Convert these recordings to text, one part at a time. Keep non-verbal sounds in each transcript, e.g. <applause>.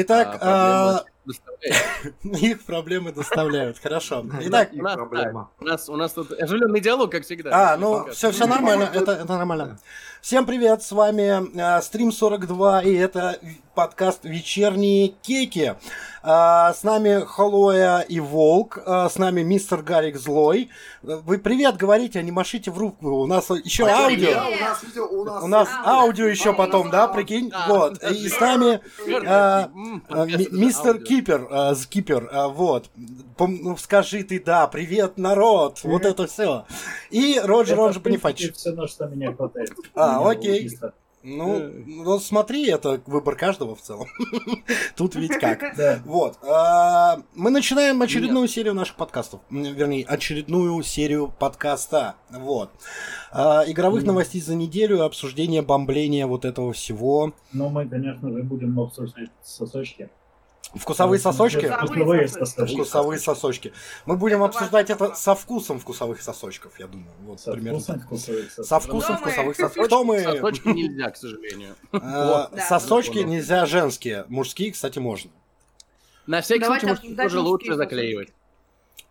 Итак, а, а, <laughs> их проблемы доставляют. Хорошо. <laughs> Итак, у нас, у нас, у нас тут оживленный диалог, как всегда. а, ну, все, все нормально, это, это нормально. Всем привет, с вами э, Стрим 42, и это подкаст «Вечерние кейки». А, с нами Холоя и Волк, а, с нами мистер Гарик Злой. Вы привет говорите, а не машите в руку, у нас еще аудио. У нас, видео, у нас, У нас А, аудио еще потом, да, прикинь? Да. Вот. И с нами а, а, мистер аудио. Кипер, а, Скипер, а, вот. Пом- ну, скажи ты да, привет, народ, вот это все. И Роджер, принципе, Бонифатич. все, на что меня хватает. А, Меня окей. убийство. Ну, ну, смотри, это выбор каждого в целом. <laughs> Тут ведь как. <laughs> Вот. а, Мы начинаем очередную серию наших подкастов. Вернее, очередную серию подкаста. Вот. А, Игровых новостей за неделю, обсуждение, бомбления вот этого всего. Но мы, конечно же, будем обсуждать сосочки. Вкусовые сосочки? Вкусовые сосочки. Вкусовые сосочки. Мы будем Это обсуждать это со вкусом вкусовых сосочков, я думаю. Вот Со примерно вкусом так. вкусовых сосочек. Со вкусом Кто вкусовых <laughs> сосочков. Кто мы? Сосочки нельзя, к <laughs> сожалению. Э. Сосочки нельзя женские. Мужские, кстати, можно. На всякий случай, тоже лучше заклеивать.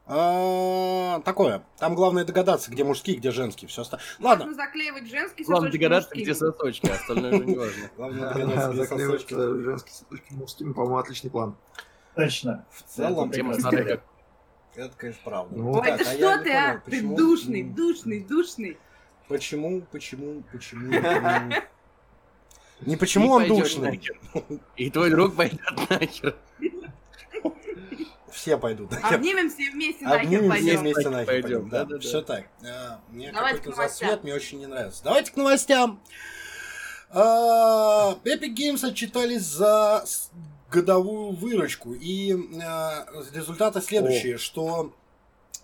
А, Такое. Там главное догадаться, где мужские, где женские. Все остальное. Можно Ладно. заклеивать женские Главное догадаться, мужскими. где сосочки, а остальное уже не <laughs> важно. Главное Да, догадаться, где заклеивать сосочки. э, женские сосочки мужскими, по-моему, отличный план. Точно. В целом, Тема как. это, конечно, правда. Ну, Ой, Так, да а что ты, а? Ты душный, душный, душный. Почему, почему, почему? <laughs> почему? Не почему он душный. И твой друг пойдет нахер. <laughs> Все пойдут. <laughs> Обнимемся и вместе нахер Одним все пойдем. вместе Так нахер пойдем, пойдем. Да, да-да-да. все так. А, Мне Давайте какой-то к новостям. засвет мне очень не нравится. Давайте к новостям. А, Epic Games отчитались за годовую выручку. И а, результаты следующие, что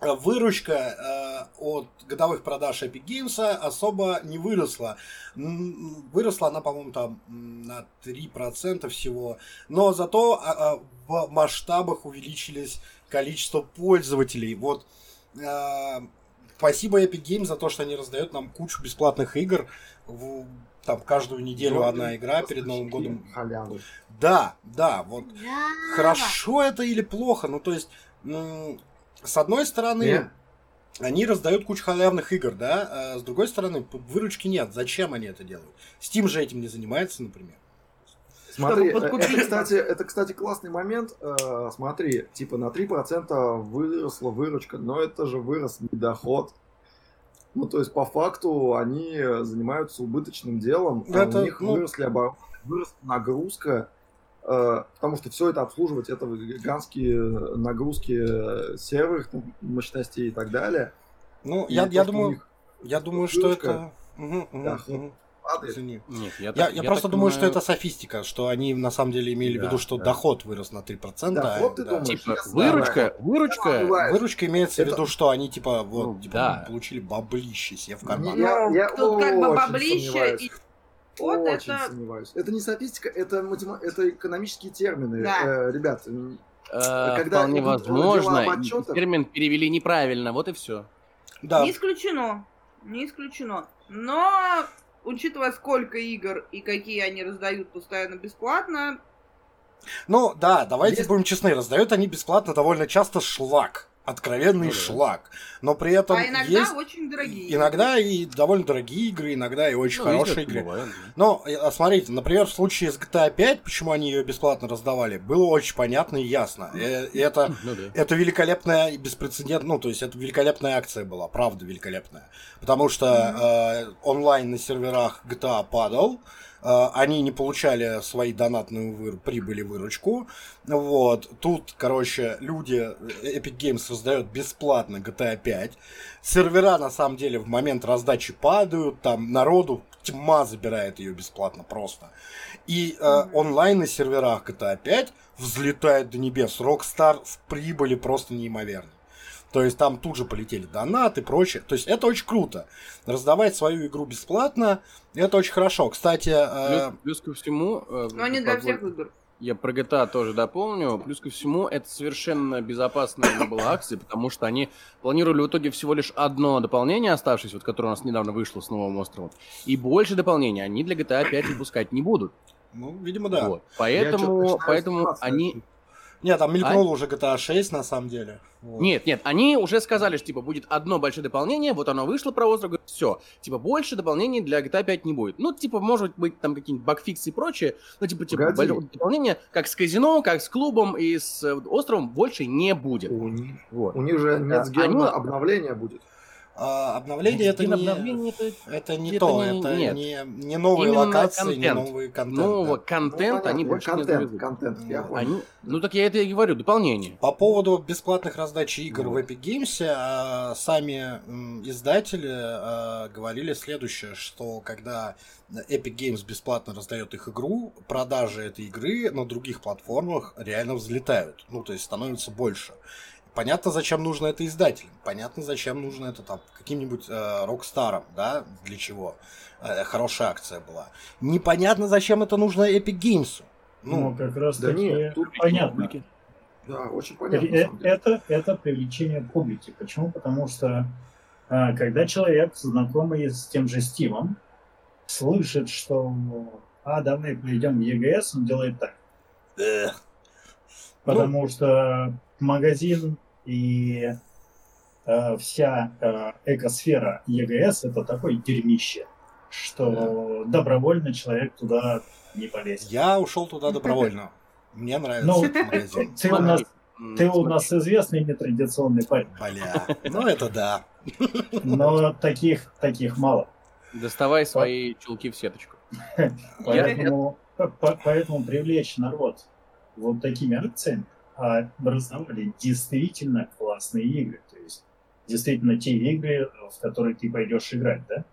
выручка а, от годовых продаж Epic Games особо не выросла. Выросла она, по-моему, там на 3% всего. Но зато а, а, в масштабах увеличились количество пользователей. Вот а, спасибо Epic Games за то, что они раздают нам кучу бесплатных игр. В- там каждую неделю Ну, одна игра перед Новым годом. Халявы. Да, да, вот хорошо это или плохо. Ну, то есть, с одной стороны, Не. они раздают кучу халявных игр, да, а с другой стороны, выручки нет. Зачем они это делают? Steam же этим не занимается, например. Смотри, Чтобы э, это, кстати, это, кстати, классный момент. Э, Смотри, типа на 3% выросла выручка, но это же вырос не доход. Ну, то есть, по факту, они занимаются убыточным делом, а Это, у них ну- выросли обороты, выросла нагрузка, э, потому что все это обслуживать, это гигантские нагрузки э, серверных мощностей и так далее. Ну, И я, то, я что думаю, я думаю, что это... Падает. Извини. Нет, я, Я, так- я просто так думаю, что понимаю, это софистика, что они на самом деле имели в Да, виду, что да. доход вырос на 3%. Доход, ты а, да. думаешь? Типа, выручка, выручка. Выручка имеется в Это- виду, что они типа вот Ну, типа, да. получили баблище себе в Не- карман. Я- Ну, я тут как бы очень баблище и... Вот Очень это... сомневаюсь. Это не статистика, это, матема- это экономические термины. Да. Э, ребят, э, когда вполне возможно, отчетах- термин перевели неправильно, вот и все. Да. Не исключено. Не исключено. Но, учитывая, сколько игр и какие они раздают постоянно бесплатно, Ну да, давайте Есть- будем честны, раздают они бесплатно довольно часто шлак. Откровенный Ну да. шлак. Но при этом а иногда есть очень дорогие. иногда и довольно дорогие игры, иногда и очень Ну, хорошие игры. бывает, да. Но, э, а смотрите, например, в случае с GTA 5, почему они ее бесплатно раздавали, было очень понятно и ясно. Э, И это Ну да. Это великолепная и беспрецедентная, ну, то есть это великолепная акция была, правда великолепная. Потому что э, онлайн на серверах GTA падал, они не получали свои донатную выр- прибыль и выручку. Вот, тут, короче, люди, э, Epic Games раздает бесплатно GTA 5. Сервера, на самом деле, в момент раздачи падают, там народу тьма забирает ее бесплатно просто. И э, онлайн на серверах GTA 5 взлетает до небес. Rockstar в прибыли просто неимоверно. То есть там тут же полетели донаты и прочее. То есть это очень круто. Раздавать свою игру бесплатно, это очень хорошо. Кстати, э, Плюс, плюс ко всему... э, Но не для всех игр. Я про GTA тоже дополню. Плюс ко всему, это совершенно безопасная была акция, потому что они планировали в итоге всего лишь одно дополнение, оставшееся, вот, которое у нас недавно вышло с новым островом. И больше дополнений они для GTA 5 выпускать не будут. Ну, видимо, да. Вот. Поэтому, поэтому они... Нет, там мелькнуло уже GTA 6, на самом деле. Вот. Нет, нет, они уже сказали, что типа будет одно большое дополнение, вот оно вышло про остров, все. Типа больше дополнений для GTA 5 не будет. Ну, типа, может быть, там какие-нибудь багфиксы и прочее, но типа, типа Погоди. большого дополнения, как с казино, как с клубом и с э, островом, больше не будет. У них, Вот. у них же Да, нетсген они- обновление будет. А, обновление это не, обновление это это не это то, не- это нет. не, не новые Именно локации, не контент. новые контент. нового да. контента Ну, они больше не контент, завезут. контент, я Ну, понял. Они, ну так я это и говорю, дополнение. По поводу бесплатных раздач игр Ну. в Epic Games, а, сами м, издатели а, говорили следующее, что когда Epic Games бесплатно раздает их игру, продажи этой игры на других платформах реально взлетают, ну то есть становится больше. Понятно, зачем нужно это издателям, понятно, зачем нужно это там каким-нибудь э, рокстарам, да, для чего э, хорошая акция была. Непонятно, зачем это нужно Epic Games. Ну, Ну, как раз да таки нет, тут понятно. Да, очень понятно. Э, самом деле. Это, это привлечение публики. Почему? Потому что а, когда человек, знакомый с тем же Стивом, слышит, что а, давай пойдем в ЕГС, он делает так. э, Потому что магазин и э, вся э, экосфера ЕГС это такое дерьмище, что добровольно человек туда не полезет. я ушел туда добровольно. Мне нравится Ну, магазин. Ты у нас, ты у нас известный нетрадиционный парень, Бля, ну это да. но таких, таких мало. Доставай свои чулки в сеточку. <laughs> Поэтому, по- по- поэтому привлечь народ вот такими акциями, а раздавали действительно классные игры. То есть действительно те игры, в которые ты пойдешь играть, да?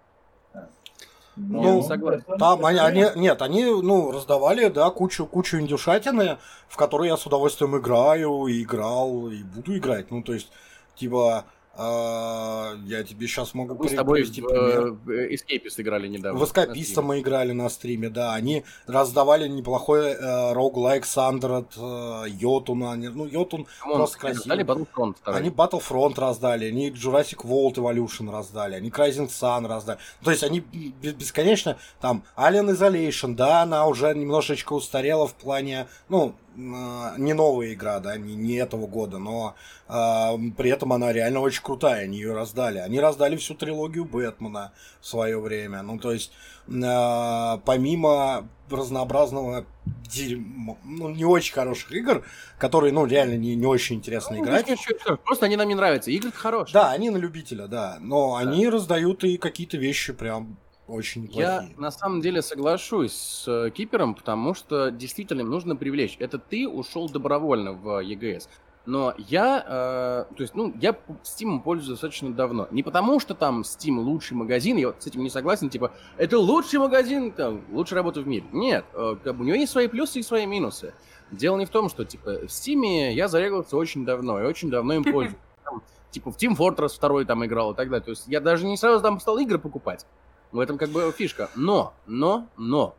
Ну, согласен. это- Там они, они- нет, они, ну, раздавали, да, кучу, кучу индюшатины, в которые я с удовольствием играю, и играл, и буду играть. Ну, то есть, типа, а, я тебе сейчас могу Мы с тобой привести в пример. э, Escapist играли недавно. В эскаписта мы играли на стриме, да. Они раздавали неплохой э, роуглайк Сандрат, э, Йотуна. они- Ну, Йотун просто. Дали Battlefront второй. Они Battlefront раздали, они Jurassic World Evolution раздали, они Rising Sun раздали. То есть они бесконечно, там, Alien Isolation, да, она уже немножечко устарела в плане, ну, э, не новая игра, да, не, не этого года, но э, при этом она реально очень крутая, они ее раздали. Они раздали всю трилогию Бэтмена в свое время. Ну, то есть, э, помимо разнообразного дерьма, ну, не очень хороших игр, которые, ну, реально не, не очень интересно Ну, играть. Просто они нам не нравятся. Игры хорошие. Да, они на любителя, да. Но они раздают и какие-то вещи прям очень Я неплохие. на самом деле соглашусь с э, Кипером, потому что действительно им нужно привлечь. Это ты ушел добровольно в ЕГС. Но я, э, то есть, ну, я Steam пользуюсь достаточно давно. Не потому, что там Steam лучший магазин, я вот с этим не согласен, типа, это лучший магазин, там, лучшая работа в мире. Нет, э, как бы у него есть свои плюсы и свои минусы. Дело не в том, что, типа, в Steam я зарегался очень давно, и очень давно им пользуюсь. <laughs> Там, Типа, в Team Fortress 2 там играл и так далее. То есть я даже не сразу там стал игры покупать. В этом как бы фишка. Но, но, но,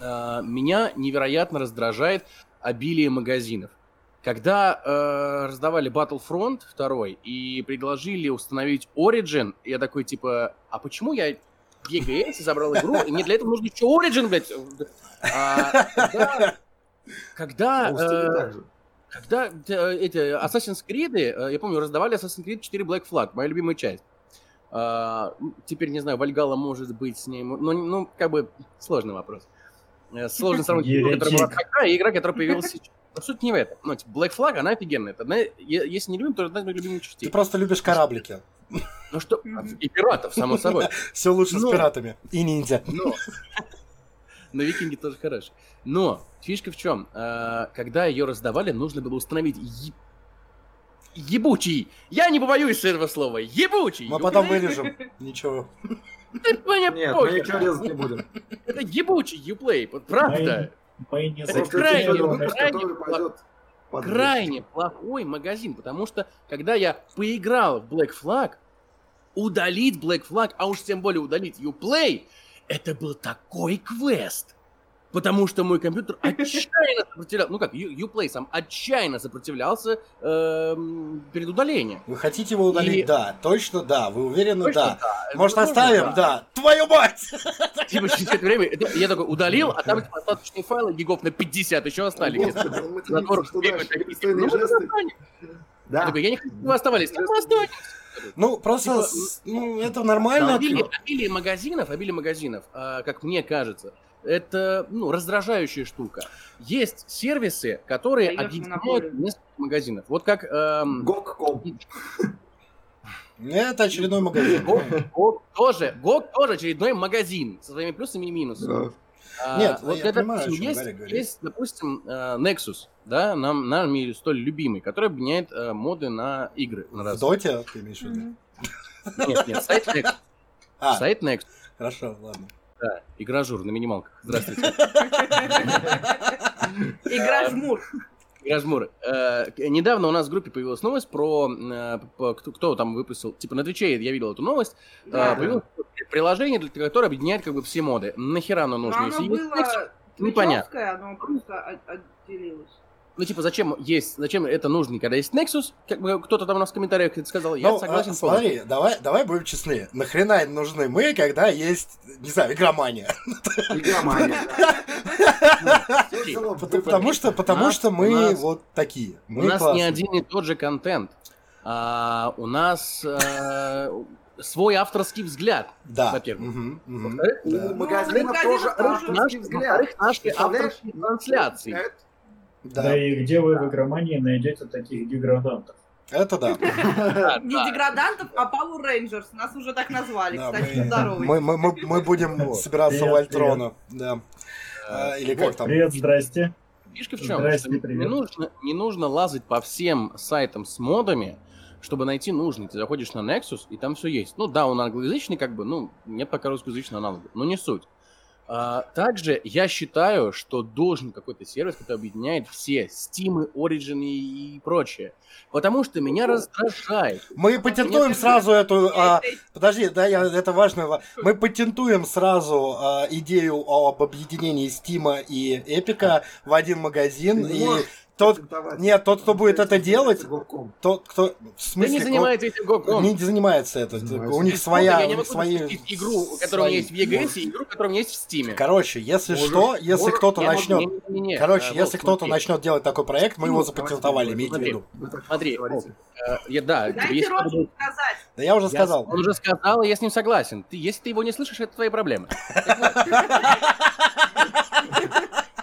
э, меня невероятно раздражает обилие магазинов. Когда э, раздавали Battlefront 2 и предложили установить Origin, я такой, типа, а почему я в EGS забрал игру, и мне для этого нужно еще Origin, блядь? А, когда, когда, э, когда э, эти Assassin's Creed, э, я помню, раздавали Assassin's Creed 4 Black Flag, моя любимая часть. А, теперь не знаю, Вальгала может быть с ней, ну, ну как бы сложный вопрос. Э, Сложно сравнить игру, которая была тогда, и игра, которая появилась сейчас. Но суть не в этом. Ну, типа, Black Flag, она офигенная. Это одна, если не любим, то одна из моих любимых Ты частей. просто любишь кораблики. Ну что, Мгм. и пиратов, само <laughs> собой. Все лучше с пиратами. И ниндзя. Но... <laughs> Но викинги тоже хороши. Но фишка в чем? Когда ее раздавали, нужно было установить ебучий. Я не побоюсь этого слова. Ебучий. Мы потом вырежем. Ничего. Ты Нет, мы ничего резать не будем. Это ебучий юплей. Правда. Мы не Это крайне- крайне Крайне плохой магазин. Потому что, когда я поиграл в Black Flag, удалить Black Flag, а уж тем более удалить Uplay, это был такой квест. Потому что мой компьютер <laughs> отчаянно сопротивлялся, ну как, Uplay сам отчаянно сопротивлялся эм, перед удалением. Вы хотите его удалить? И- Да, точно да. Вы уверены? Точно Да. Это Может, возможно, оставим? Да. Твою мать! <laughs> Типа через это время я такой удалил, а там типа, остаточные файлы гигов на 50 еще остались. Господи, он На матерится, 40 что гигов дальше? это Непристойные ну, жесты. Я Да. такой, я не хочу, чтобы вы оставались. Ну, мы останемся. Ну, просто, Типа, ну, это нормально. Обилие, обилие магазинов, обилие магазинов, а, как мне кажется, это ну, раздражающая штука. Есть сервисы, которые объединяют несколько магазинов. Вот как эм, Гок.ком. Это очередной магазин. GOG, GOG тоже, GOG тоже очередной магазин со своими плюсами и минусами. Да. А, Нет, вот я это, понимаю, о допустим, чем есть, Гарри говорит. есть, допустим, э, Nexus, да, нам, нами столь любимый, который объединяет э, моды на игры. На В доте ты имеешь в виду? Нет, нет, сайт Nexus. А, Сайт Nexus, хорошо, ладно. Да, игра жур на минималках. Здравствуйте. Игра жмур. Гражмур, э, недавно у нас в группе появилась новость про э, кто, кто там выпустил, типа на Твиче я видел эту новость, э, Да. появилось приложение, для которое объединяет как бы все моды. Нахера оно Но нужно? оно если было непонятно. оно просто от- отделилось. Ну, типа, зачем есть, зачем это нужно, когда есть Nexus? Как бы кто-то там у нас в комментариях это сказал, я Ну, согласен а, смотри, давай, давай будем честны. Нахрена нужны мы, когда есть, не знаю, игромания? Игромания. Окей. село Потому, что, потому что мы вот такие. У нас не один и тот же контент. А, у нас э, свой авторский взгляд. Да. во-первых. Во-вторых, У Ну, тоже авторский Наш, взгляд. во-вторых, наши авторские трансляции. Да. Да, и где вы в игромании найдете таких деградантов? это да. <laughs> Не да. деградантов, а Power Rangers. Нас уже так назвали, кстати, мы- здоровый. Мы, будем собираться в Альтрона. Да. А, или как там? Привет, здрасте. Фишка в чем? Не, привет. нужно, не нужно лазать по всем сайтам с модами, чтобы найти нужный. Ты заходишь на Nexus, и там все есть. Ну да, он англоязычный, как бы, ну, нет пока русскоязычного аналога, но не суть. А, также я считаю, что должен какой-то сервис, который объединяет все Steam, Origin и, прочее. Потому что меня раздражает. Мы патентуем сразу эту... а, подожди, да, я, это важно. ва- Мы патентуем сразу а, идею об объединении Стима и Эпика в один магазин. Не И тот... Нет, тот, кто будет это делать, тот, кто... В Да смысле... не кто- занимается этим Гоком. Не занимается это. Занимается. У них Я своя... не у них могу свои... игру, которая у меня есть в EGS, и игру, которая у меня есть в Steam. Короче, если Можешь- что, если кто-то Я могу- начнет... не-не-не-не. Короче, А, если кто-то смотри. начнет делать такой проект, мы его запатентовали, имейте в смотри. виду. Смотри. Э, я, да, типа, Дайте если кто-то Роджеру сказать. Да я уже Я- сказал. Он уже сказал, и я с ним согласен. Если ты его не слышишь, это твои проблемы. <laughs>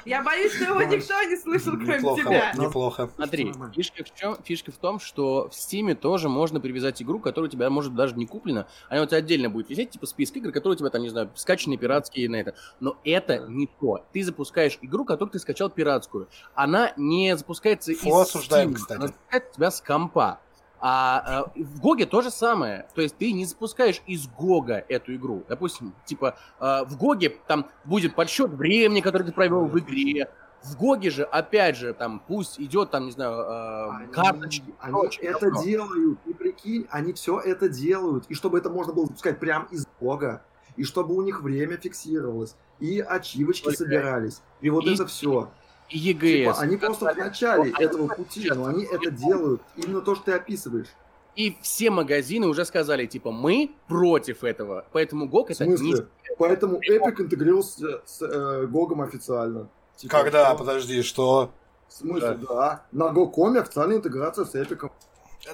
Я боюсь, что его никто не слышал, кроме Неплохо, тебя. неплохо. Смотри, фишка в, чем, фишка в том, что в Steam тоже можно привязать игру, которая у тебя может даже не куплена. Она у тебя отдельно будет висеть, типа список игр, которые у тебя там, не знаю, скачанные пиратские на это. Но это не то. Ты запускаешь игру, которую ты скачал пиратскую. Она не запускается Фу, из осуждаем, Steam, кстати. Она запускается у тебя с компа. А, э, в GOG'е то же самое. То есть ты не запускаешь из GOG'а эту игру. Допустим, типа э, в GOG'е там будет подсчет времени, который ты провел в игре. В Гоге же, опять же, там пусть идет, там, не знаю, э, Они- карточки. Они прочее, это говно. делают, и прикинь, они все это делают. И чтобы это можно было запускать прямо из бога, и чтобы у них время фиксировалось, и ачивочки Только- собирались, и вот и- это все. И EGS. они просто в начале этого это пути, но они это делают. Именно то, что ты описываешь. И все магазины уже сказали, типа, мы против этого. Поэтому GOG В это не... Поэтому Epic интегрировался с э, Гогом официально. Типа, Когда, что? подожди, что? В смысле, да. На Гокоме официальная интеграция с Эпиком.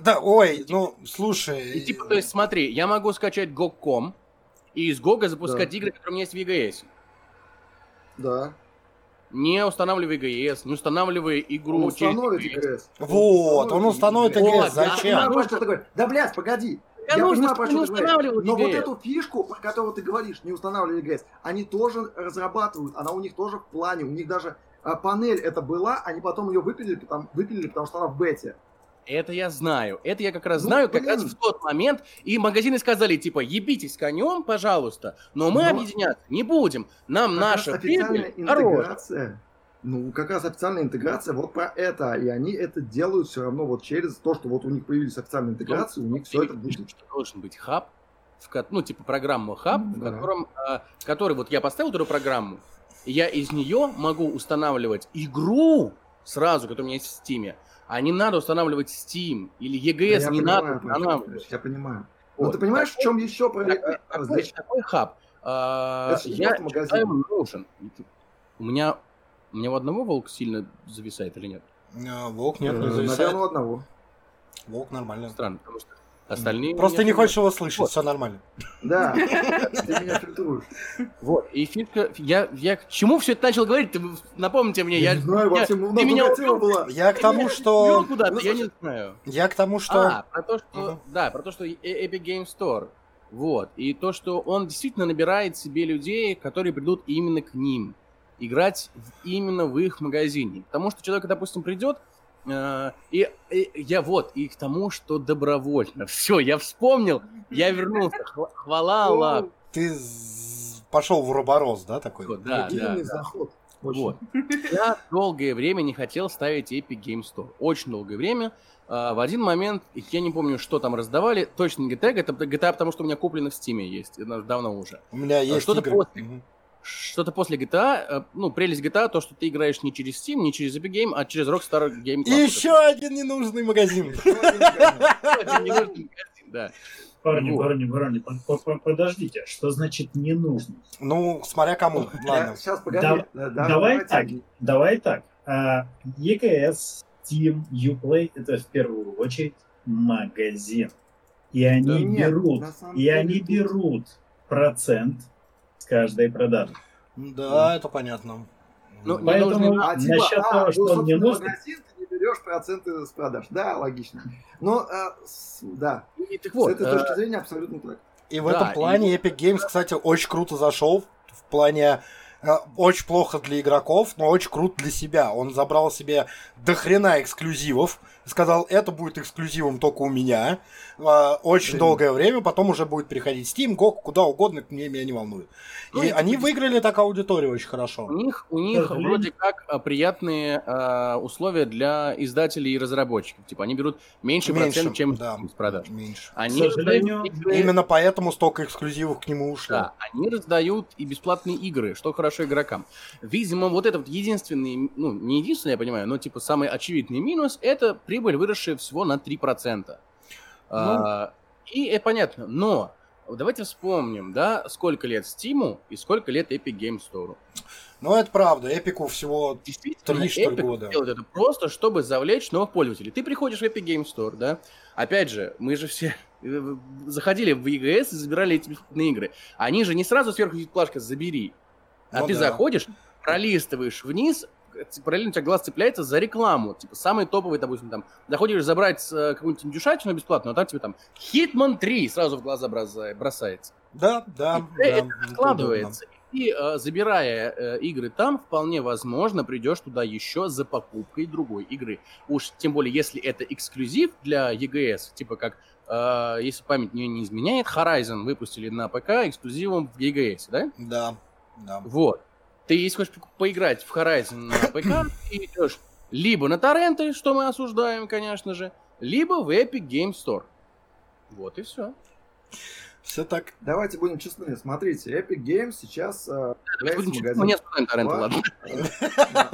Да, ой, ну, слушай. И, типа, то есть, смотри, я могу скачать GOG.com и из GOG запускать Да. игры, которые у меня есть в EGS. Да. Не устанавливая EGS, не устанавливая игру Он установит через. Вот, он установит Вот, ИГС, да. Я зачем? понимаю, про что ты говоришь. Да, блядь, погоди. Я Я нужно, понимаю, что ты говоришь. Но вот эту фишку, про которую ты говоришь, не устанавливали ЕГС, они тоже разрабатывают, она у них тоже в плане, у них даже а, панель это была, они потом ее выпилили, потому, выпилили, потому что она в бете. Это я знаю. Это я как раз Ну, знаю, как блин. раз в тот момент. И магазины сказали, типа, ебитесь конем, пожалуйста, но мы Но- объединяться не будем. Нам Как наша официальная прибыль интеграция. Ну, как раз официальная интеграция вот про это. И они это делают все равно вот через то, что вот у них появились официальные интеграции, у них все это будет. Что должен быть хаб, в ну, типа программа хаб, в Да. котором, а, который, вот я поставил эту программу, И я из нее могу устанавливать игру сразу, которая у меня есть в Steam, а не надо устанавливать Steam или EGS, Я не понимаю, надо устанавливать. Я понимаю. Но Вот. ты понимаешь, в Такой- чем еще. Такой, такой- здесь- такой хаб. а, Это я считаю, нужен. У меня, у меня у одного волк сильно зависает или нет? Э, Волк нет, э, не зависает. Наверное, у одного. Волк нормально. Странно, потому что остальные... Просто не хочешь его слышать, Вот. все нормально. Да, <laughs> ты меня фильтруешь. Вот, и фишка... Я, я к чему все это начал говорить? Ты напомните мне, я... не знаю, я- вообще, у ты нас меня тема была. Я к тому, что... куда-то, Ну, я не знаю. Я к тому, что... А, про то, что... Да, про то, что Epic Game Store. Вот. И то, что он действительно набирает себе людей, которые придут именно к ним. Играть именно в их магазине. Потому что человек, допустим, придет, и, и я вот, и к тому, что добровольно. Все, я вспомнил, я вернулся. Хва- Хвала Аллаху. Ты пошел в уроборос, да, такой? Вот, да, да. заход. Очень. Вот. Я долгое время не хотел ставить Epic Game Store. Очень долгое время. А, В один момент, я не помню, что там раздавали, точно не GTA, это GTA, потому что у меня куплено в Steam есть, давно уже. У меня есть что-то игры. после. Мгм. Что-то после GTA, э, ну, прелесть GTA, то, что ты играешь не через Steam, не через Epic Game, а через Rockstar Game Club. еще один ненужный магазин. Да. Парни, парни, парни, по- по- по- подождите, что значит не нужно? Ну, смотря кому. Ладно. Сейчас, погоди. Да, давай так, давай так. EKS, Steam, Uplay это в первую очередь магазин. И они берут, и они берут процент каждой продажи. Да, это понятно. Ну, не Поэтому нужно- А, типа, насчет а, того, ну, что он не нужен, магазин ты не берешь проценты с продаж. Да, логично. Но, э, с- да, И так с вот, этой э, точки зрения абсолютно так. И в Да, этом плане Epic Games, кстати, очень круто зашел. В плане э, очень плохо для игроков, но очень круто для себя. Он забрал себе до хрена эксклюзивов. Сказал, это будет эксклюзивом только у меня. А, Очень Блин. долгое время, потом уже будет переходить Steam, GOG, куда угодно, мне, меня не волнует. Ну, И они выиграли так аудиторию очень хорошо. У них, у них сожалению. вроде как а, приятные а, условия для издателей и разработчиков. Типа они берут меньше, процент, чем да, с продаж. меньше. Они К сожалению, раздают игры- Именно поэтому столько эксклюзивов к нему ушло. Да, они раздают и бесплатные игры, что хорошо игрокам. Видимо, вот это вот единственный, ну, не единственный, я понимаю, но типа самый очевидный минус – это прибыль, выросшая всего на 3%. А, и это понятно, но давайте вспомним, да, сколько лет Steam и сколько лет Epic Game Store. Но это правда, Эпику всего Действительно, Три, что ли, Epic года. делает это просто, чтобы завлечь новых пользователей. Ты приходишь в Epic Game Store, да? Опять же, мы же все э, заходили в EGS и забирали эти бесплатные игры. Они же не сразу сверху плашка «забери». А Ну ты да. заходишь, пролистываешь вниз, параллельно у тебя глаз цепляется за рекламу. Типа самый топовый, допустим, там, заходишь забрать э, какую-нибудь индюшатину бесплатную, а там тебе там Hitman 3 сразу в глаза бросается. Да, да, И да. это это складывается. И э, забирая э, игры там, вполне возможно, придешь туда еще за покупкой другой игры. Уж тем более, если это эксклюзив для EGS, типа как, э, если память мне не изменяет, Horizon выпустили на ПК эксклюзивом в EGS, да? Да, да. Вот. Ты, если хочешь по- поиграть в Horizon на ПК, <clears throat> ты идешь либо на торренты, что мы осуждаем, конечно же, либо в Epic Game Store. Вот и все. Все так. Давайте будем честны. Смотрите, Epic Games сейчас э, Давайте будем честны, магазин. мы не осуждаем торренты, Ладно.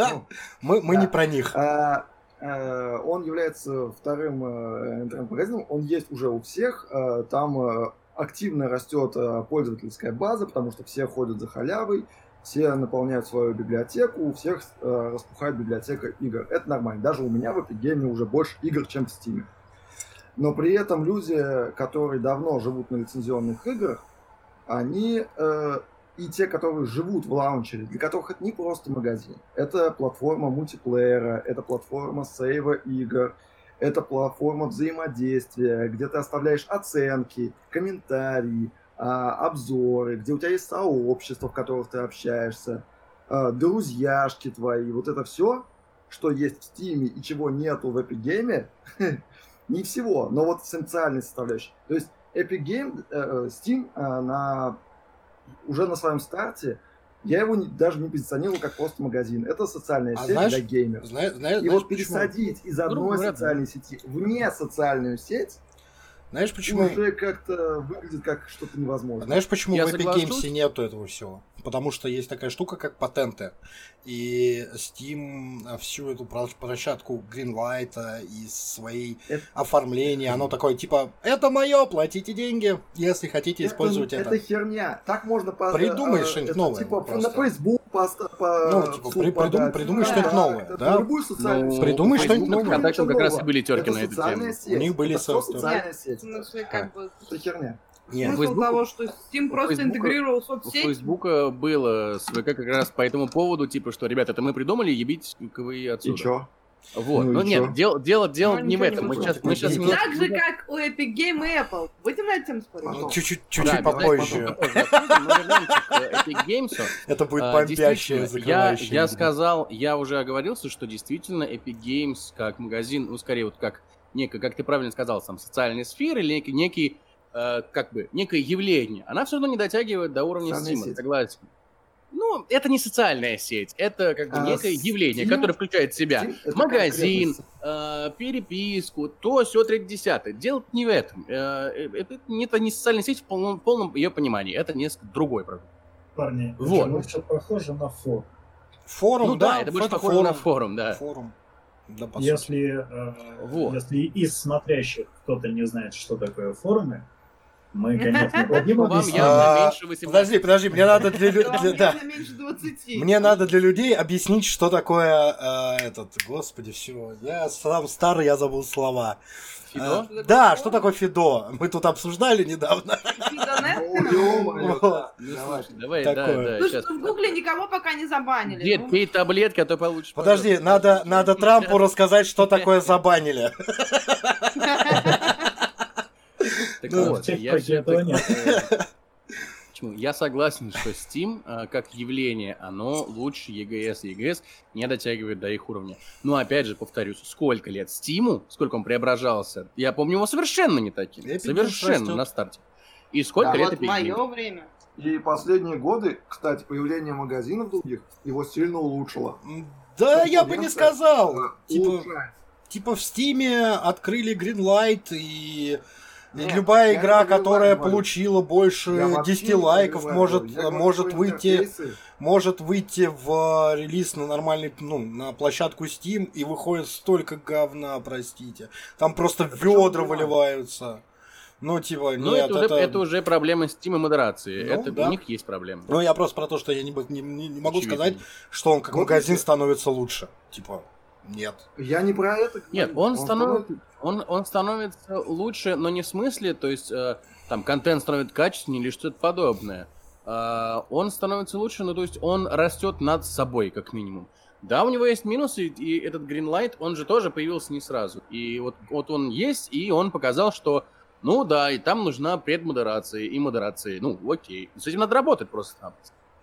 <laughs> ну, Мы, не про них. А, э, он является вторым э, интернет-магазином, он есть уже у всех, там активно растет пользовательская база, потому что все ходят за халявой, все наполняют свою библиотеку, у всех э, распухает библиотека игр. Это нормально. Даже у меня в Game уже больше игр, чем в Steam. Но при этом люди, которые давно живут на лицензионных играх, они э, и те, которые живут в лаунчере, для которых это не просто магазин. Это платформа мультиплеера, это платформа сейва игр, это платформа взаимодействия, где ты оставляешь оценки, комментарии, обзоры, где у тебя есть сообщество, в которых ты общаешься, а, друзьяшки твои, вот это все, что есть в Steam и чего нету в Epic Game, <laughs> не всего, но вот социальной составляющей. То есть Epic Game, э, Steam э, на, уже на своем старте, я его не- даже не позиционировал как просто магазин. Это социальная А сеть знаешь, для геймеров. Знаешь, знаешь, И знаешь вот почему? пересадить из Грубо одной говоря, да. социальной сети в не социальную сеть, Знаешь, почему? Уже как-то выглядит как что-то невозможное. Знаешь, почему Я в Epic соглашусь. Games нету этого всего? Потому что есть такая штука, как патенты. И Steam э, всю эту площадку Greenlight и своей Это- оформления, оно такое, типа, это мое, платите деньги, если хотите использовать это. это херня. Так можно по, Придумай э, что-нибудь это новое Типа просто. на Facebook поста, по Ну, типа, при- придум- придумай Да, что-нибудь новое, это да? любую социальную Ну, сеть. Придумай что-нибудь новое. ВКонтакте ничего как раз и были терки Это на эту тему. сеть. У них были Это всё со- социальная Нет, сеть. в смысле, А. как бы... Это херня. Нет, Смысл Facebook- того, что Steam у просто Facebook- интегрировал У соцсеть. Фейсбука было с ВК как раз по этому поводу, типа, что, ребята, это мы придумали, ебитесь-ка вы И отсюда. чё? Вот, Ну ну, нет, дело, дело, дело Ну, не в этом. не Мы сейчас, мы сейчас Так же, как у Epic Game и Apple. Будем на этом спорить? Чуть-чуть, Да, чуть-чуть попозже. потом попозже к Epic Games. Это будет А, бомбящее, действительно, я, закрывающее. я сказал, я уже оговорился, что действительно Epic Games как магазин, ну, скорее вот как некое, как ты правильно сказал, сам социальная сфера или некий, некий э, как бы, некое явление, она все равно не дотягивает до уровня сеть. согласен. Ну, это не социальная сеть, это как бы А, некое явление, Steam- которое включает в себя магазин, э, переписку, то, все, третье, десятое. Дело не в этом. Э, э, это, не- это не социальная сеть в полном, полном ее понимании, это несколько другой продукт. Парни, Вот. это больше похоже на форум. Форум, ну да, это больше похоже на форум, да. Форум. Да. Если, э, Вот. если из смотрящих кто-то не знает, что такое форумы, мы, конечно, дадим Вам явно А, меньше 18. Подожди, подожди, мне надо для лю- Вам для- да. явно меньше 20. Мне надо для людей объяснить, что такое э, этот. Господи, все. Я сам старый, я забыл слова. Фидо? Э, да, что такое Фидо? Мы тут обсуждали недавно. Ну, Давай. давай, да, да, Ну в Гугле никого пока не забанили. Дед, Ну, пей таблетки, а то получишь... Подожди, надо, надо Трампу рассказать, что такое забанили. <laughs> Так Да, вот, я всё этого таки, нет. <laughs> Почему? Я согласен, что Steam э, как явление, оно лучше EGS и EGS не дотягивает до их уровня. Но опять же, повторюсь, сколько лет Steam, сколько он преображался, я помню его совершенно не таким. Games совершенно растет. на старте. И сколько Да, лет вот Epic мое время. И последние годы, кстати, появление магазинов других его сильно улучшило. Да, я бы не сказал. э, Типа, типа в Стиме открыли Greenlight и... Нет, любая я игра, Greenlight которая говорю. получила больше Я вообще 10 не про лайков, Greenlight может, говорю. Я говорю может выйти интерфейсы. может выйти в э, релиз на нормальный, ну, на площадку Steam и выходит столько говна, простите. Там просто почему ведра выливаются. Ну, типа, Ну, нет, это, уже, это уже проблема Steam и модерации. Ну, это, да. У них есть проблемы. Ну, я просто про то, что я не, не, не- могу Очевидно. сказать, что он как Вот магазин всё. становится лучше. Типа, нет. Я не про это Нет, говорю. он, становится, он, он становится лучше, но не в смысле, то есть э, там контент становится качественнее или что-то подобное. А, он становится лучше, ну то есть он растет над собой, как минимум. Да, у него есть минусы, и этот Greenlight, он же тоже появился не сразу. И вот, вот он есть, и он показал, что, ну да, и там нужна предмодерация и модерация. Ну, окей. С этим надо работать просто.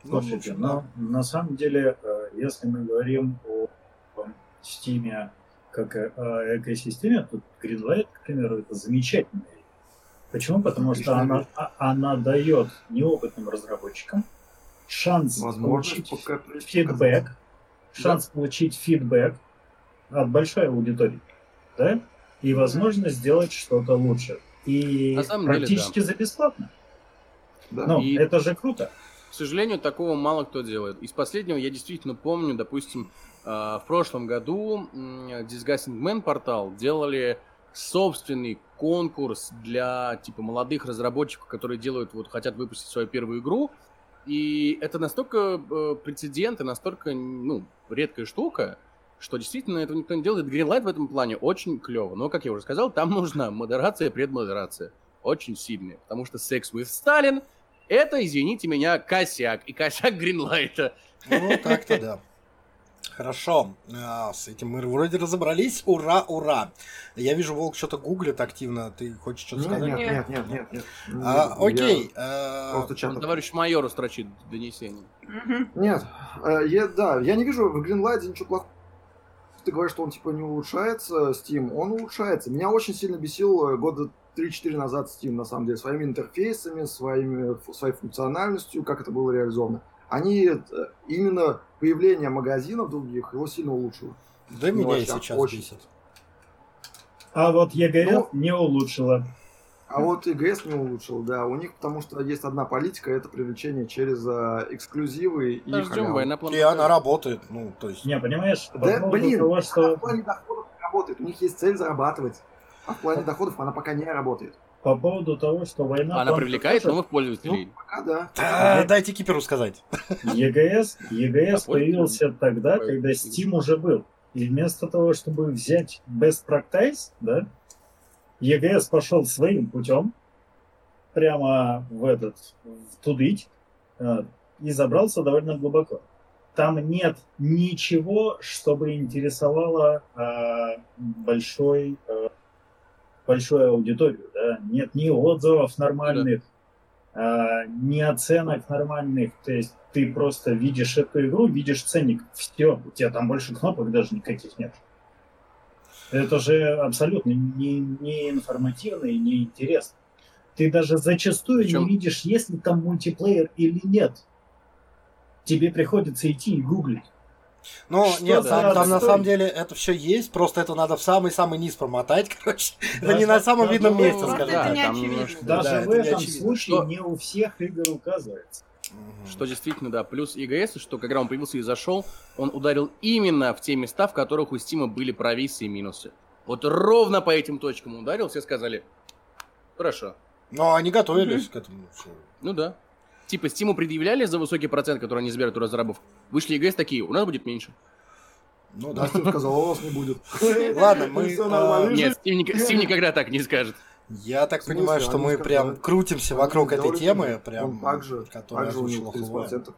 Ну, Слушайте, общем, но на самом деле, э, если мы говорим о Steam как о о экосистеме, то Greenlight, к примеру, это замечательная вещь. Почему? Потому что Отличная она, а- она дает неопытным разработчикам шанс Возможность получить фидбэк, шанс получить фидбэк от большой аудитории, да, и возможность сделать что-то лучше. И самом деле, практически за бесплатно. Да. Ну, И- это же круто. К сожалению, такого мало кто делает. Из последнего я действительно помню, допустим, э, в прошлом году Disgusting Man портал делали собственный конкурс для типа молодых разработчиков, которые делают вот хотят выпустить свою первую игру. И это настолько э, прецедент и настолько ну редкая штука, что действительно этого никто не делает. Greenlight в этом плане очень клево. Но, как я уже сказал, там <laughs> нужна модерация предмодерация. Очень сильная. Потому что Sex with Stalin это, извините меня, косяк. И косяк Гринлайта. Ну, так-то да. Хорошо, А, с этим мы вроде разобрались. Ура, ура. Я вижу, Волк что-то гуглит активно. Ты хочешь что-то Нет, сказать? нет, нет, нет, нет, нет. А, Я окей. а, Просто чат. Товарищ майор строчит донесение. Нет, э, я, да, я не вижу в Greenlight ничего плохого. Ты говоришь, что он типа не улучшается, Steam, он улучшается. Меня очень сильно бесил э, года 3-4 назад Steam, на самом деле, своими интерфейсами, своими, своей функциональностью, как это было реализовано. Они, э, именно появление магазинов других его сильно улучшило. Да меня и сейчас очень. бесит. А вот EGS Ну- не улучшила. А вот ИГС не улучшил, да. У них потому что есть одна политика, это привлечение через э, эксклюзивы и Ждем халяву. война план. И она работает, ну, то есть... Не, понимаешь, по Да, блин, того, что в плане доходов не работает. У них есть цель зарабатывать. А в плане доходов она пока не работает. По поводу того, что война Она привлекает покажет, новых пользователей. Пока да. Да, дайте Киперу сказать. EGS, EGS Какой появился тогда, Какой? когда Steam уже был. И вместо того, чтобы взять best practice, да, EGS пошел своим путем, прямо в этот, в тудыть, а, и забрался довольно глубоко. Там нет ничего, чтобы интересовало а, большой, а, большую аудиторию. Да? Нет ни отзывов нормальных, а, ни оценок нормальных. То есть ты просто видишь эту игру, видишь ценник, все, у тебя там больше кнопок даже никаких нет. Это же абсолютно не, не информативно и не интересно. Ты даже зачастую Причем- не видишь, есть ли там мультиплеер или нет. Тебе приходится идти и гуглить. Ну, Что нет, там, там на самом деле это все есть, просто это надо в самый-самый низ промотать, <laughs> короче. Это Даже- не на самом даже- видном месте, Просто скажем это так. не немножко- Даже да, в это не этом очевидно. случае Что- не у всех игр указывается. Что действительно, да. Плюс EGS, что когда он появился и зашел, он ударил именно в те места, в которых у Стима были провисы и минусы. Вот ровно по этим точкам ударил, все сказали, хорошо. Но они готовились к этому. Ну да. Типа Стиму предъявляли за высокий процент, который они забирают у разрабов. Вышли EGS такие, у нас будет меньше. Ну да. Настя сказала, у вас не будет. <laughs> Ладно, мы, а, нормально. Нет, Стим никогда так не скажет. Я так понимаю, что Они мы прям крутимся Они вокруг этой сделали темы, прям, которая озвучила него Хулуай. 30%.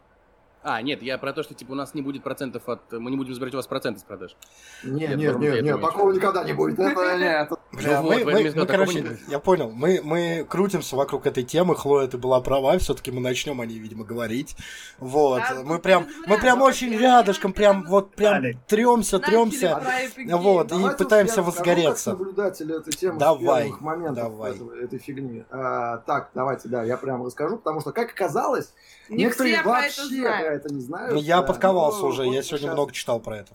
А, нет, я про то, что типа у нас не будет процентов от... Мы не будем забирать у вас проценты с продаж. Нет, Нет, нет, нет, нет, такого никогда не будет. Это <laughs> нет. Ну мы, вот, мы- мы, короче, не я понял, мы, мы крутимся вокруг этой темы, Хлоя, ты была права, все-таки мы начнем о ней, видимо, говорить. Вот, Да, мы прям, мы прям очень рядышком, прям вот прям Далее. тремся, тремся. Вот, и пытаемся возгореться. наблюдатель этой темы Давай, с первых моментов давай. этого- этой фигни. А, так, давайте, да, я прям расскажу, потому что, как оказалось, Не некоторые вообще это не знают. Ну, я да. подковался Ну, уже, вот я сегодня сейчас- много читал про это.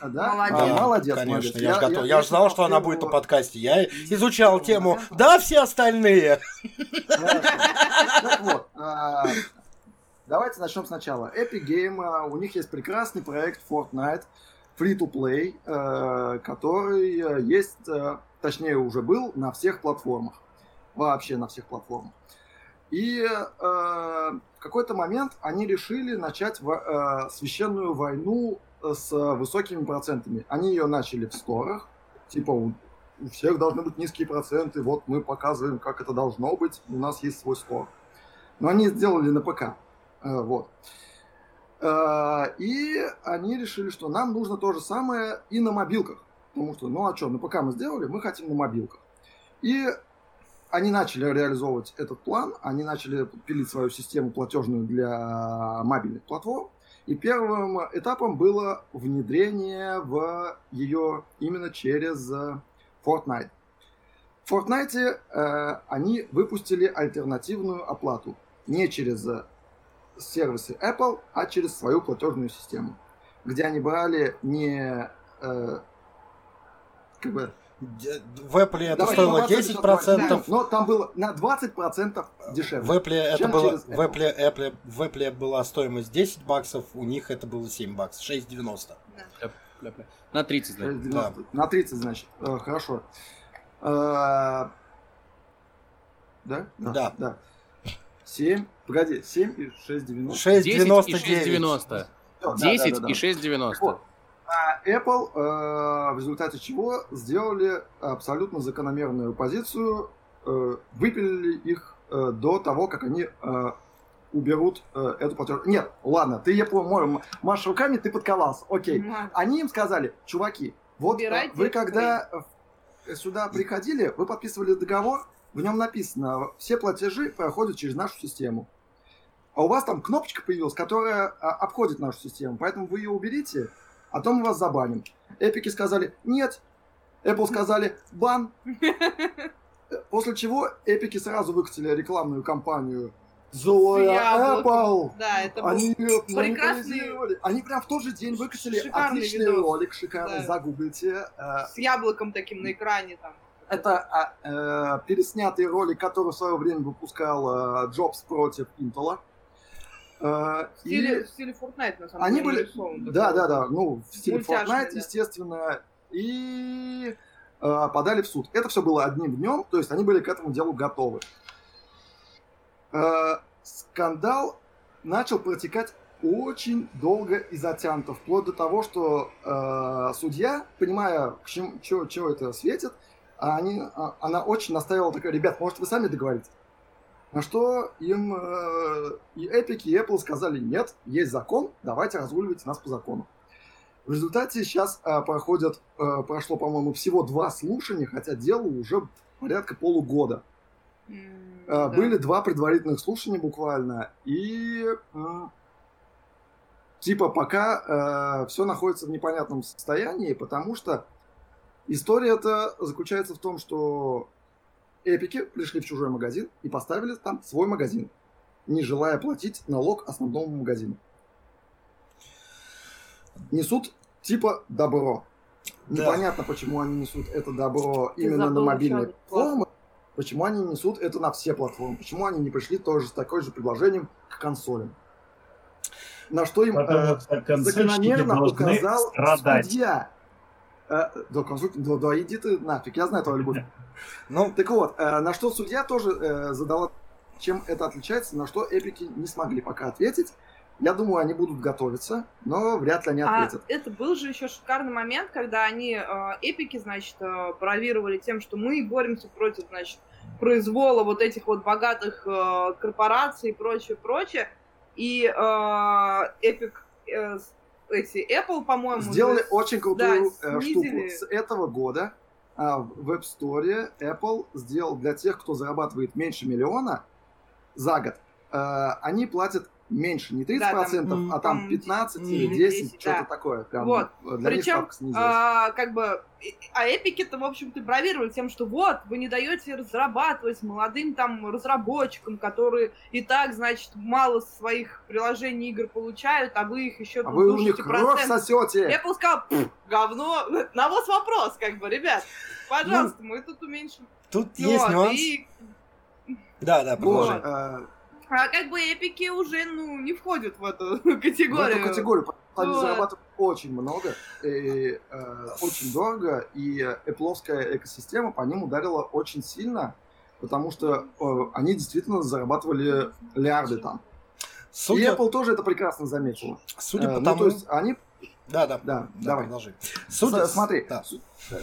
А, Да? Молодец. А, Да, молодец, конечно, молодец. я, же готов. Я, же знал, что она будет на подкасте. Я изучал тему. Да, все остальные. Хорошо. Так вот, а, давайте начнем сначала. Epic Game, у них есть прекрасный проект Fortnite, free-to-play, э, который э, есть, э, точнее уже был на всех платформах. Вообще на всех платформах. И э, в какой-то момент они решили начать во- э, священную войну э, с высокими процентами. Они ее начали в сторах, типа у, у всех должны быть низкие проценты, вот мы показываем, как это должно быть, у нас есть свой стор. Но они сделали на ПК. Э, Вот. Э, И они решили, что нам нужно то же самое и на мобилках. Потому что, ну а что, на ПК мы сделали, мы хотим на мобилках. И они начали реализовывать этот план, они начали пилить свою систему платежную для мобильных платформ. И первым этапом было внедрение в ее именно через э, Fortnite. В Fortnite э, они выпустили альтернативную оплату. Не через э, сервисы Apple, а через свою платежную систему. Где они брали не... э, как бы, В Apple это Давай, стоило ну, 10%. Да, но там было на 20% дешевле. В Apple это было, через в Apple, Apple- в Apple была стоимость 10 баксов, у них это было 7 баксов, 6,90. Ля-ля. На 30, да. 6,90. На 30, значит. Э, хорошо. Э, да? Да. Да. 7. Погоди, 7 и 6,90. 10 и 6,99. 6,90. Всё, да, 10 да, да, и да. 6,90. Вот. А Apple э, в результате чего сделали абсолютно закономерную позицию, э, выпилили их э, до того, как они уберут э, эту платеж. Нет, ладно, ты, я помню, машешь руками, ты подковался. Окей. Они им сказали, чуваки, вот Убирайте вы когда э, сюда приходили, вы подписывали договор, в нем написано, все платежи проходят через нашу систему. А у вас там кнопочка появилась, которая а, обходит нашу систему, поэтому вы ее уберите, а то мы вас забаним. Эпики сказали, нет. Apple сказали, бан. <laughs> После чего эпики сразу выкатили рекламную кампанию Злая. Apple. Да, это был Они ее прекрасный-. Они прям в тот же день выкатили Шикарный отличный видос. ролик, шикарный, Да. загуглите. Э, с яблоком таким на экране там. это а, э, переснятый ролик, который в свое время выпускал э, Джобс против Intel. В, стиле, и... в стиле Fortnite, на самом Они деле. были... нарисован Да, да, да. Ну, в стиле Fortnite, да. естественно. И э, подали в суд. Это все было одним днем, то есть они были к этому делу готовы. Э, скандал начал протекать очень долго и затянуто, вплоть до того, что э, судья, понимая, к чему, чё, чё это светит, а они, а- она очень настаивала такая, ребят, может вы сами договоритесь? На что им э, и Epic, и Apple сказали, нет, есть закон, давайте разруливайте нас по закону. В результате сейчас э, проходят, э, прошло, по-моему, всего два слушания, хотя делу уже порядка полугода. М, Э, да. Были два предварительных слушания буквально, и типа пока все находится в непонятном состоянии, потому что история это заключается в том, что эпики пришли в чужой магазин и поставили там свой магазин, не желая платить налог основному магазину. Несут типа добро. Да. Непонятно, почему они несут это добро Ты именно на мобильные платформы. Почему они несут это на все платформы? Почему они не пришли тоже с такой же предложением к консолям? На что им Потому э, закономерно указал страдать. судья. Э, да, консуль- да, да, иди ты нафиг, я знаю твою любовь. Ну, Так вот, э, на что судья тоже э, задала, чем это отличается, на что эпики не смогли пока ответить. Я думаю, они будут готовиться, но вряд ли они А ответят. это был же еще шикарный момент, когда они, э, эпики, значит, э, бравировали тем, что мы боремся против, значит, произвола вот этих вот богатых э, корпораций и прочее, прочее. И э, эпик, э, эти, Apple, по-моему, Сделали же- очень крутую да, э, штуку. снизили. С этого года а, в App Store Apple сделал для тех, кто зарабатывает меньше миллиона за год, э, они платят меньше, не 30%, Да, там, а там по-моему, 15 или 10, 10, что-то да. такое. Прям, Вот. э, Для Причем, а, как бы, а эпики-то, в общем-то, бравировали тем, что вот, вы не даете разрабатывать молодым там разработчикам, которые и так, значит, мало своих приложений игр получают, а вы их еще А вы у них кровь сосете. Я сказал, говно. <laughs> На вас вопрос, как бы, ребят. Пожалуйста, мы тут уменьшим. тут Ну есть вот, нюанс. и, Да, да, Вот, продолжай. э, а как бы эпики уже, ну, не входят в эту <laughs> в категорию. эту категорию. потому что Они Вот. зарабатывают очень много, и, э, очень дорого, и Apple экосистема по ним ударила очень сильно, потому что э, они действительно зарабатывали лярды там. И Судя, Apple тоже это прекрасно заметила. судя Э, по ну, тому... то есть они... Да, да, Да, да, давай. продолжи. С- Судя... Смотри, Да. с-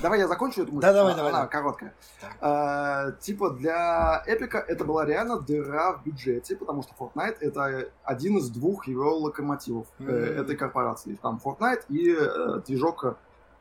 давай я закончу эту мысль. Да, давай, давай, Она давай. короткая. А, типа для Эпика это была реально дыра в бюджете, потому что Fortnite это один из двух его локомотивов Мгм. этой корпорации. Там Fortnite и э, движок э,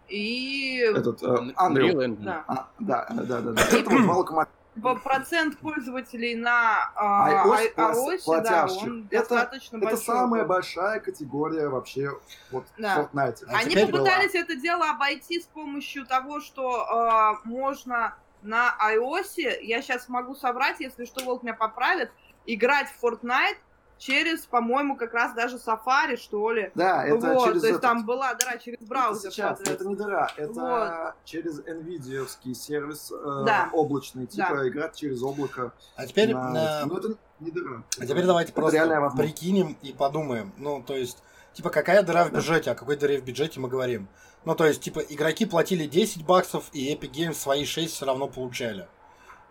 И этот э, Unreal Unreal. Да. А, да, да, да, да. <clears throat> Это вот два локомотива. По- процент пользователей на iOS iOS, да, платящих. он Это- достаточно Это большой. самая большая категория вообще вот Да. в Fortnite. А Они попытались это дело обойти с помощью того, что а, можно на iOS, я сейчас могу соврать, если что, Волк меня поправит, играть в Fortnite через, по-моему, как раз даже Safari, что ли. Да, это вот, через то есть этот- там была дыра через Это браузер. сейчас, соответственно. это не дыра, это через NVIDIA сервис э, Да. облачный, типа Да. играть через облако. А теперь... на- э, Ну, это не дыра. А теперь давайте Это просто прикинем и подумаем. Ну, то есть, типа, какая дыра в Да. бюджете, о какой дыре в бюджете мы говорим? Ну, то есть, типа, игроки платили 10 баксов, и Epic Games свои 6 все равно получали.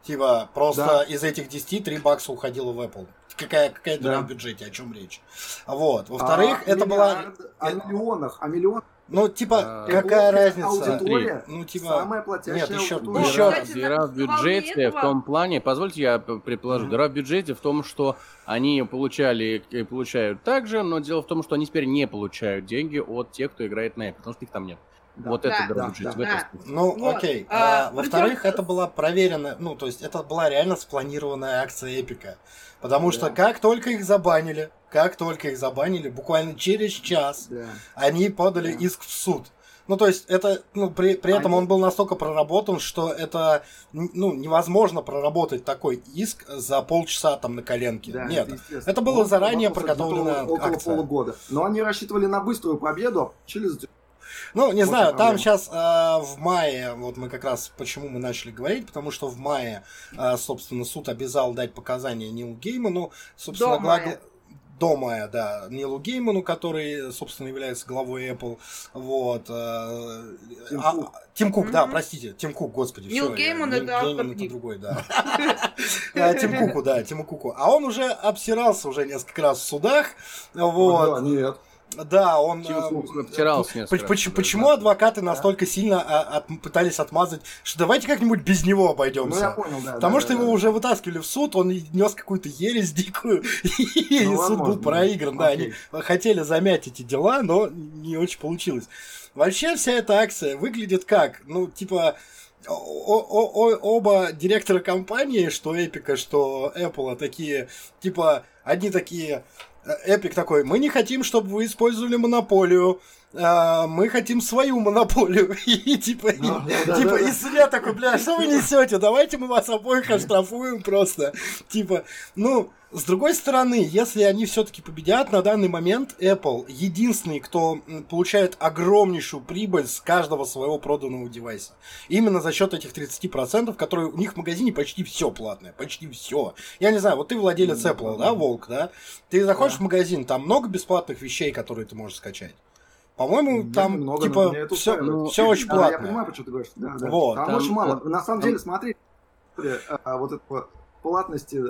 Типа, просто Да. из этих 10 3 бакса уходило в Apple. Какая, какая дыра Да. в бюджете, о чем речь? Вот. Во-вторых, А это была... О миллионах, о миллионах. Ну, типа, А, какая разница? Аудитория Ну, типа... самая платящая нет, еще- аудитория. Еще- кстати, Дыра в бюджете в том плане, позвольте я предположу, Мгм. дыра в бюджете в том, что они получали и получают так же, но дело в том, что они теперь не получают деньги от тех, кто играет на Epic, потому что их там нет. Да. Вот Да, это да, в бюджете. да. в этом Да. смысле. Ну, Вот. окей. А, А, во-вторых, причем- это была проверенная, ну, то есть это была реально спланированная акция Эпика. Потому что Да. как только их забанили, как только их забанили, буквально через час Да. они подали Да. иск в суд. Ну, то есть это, ну, при, при этом он был настолько проработан, что это, ну, невозможно проработать такой иск за полчаса там на коленке. Да, Нет. это было Он заранее работал где-то подготовленная около акция. полугода. Но они рассчитывали на быструю победу, за- Ну, не знаю, там сейчас в мае, вот мы как раз почему мы начали говорить, потому что в мае, э, собственно, суд обязал дать показания Нилу Гейману, собственно, До гла- мая. до мая, да, Нилу Гейману, который, собственно, является главой Apple, вот. э, Тим а- Кук. Тим Кук, да, Мгм. простите, Тим Кук, господи. Нил всё, я- Гейман Нил это автор Гейман это другой, да. <laughs> <laughs> А, Тим Куку, да, Тиму Куку. А он уже обсирался уже несколько раз в судах, Да, вот. нет. Да, он... Э, да, Почему адвокаты настолько сильно а, от- пытались отмазать, что давайте как-нибудь без него Ну, я обойдемся? понял, да. Потому да, что да, его да. уже вытаскивали в суд, он нес какую-то ересь дикую, <laughs> и Ну, суд был проигран. Да, они хотели замять эти дела, но не очень получилось. Вообще вся эта акция выглядит как? Ну, типа, о- о- о- оба директора компании, что Эпика, что Apple, такие, типа, одни такие, Эпик такой, мы не хотим, чтобы вы использовали монополию, а, мы хотим свою монополию. <laughs> И типа, и- Да, типа, да, и судья такой, бля, что вы несете? Давайте мы вас обоих <laughs> оштрафуем просто. Типа, ну, с другой стороны, если они все-таки победят, на данный момент Apple единственный, кто получает огромнейшую прибыль с каждого своего проданного девайса. Именно за счет этих 30%, которые у них в магазине почти все платное, почти все. Я не знаю, вот ты владелец Ну, Apple, да. да, Волк, да? Ты заходишь Да. в магазин, там много бесплатных вещей, которые ты можешь скачать. По-моему, Нет, там много, но типа все, устраивает. все очень Да, я понимаю, что ты говоришь. Да, да. Вот, там, там- очень мало. На самом там- деле, смотри, а, вот это платности.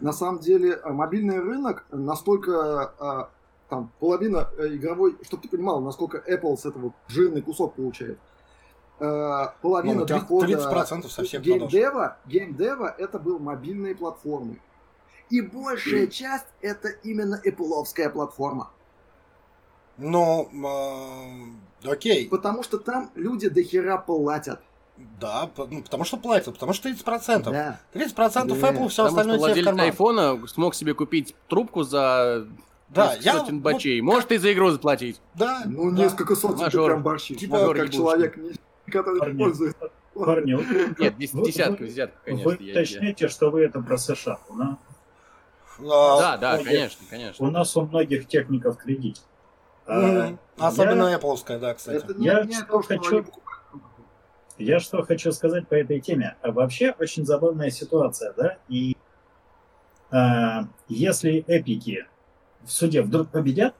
Э, на самом деле, э, мобильный рынок настолько а, там половина э, игровой, чтобы ты понимал, насколько Apple с этого жирный кусок получает. Э, половина Ну, три- дохода 30% со всех продаж. геймдева, геймдева это был мобильные платформы. И большая часть это именно Apple'овская платформа. Ну, э, окей. Потому что там люди до хера платят. Да, ну, потому что платят, потому что 30%. Да. 30% Да. Apple, все Потому остальное что тебе в владелец карман. айфона смог себе купить трубку за Да, я сотен вот- бачей. Может и за игру заплатить. Да, Ну, да. несколько сотен ты Мажор. прям борщи. Типа, Мажор, мажор как человек, который Парни. пользуется. Парни, вот Нет, дес- вы- десятка, вы- десятка, вы конечно. я- уточняете, что вы это про США. Нас, А, Да, да, конечно, конечно. у нас у многих техников кредит. А. Особенно я- Apple, да, кстати. Это не Я что то, что хочу- они покупают. Я что хочу сказать по этой теме. А Вообще очень забавная ситуация, да? И а, если эпики в суде вдруг победят,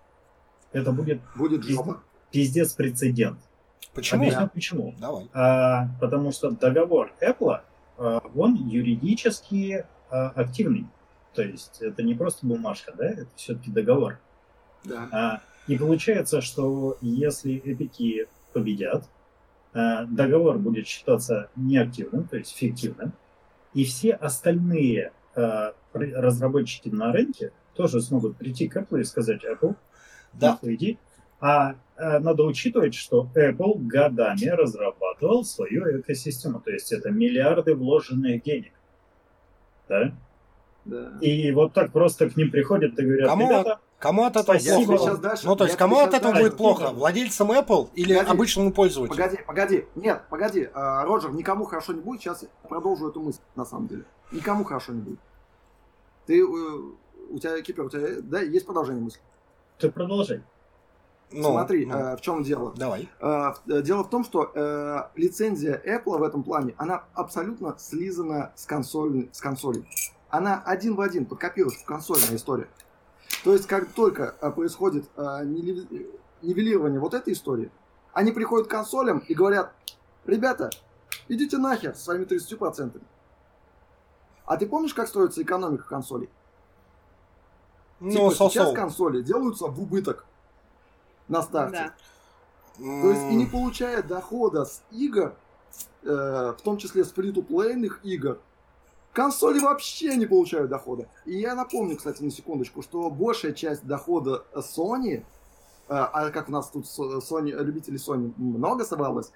это будет Будет жопа. пиздец прецедент. Почему? Объясню почему. Давай. А, потому что договор Apple, а, он юридически а, активный. То есть это не просто бумажка, да, это все-таки договор. Да. А, и получается, что если эпики победят, договор будет считаться неактивным, то есть фиктивным, и все остальные пр- разработчики на рынке тоже смогут прийти к Apple и сказать, Apple, Да. нахуй иди. А, а надо учитывать, что Apple годами разрабатывал свою экосистему, то есть это миллиарды вложенных денег. Да? Да. И вот так просто к ним приходят и говорят, Кому ребята, Кому от этого Спасибо. плохо? Сейчас дальше- Ну, то есть, я кому от этого дальше- будет плохо? Владельцам Apple или Погоди. обычному пользователю? Погоди, погоди. Нет, погоди. А, Роджер, никому хорошо не будет. Сейчас я продолжу эту мысль, на самом деле. Никому хорошо не будет. Ты, э, у тебя, Кипер, у тебя да, есть продолжение мысли? ты продолжай. Ну, Смотри, ну, э, в чем дело. Давай. Э, э, Дело в том, что э, лицензия Apple в этом плане, она абсолютно слизана с, консоль, с консолей. Она один в один подкопируется в консольная история. То есть, как только э, происходит нивели- нивелирование вот этой истории, они приходят к консолям и говорят, ребята, идите нахер со своими 30%. А ты помнишь, как строится экономика консолей? Ну, типа, сейчас консоли делаются в убыток на старте. Да. То есть и не получая дохода с игр, э, в том числе с фри-то-плейных игр, консоли вообще не получают дохода. И я напомню, кстати, на секундочку, что большая часть дохода Sony, э, а как у нас тут Sony, любителей Sony много собралось,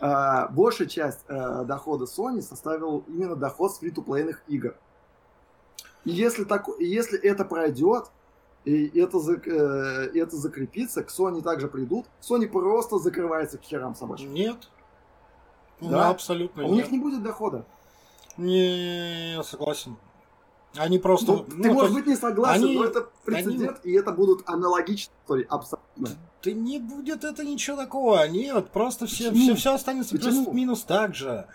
э, большая часть э, дохода Sony составил именно доход с фри-то-плейных игр. И если, так, если это пройдет, и это, это закрепится, к Sony также придут, Sony просто закрывается к херам собачьим. Нет. Ну, Да. абсолютно У нет. них не будет дохода. Не, я согласен. Они просто... Ну, ну, ты, то может быть, не согласен, они- но это прецедент, и это будут аналогичные истории абсолютно. Да не будет это ничего такого. Нет, просто все, все, все останется плюс-минус так же.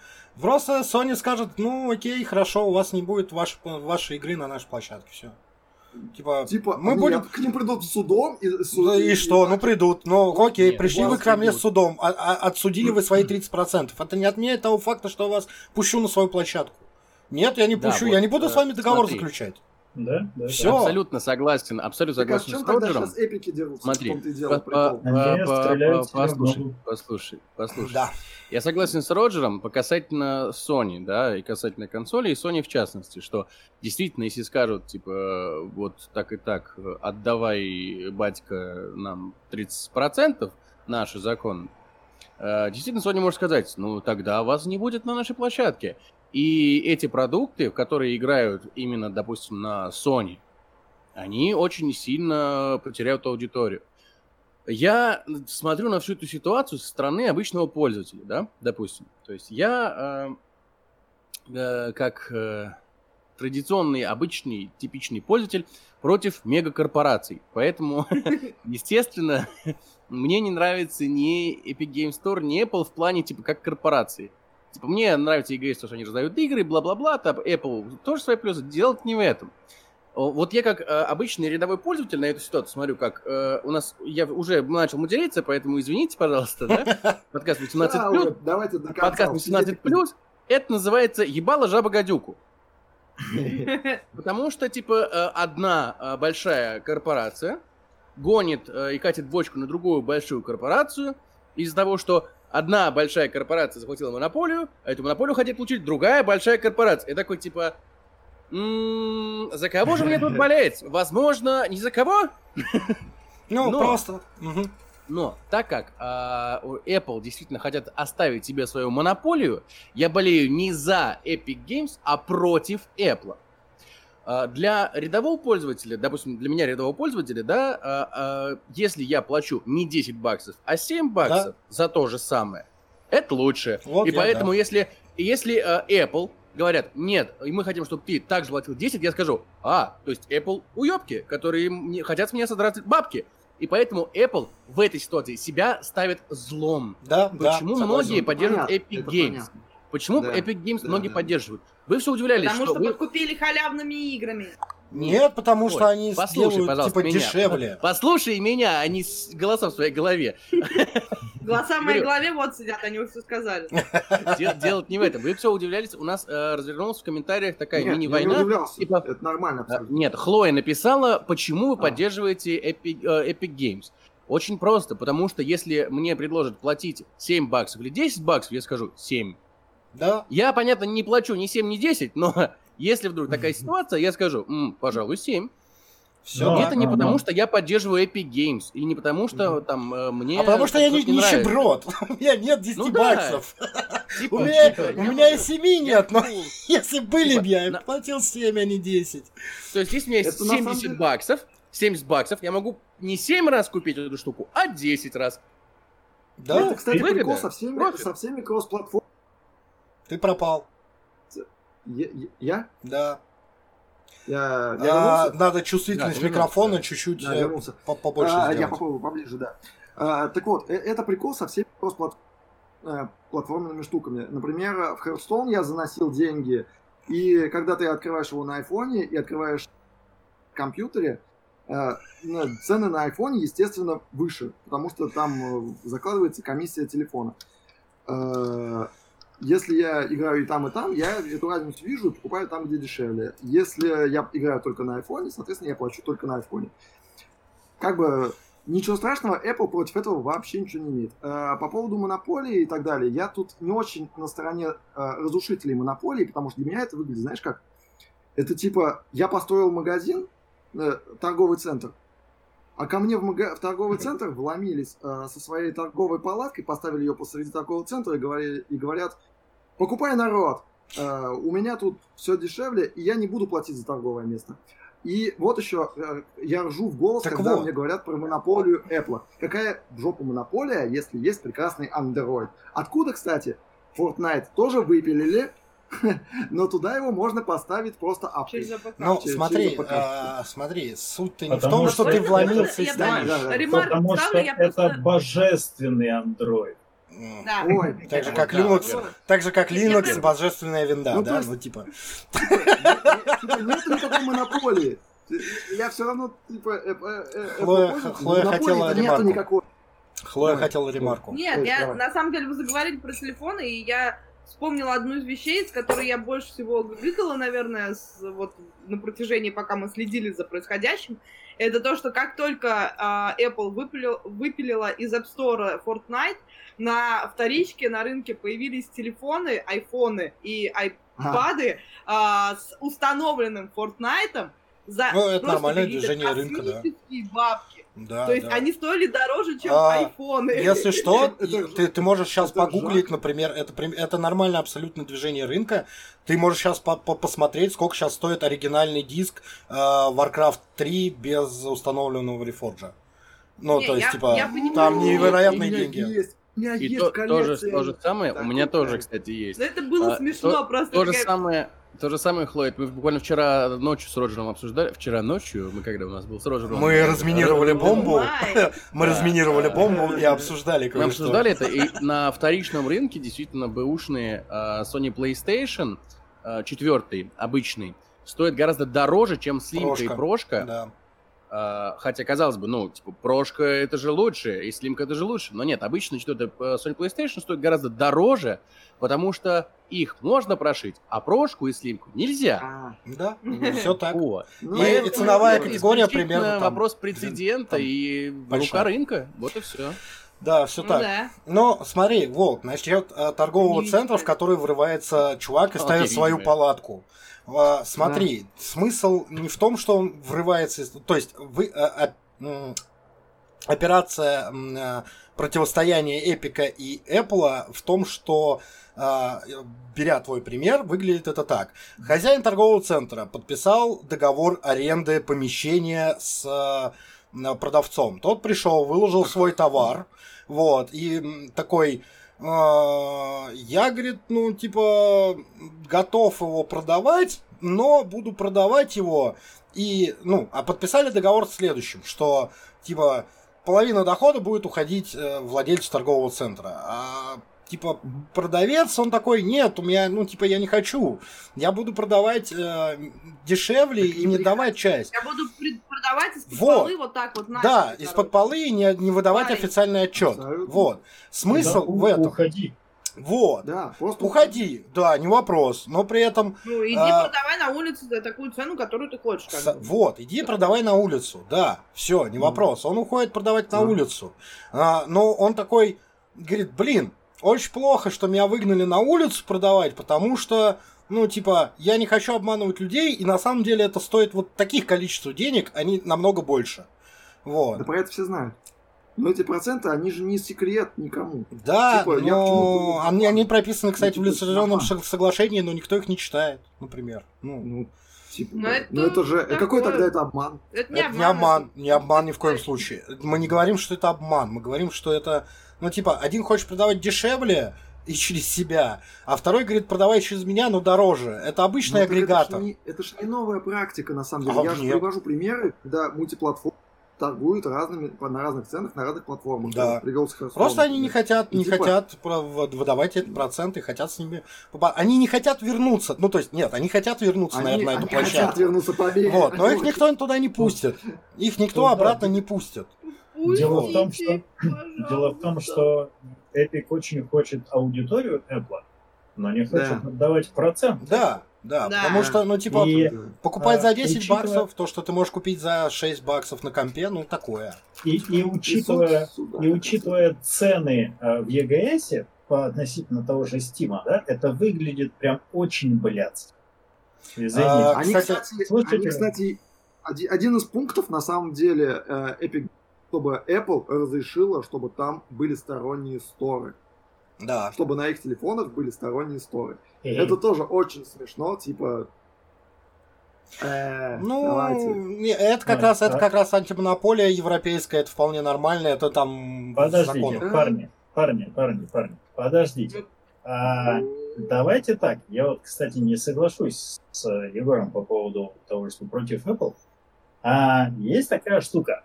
Просто Sony скажет, ну окей, хорошо, у вас не будет ваш, вашей игры на нашей площадке, все. Типа, типа мы будем... к ним придут судом и... Суд... И, и что? Ну придут. Ну окей, Нет, пришли вы ко мне с судом, а, а, отсудили вы свои 30%. Это не отменяет того факта, что я вас пущу на свою площадку. Нет, я не пущу, да, вот, я не буду э, с вами договор смотри. заключать. Да, да. Все. Абсолютно согласен, абсолютно так, согласен а с Роджером. сейчас эпики дерутся? Смотри, послушай, послушай, послушай. Да. Я согласен с Роджером по касательно Sony, да, и касательно консоли, и Sony в частности, что действительно, если скажут, типа, вот так и так, отдавай, батька, нам 30% наши законы, э, действительно, Sony может сказать, ну, тогда вас не будет на нашей площадке. И эти продукты, которые играют именно, допустим, на Sony, они очень сильно потеряют аудиторию. Я смотрю на всю эту ситуацию со стороны обычного пользователя, да, допустим. То есть я э, э, как э, традиционный, обычный, типичный пользователь против мегакорпораций. Поэтому, <laughs> естественно, <laughs> мне не нравится ни Epic Game Store, ни Apple в плане типа как корпорации. Типа, мне нравится EGS, то, что они раздают игры, бла-бла-бла, там Apple тоже свои плюсы, делать не в этом. Вот я как э, обычный рядовой пользователь на эту ситуацию смотрю, как э, у нас, я уже начал материться, поэтому извините, пожалуйста, да, <laughs> подкаст 18+, плюс, давайте подкаст 18+, плюс, это называется «Ебала жаба гадюку». <laughs> Потому что, типа, э, одна э, большая корпорация гонит и катит бочку на другую большую корпорацию из-за того, что одна большая корпорация захватила монополию, а эту монополию хотит получить другая большая корпорация. И такой типа, м-м, за кого же мне тут <laughs> болеть? Возможно, не за кого? Ну, Но, просто. Но так как а, Apple действительно хотят оставить себе свою монополию, я болею не за Epic Games, а против Apple. А, для рядового пользователя, допустим, для меня рядового пользователя, да, а, а, если я плачу не 10 баксов, а 7 баксов да. за то же самое, это лучше. Вот и я, поэтому, да. если, если Apple говорят, нет, и мы хотим, чтобы ты также платил 10, я скажу, а, то есть Apple уебки, которые не, хотят с меня содрать бабки. И поэтому Apple в этой ситуации себя ставит злом. Да, Почему да, многие поддерживают Epic Games? Понятно. Почему да. Epic Games да, многие да. поддерживают? Вы все удивлялись, Потому что, что вы... подкупили халявными играми. Нет, потому что Ой, они послушай, сделают, типа, меня. дешевле. Послушай меня, а не с голосом в своей голове. <laughs> Голоса в моей голове вот сидят, они все сказали. <laughs> Делать не в этом. Вы все удивлялись, у нас э, развернулась в комментариях такая мини-война. Типа, это нормально э, абсолютно. Нет, Хлоя написала, почему вы а. поддерживаете Epic, э, Epic Games. Очень просто, потому что если мне предложат платить 7 баксов или 10 баксов, я скажу 7. Да. Я, понятно, не плачу ни 7, ни 10, но <laughs> если вдруг такая ситуация, я скажу, М, пожалуй, 7. Все. Но, это не но, потому, но. что я поддерживаю Epic Games, или не потому, что там э, мне... А потому что я не нищеброд. <laughs> У меня нет 10 ну, баксов. <laughs> Типа, у меня, типа, у меня и 7 нет, но если были бы, я платил 7, а не 10. То есть, если у меня есть 70 баксов, 70 баксов, я могу не 7 раз купить эту штуку, а 10 раз. Да, это, кстати, прикол со всеми, со всеми кросс-платформами ты пропал. Я? я? Да. Я, я а, надо чувствительность да, микрофона чуть-чуть да, э, по побольше а, сделать. Я попробую поближе, да. А, так вот, э, это прикол со всеми э, платформенными штуками. Например, в Hearthstone я заносил деньги, и когда ты открываешь его на айфоне и открываешь в компьютере, цены на айфоне, естественно, выше, потому что там закладывается комиссия телефона если я играю и там, и там, я эту разницу вижу и покупаю там, где дешевле. Если я играю только на айфоне, соответственно, я плачу только на айфоне. Как бы ничего страшного, Apple против этого вообще ничего не имеет. Э, по поводу монополии и так далее, я тут не очень на стороне э, разрушителей монополии, потому что для меня это выглядит, знаешь как? Это типа, я построил магазин, э, торговый центр, а ко мне в, мага... в торговый <laughs> центр вломились э, со своей торговой палаткой, поставили ее посреди торгового центра и, говорили, и говорят, покупай народ, э, у меня тут все дешевле, и я не буду платить за торговое место. И вот еще э, я ржу в голос, так когда вот. мне говорят про монополию Apple. Какая в жопу монополия, если есть прекрасный Android? Откуда, кстати, Fortnite тоже выпилили, <laughs> но туда его можно поставить просто апкой. Через АПК. Ну, через- смотри, через АПК. а, смотри, суть-то не в том, что- что ты вломился и. Ремарк Потому что я это просто- божественный андроид. Да. Ой, Так же, как да, Linux, вот. так же, как Linux, божественная винда, Ну, да? есть- Ну, типа. типа, <laughs> нет никакой монополии. Я все равно, типа, э, э, э, Хлоя- хотела нету ремарку. никакой. Хлоя хотела ремарку. Нет, я на самом деле вы заговорили про телефоны, и я вспомнила одну из вещей, с которой я больше всего гыкала, наверное, с- вот на протяжении, пока мы следили за происходящим. Это то, что как только а, Apple выпилил- выпилила из App Store Fortnite, на вторичке на рынке появились телефоны, айфоны и айпады а, с установленным Fortnite за Ну, это просто нормальное движение рынка, да. бабки. Да, То есть да. они стоили дороже, чем А, айфоны. Если что, <laughs> ты, ты можешь сейчас это погуглить, жах. например, это, это нормальное абсолютно движение рынка. Ты можешь сейчас посмотреть, сколько сейчас стоит оригинальный диск э, Warcraft 3 без установленного рефорджа. Ну, Не, то есть, я- типа, я понимаю. там невероятные деньги. Есть, у меня И есть то, коллекция. то же самое, у такой меня тоже, кстати, есть. Это было А, смешно, то- просто То же такая- самое, то же самое, Хлоя, мы буквально вчера ночью с Роджером обсуждали, вчера ночью, мы когда у нас был с Роджером. Мы э, разминировали э, бомбу. <laughs> Мы разминировали бомбу и обсуждали Мы обсуждали это, и <laughs> на вторичном рынке действительно бэушные э, Sony PlayStation э, четвертый, обычный, стоит гораздо дороже, чем слимка Прошка. и прошка. А, хотя, казалось бы, ну, типа, прошка это же лучше, и слимка это же лучше. Но нет, обычно четвертый э, Sony PlayStation стоит гораздо дороже, потому что их можно прошить, а прошку и слимку нельзя. А, Да, все <laughs> так. Вот. ну, И это- ценовая Это категория примерно там- вопрос прецедента там и большая. рука рынка. Вот и все. Да, все Ну так. да. Но смотри, вот, насчет э, торгового Не центра, в который врывается чувак и <laughs> ставит свою видимо. палатку. А, смотри, смысл не в том, что он врывается, то есть вы, а, м, операция противостояния Эпика и Apple в том, что а, беря твой пример, выглядит это так. Хозяин торгового центра подписал договор аренды помещения с э, продавцом. Тот пришел, выложил свой товар, вот, и такой, я, говорит, ну, типа, готов его продавать, но буду продавать его, и, ну, а подписали договор с следующим, что, типа, половина дохода будет уходить э, владельцу торгового центра, а типа продавец, он такой, нет, у меня, ну, типа, я не хочу. Я буду продавать э, дешевле и не давать часть. Я буду продавать из-под Вот. полы вот так вот. Да, начали, из-под короче. полы и не, не выдавать Маленький. официальный отчет. Абсолютно. Вот. Смысл Да, в этом. Уходи. Вот. Да, просто Уходи, да, не вопрос. Но при этом, Ну, иди А- продавай на улице за такую цену, которую ты хочешь. как с- вот, иди продавай на улицу. Да, все, не Мгм. вопрос. Он уходит продавать на Мгм. улицу. А, но он такой, говорит, блин, очень плохо, что меня выгнали на улицу продавать, потому что, ну, типа, я не хочу обманывать людей, и на самом деле это стоит вот таких количества денег, они намного больше. Вот. Да про это все знают. Но эти проценты, они же не секрет никому. Да, Типа, я но они, они прописаны, кстати, в лицензионном соглашении, но никто их не читает, например. Ну, Ну, типа, Но это ну это же... такое- Какой тогда это обман? Это это не обман, не обман ни в коем случае. Мы не говорим, что это обман, мы говорим, что это, ну, типа, один хочет продавать дешевле и через себя, а второй говорит, продавай через меня, но дороже. Это обычный Ну, так агрегатор. Это ж, не, это не новая практика, на самом деле. А, Я же нет. привожу примеры, когда мультиплатформ торгуют разными, на разных ценах, на разных платформах. Да. Просто они не хотят, И не типа- хотят выдавать эти проценты, хотят с ними... Они не хотят вернуться. Ну, то есть, нет, они хотят вернуться, Они, наверное, на эту они хотят площадку. вернуться победе. Вот, но их никто туда не пустит. Их никто Ну обратно не пустит. Дело в том, что- Пустите, <clears throat> Дело в том, пожалуйста. что Epic очень хочет аудиторию Apple, но не хочет Да. отдавать процент. Да, да, Да. потому что, ну, типа, И- покупать за а, 10 учитывая- баксов, то, что ты можешь купить за 6 баксов на компе, ну, такое. И, и учитывая, и учитывая цены э, в EGS по относительно того же Steam, да, это выглядит прям очень. Извините. А, Они, Кстати, кстати, слушайте- они, кстати, оди- один из пунктов, на самом деле, э, Epic, чтобы Apple разрешила, чтобы там были сторонние сторы. Да. Чтобы на их телефонах были сторонние сторы. И- Это тоже очень смешно, типа... э, Ну, давайте. не, это как А, раз, это а- как раз антимонополия европейская, это вполне нормально, это там Подождите, законах. парни, парни, парни, парни, подождите. А, давайте так. Я вот, кстати, не соглашусь с Егором по поводу того, что против Apple. А есть такая штука.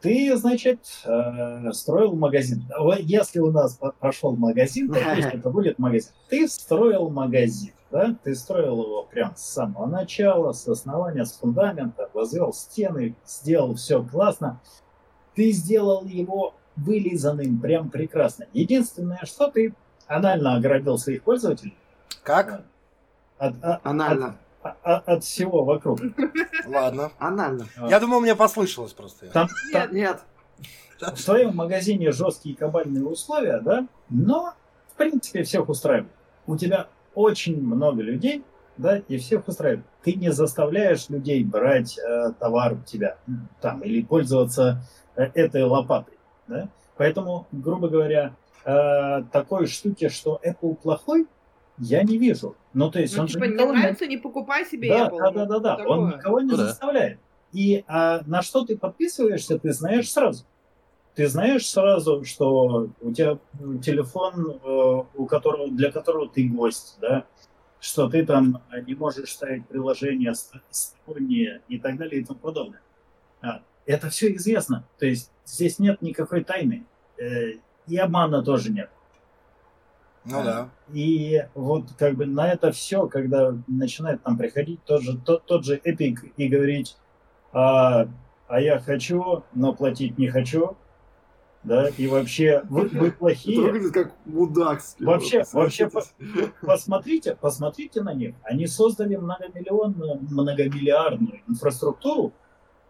Ты, значит, э, строил магазин. Если у нас прошел магазин, то <laughs> это будет магазин. Ты строил магазин, да? Ты строил его прям с самого начала, с основания, с фундамента, возвел стены, сделал все классно. Ты сделал его вылизанным прям прекрасно. Единственное, что ты анально оградил своих пользователей. Как? От, от, анально. От, от, от всего вокруг. Ладно. Анально. Я думал, мне послышалось просто. Там, нет, нет. В своем магазине жесткие кабальные условия, да, но в принципе всех устраивает. У тебя очень много людей, да, и всех устраивает. Ты не заставляешь людей брать э, товар у тебя там или пользоваться э, этой лопатой, да. Поэтому, грубо говоря, э, такой штуки, что Apple плохой, я не вижу. Ну, то есть ну, он типа, же не нравится, не покупай себе да, Apple. Да, да, да, да. Он никого не ну, заставляет. И а, на что ты подписываешься, ты знаешь сразу. Ты знаешь сразу, что у тебя телефон, э, у которого, для которого ты гость, да, что ты там не можешь ставить приложение сторонние и так далее и тому подобное. А, это все известно. То есть здесь нет никакой тайны. Э, и обмана тоже нет. Ну а, да. И вот как бы на это все, когда начинает там приходить тот же, тот, тот же эпик и говорить, а, а я хочу, но платить не хочу, да, и вообще вы, вы плохие. Это выглядит как мудакский. Вообще, вообще по, посмотрите, посмотрите на них. Они создали многомиллионную, многомиллиардную инфраструктуру.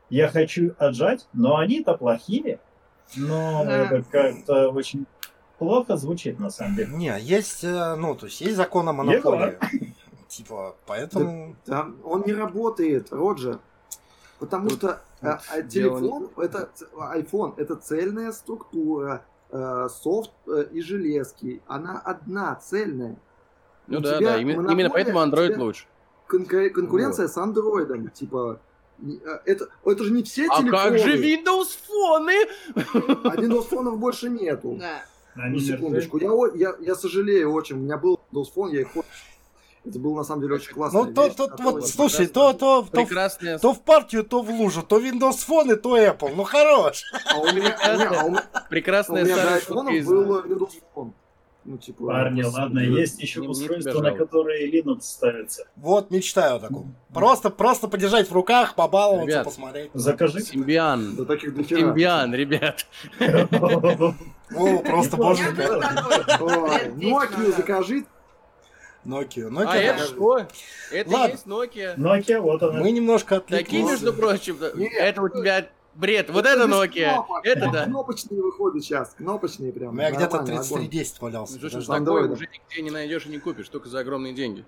Я хочу отжать, но они-то плохие. Но да. это как-то очень плохо звучит на самом деле. Не, есть, э, ну, то есть есть закон о монополии. <laughs> Типа, поэтому... Да, он не работает, Роджер. Потому что а, а телефон, это iPhone, это цельная структура, э, софт э, и железки. Она одна, цельная. Ну да, да, именно, поэтому Android лучше. конкуренция с андроидом, типа, это, это же не все а телефоны. А как же Windows фоны? А Windows фонов больше нету. Да. Ну, секундочку. Я, я, я сожалею очень. У меня был Windows Phone, я их это было на самом деле очень классно. Ну, то, вещь, то, вот, слушай, то, то, то, то, то в партию, то в лужу, то Windows Phone и то Apple. Ну, хорош. А у меня, а Прекрасная у меня до iPhone был Windows Phone. Ну, типа, Парни, ладно, есть еще устройства, на которые Linux ставится. Вот, мечтаю о таком. Просто, просто подержать в руках, побаловаться, ребят, посмотреть. Закажи. Симбиан. Да таких Симбиан, ребят. <laughs> О, просто боже Nokia закажи. Nokia. Nokia. А это что? Это Ладно. есть Nokia. Nokia, вот она. Мы немножко отвлеклись. Такие, между прочим, это у тебя Бред, вот это Nokia. Кнопок. Это да. Кнопочные выходят сейчас, кнопочные прям. У меня где-то 3310 валялся. Ну, что ж, такое уже нигде не найдешь и не купишь, только за огромные деньги.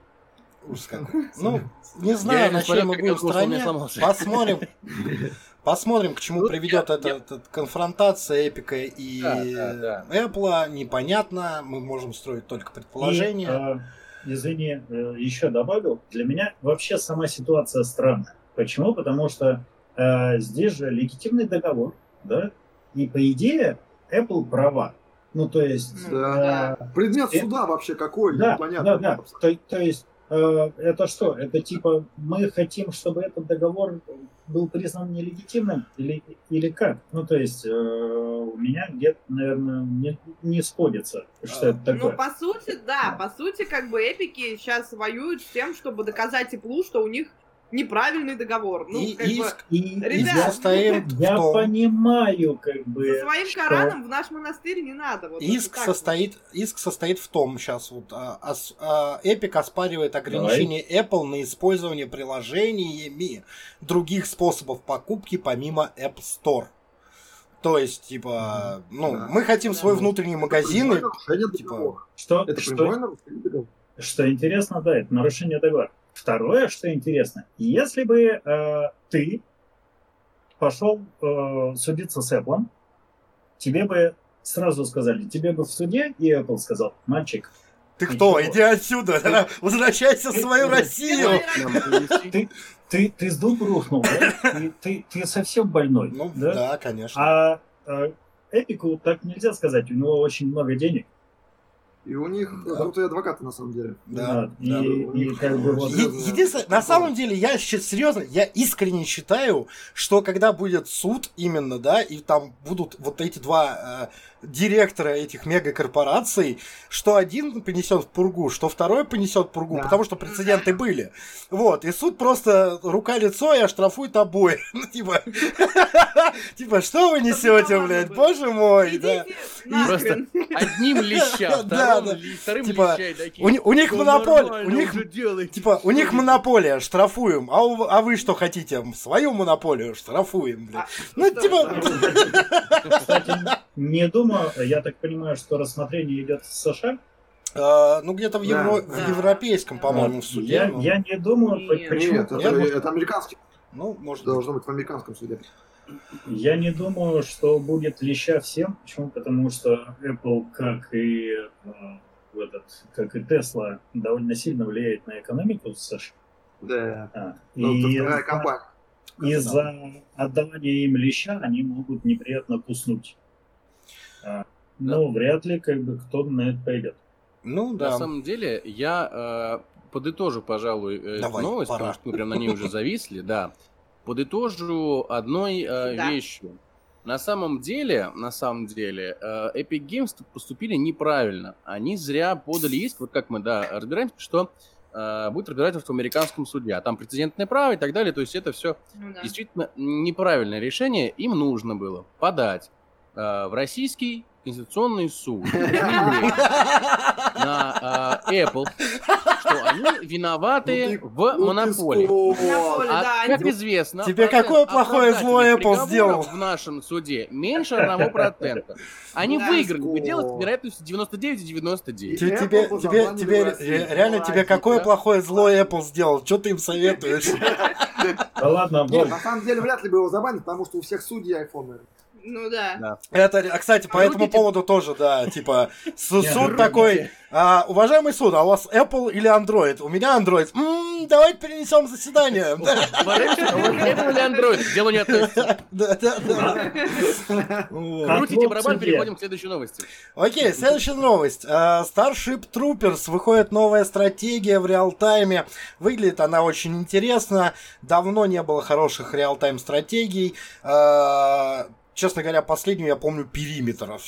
Ужас какой. Ну, не знаю, на чем мы будем в стране. Посмотрим. <laughs> Посмотрим, к чему приведет эта, конфронтация Эпика и Apple. Непонятно. Мы можем строить только предположения. А, извини, э, еще добавил. Для меня вообще сама ситуация странная. Почему? Потому что э, здесь же легитимный договор, да, и по идее Apple права. Ну, то есть... Да. Э, Предмет э, суда вообще какой? Да, Непонятно. да, да. То, то есть, э, это что? Это типа мы хотим, чтобы этот договор был признан нелегитимным или, или как? Ну, то есть, э, у меня где-то, наверное, не, не сходится, что а, это такое. Ну, по сути, да, по сути, как бы эпики сейчас воюют с тем, чтобы доказать Apple, что у них неправильный договор. Ну, и как иск, бы, и, ребят, состоит я том... понимаю, как бы. Со своим что... Кораном в наш монастырь не надо. Вот иск состоит, вот. иск состоит в том, сейчас вот а, а, Epic оспаривает ограничение Давай. Apple на использование приложениями других способов покупки помимо App Store. То есть, типа, ну, да. мы хотим да. свой внутренний магазин. И, типа... Что? Это что? Что интересно, да, это нарушение договора. Второе, что интересно, если бы э, ты пошел э, судиться с Apple, тебе бы сразу сказали, тебе бы в суде, и Apple сказал, мальчик, ты кто? Иди отсюда, <laughs> возвращайся в свою Россию. Ты, ты, ты с дуб рухнул, да? Ты, ты, ты совсем больной. Ну, да, да конечно. А, а Эпику так нельзя сказать, у него очень много денег. И у них крутые адвокаты, на самом деле. Да, И, да. и как бы вот- Е- Единственное, на самом деле, я серьезно, я искренне считаю, что когда будет суд именно, да, и там будут вот эти два э, директора этих мегакорпораций, что один понесет в пургу, что второй понесет в пургу, Да. потому что прецеденты были. Вот, и суд просто рука-лицо и оштрафует обоих. <laughs> Ну, типа, <laughs> типа, что вы несете, блядь, боже мой, да. Нахрен. Одним леща, <laughs> Да, да. вторым Типа. У, у них «Да монополия, у них Типа, у них монополия, штрафуем. А, у- а вы что хотите? Свою монополию штрафуем, блин. А, Ну, что типа? <laughs> Кстати, не думаю, я так понимаю, что рассмотрение идет в США. э, ну, где-то в, Да, Евро- да. в европейском, по-моему, в суде. Я, ну, я не думаю, Нет. почему. Нет, это, может- это американский. Ну, может быть. Должно быть в американском суде. Я не думаю, что будет леща всем. Почему? Потому что Apple, как и э, в этот, как и Tesla, довольно сильно влияет на экономику США. Да. А, Ну, и вторая за- компания. из-за отдавания им леща они могут неприятно куснуть. А, Ну, вряд ли как бы кто на это пойдет. Ну, На да. самом деле, я э, подытожу, пожалуй, э, эту Давай, новость, пора. потому что мы прям на ней уже <laughs> зависли, да. Подытожу одной э, Да. вещью. На самом деле, на самом деле, э, Epic Games поступили неправильно. Они зря подали иск, вот как мы, да, разбираемся, что э, будет разбирательство в американском суде, а там прецедентное право и так далее, то есть это все Ну да. действительно неправильное решение. Им нужно было подать э, в российский конституционный суд <laughs> на э, Apple, что они виноваты Ну в ну монополии. Монополия. А Да, как известно, Тебе какое плохое зло Apple сделал? в нашем суде меньше 1%. Они выиграли бы дело с вероятностью 99,99. Тебе, тебе, тебе, реально тебе какое плохое зло Apple сделал? Что ты им советуешь? Да ладно, Нет, на самом деле вряд ли бы его забанили, потому что у всех судей айфоны. Ну да. Да. Это, а, кстати, по этому Крутите. поводу тоже, да, типа, суд такой, а, уважаемый суд, а у вас Apple или Android? У меня Android. М, давайте перенесем заседание. <laughs> А Apple или Android, к делу не относится. <laughs> Да, да, да. Вот. Как Крутите барабан, переходим к следующей новости. Окей, следующая новость. А, Starship Troopers выходит новая стратегия в реал-тайме. Выглядит она очень интересно. Давно не было хороших реал-тайм стратегий. Честно говоря, последнюю я помню периметр.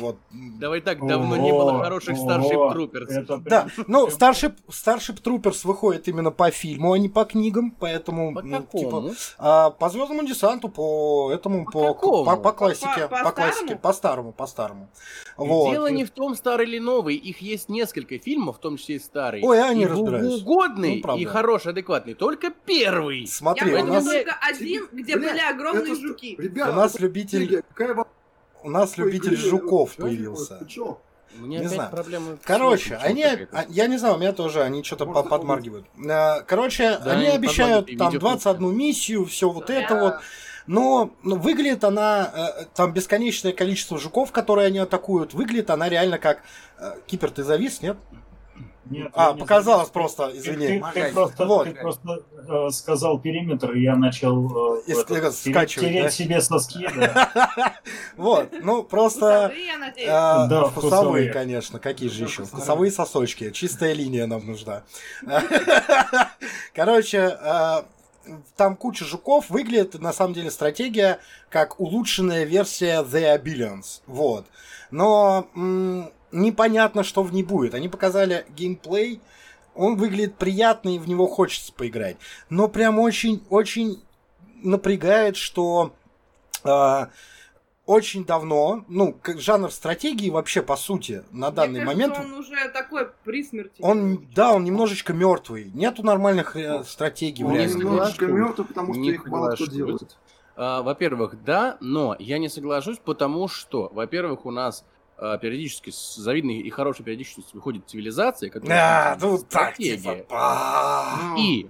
Вот. Давай так, давно не было хороших Starship Troopers. это Да, ну, Starship, Starship Troopers выходит именно по фильму, а не по книгам, поэтому, По ну, какому? а, по Звездному десанту, по этому, По по, какому? по, по классике, По- по по, классике, по старому, по старому. Вот. Дело не в том, старый или новый. Их есть несколько фильмов, в том числе и старый. Ой, я не и разбираюсь. угодный, Ну, правда. и хороший, адекватный. Только первый. Смотри, Я у нас, только один, где Бля, были огромные это- жуки. Ребята, у нас это любитель. Какая у нас любитель игры? жуков Ты появился. У меня Не опять знаю. проблемы. Короче, они, а, я не знаю, у меня тоже, они что-то это подмаргивают. Э, Короче, Да, они они обещают там видео 21 миссию, все вот это вот. Но ну, выглядит она, э, там бесконечное количество жуков, которые они атакуют, выглядит она реально как... э, Кипер, ты завис, нет? Нет, А, не показалось знаю. просто, Ты, извини. ты- ты просто, Вот. ты просто, э, сказал периметр, и я начал э, И в этот, ск- тереть- скачивать, тереть да? себе соски. Да. <laughs> Вот, ну просто... Вкусовые, э, конечно, какие же еще? Вкусовые. Сосочки, чистая линия нам нужна. <laughs> Короче, э, там куча жуков, выглядит на самом деле стратегия как улучшенная версия The Abilians. Вот. Но непонятно, что в ней будет. Они показали геймплей, он выглядит приятно и в него хочется поиграть. Но прям очень-очень напрягает, что э, очень давно, ну, как жанр стратегии вообще, по сути, на данный Мне момент, кажется, он уже такой при смерти. он, да, он немножечко мертвый. Нету нормальных э, стратегий в Он ну, немножечко что? мертв, потому что Не их мало кто делает. А, Во-первых, да, но я не соглашусь, потому что, во-первых, у нас периодически с завидной и хорошей периодичностью выходит цивилизация, которая А, ну так, типа, а. И,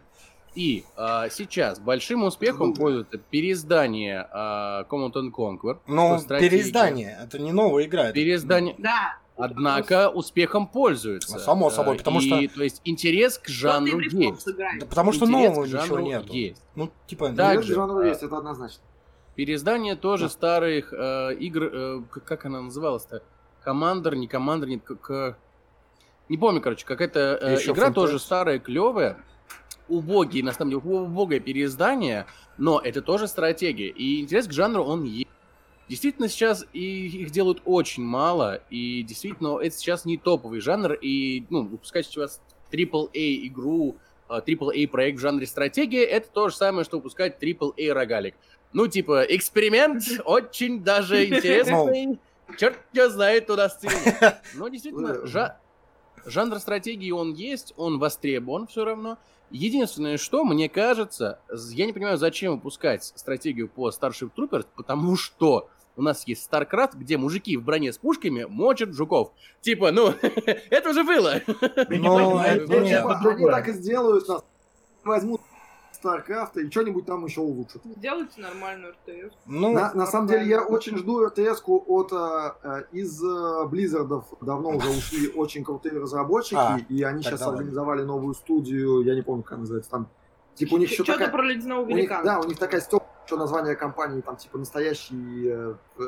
и а, сейчас большим успехом Забыл. пользуется переиздание а, Command and Conquer. Ну, переиздание, это не новая игра. это- Переиздание, Да. однако, успехом пользуется. Само собой, потому и, что- То есть интерес к жанру есть. Да потому что Интерес нового ничего нету. есть. Ну, типа, Да, Интерес Также, к жанру есть, это однозначно. Переиздание тоже Да. старых э, игр, э, как она называлась-то? Командер, не командер, нет, как... э, Не помню, короче, какая-то э, of игра Empires. тоже старая, клевая. Убогие, на самом деле, убогое переиздание, но это тоже стратегия. И интерес к жанру он есть. Действительно, сейчас и их делают очень мало, и действительно, это сейчас не топовый жанр, и, ну, выпускать сейчас AAA игру, AAA проект в жанре стратегия, это то же самое, что выпускать AAA рогалик. Ну, типа, эксперимент <laughs> очень даже интересный. Черт его знает, туда сцене. <laughs> Но действительно, жа- жанр стратегии он есть, он востребован все равно. Единственное, что, мне кажется, я не понимаю, зачем выпускать стратегию по Starship Troopers, потому что у нас есть StarCraft, где мужики в броне с пушками мочат жуков. Типа, ну, <laughs> это уже было. Ну, нет. что-то Они так и сделают нас. Возьмут StarCraft и что-нибудь там еще улучшат. Сделайте нормальную РТС. Ну, На, на самом деле я очень жду РТС-ку от э, э, из э, Близзардов давно уже ушли очень крутые разработчики, А, и они сейчас организовали новую студию, я не помню, как она называется, там типа у них еще Что-то такая, про ледяного у них, великана. да, у них такая стёп, что название компании там типа настоящий э, э,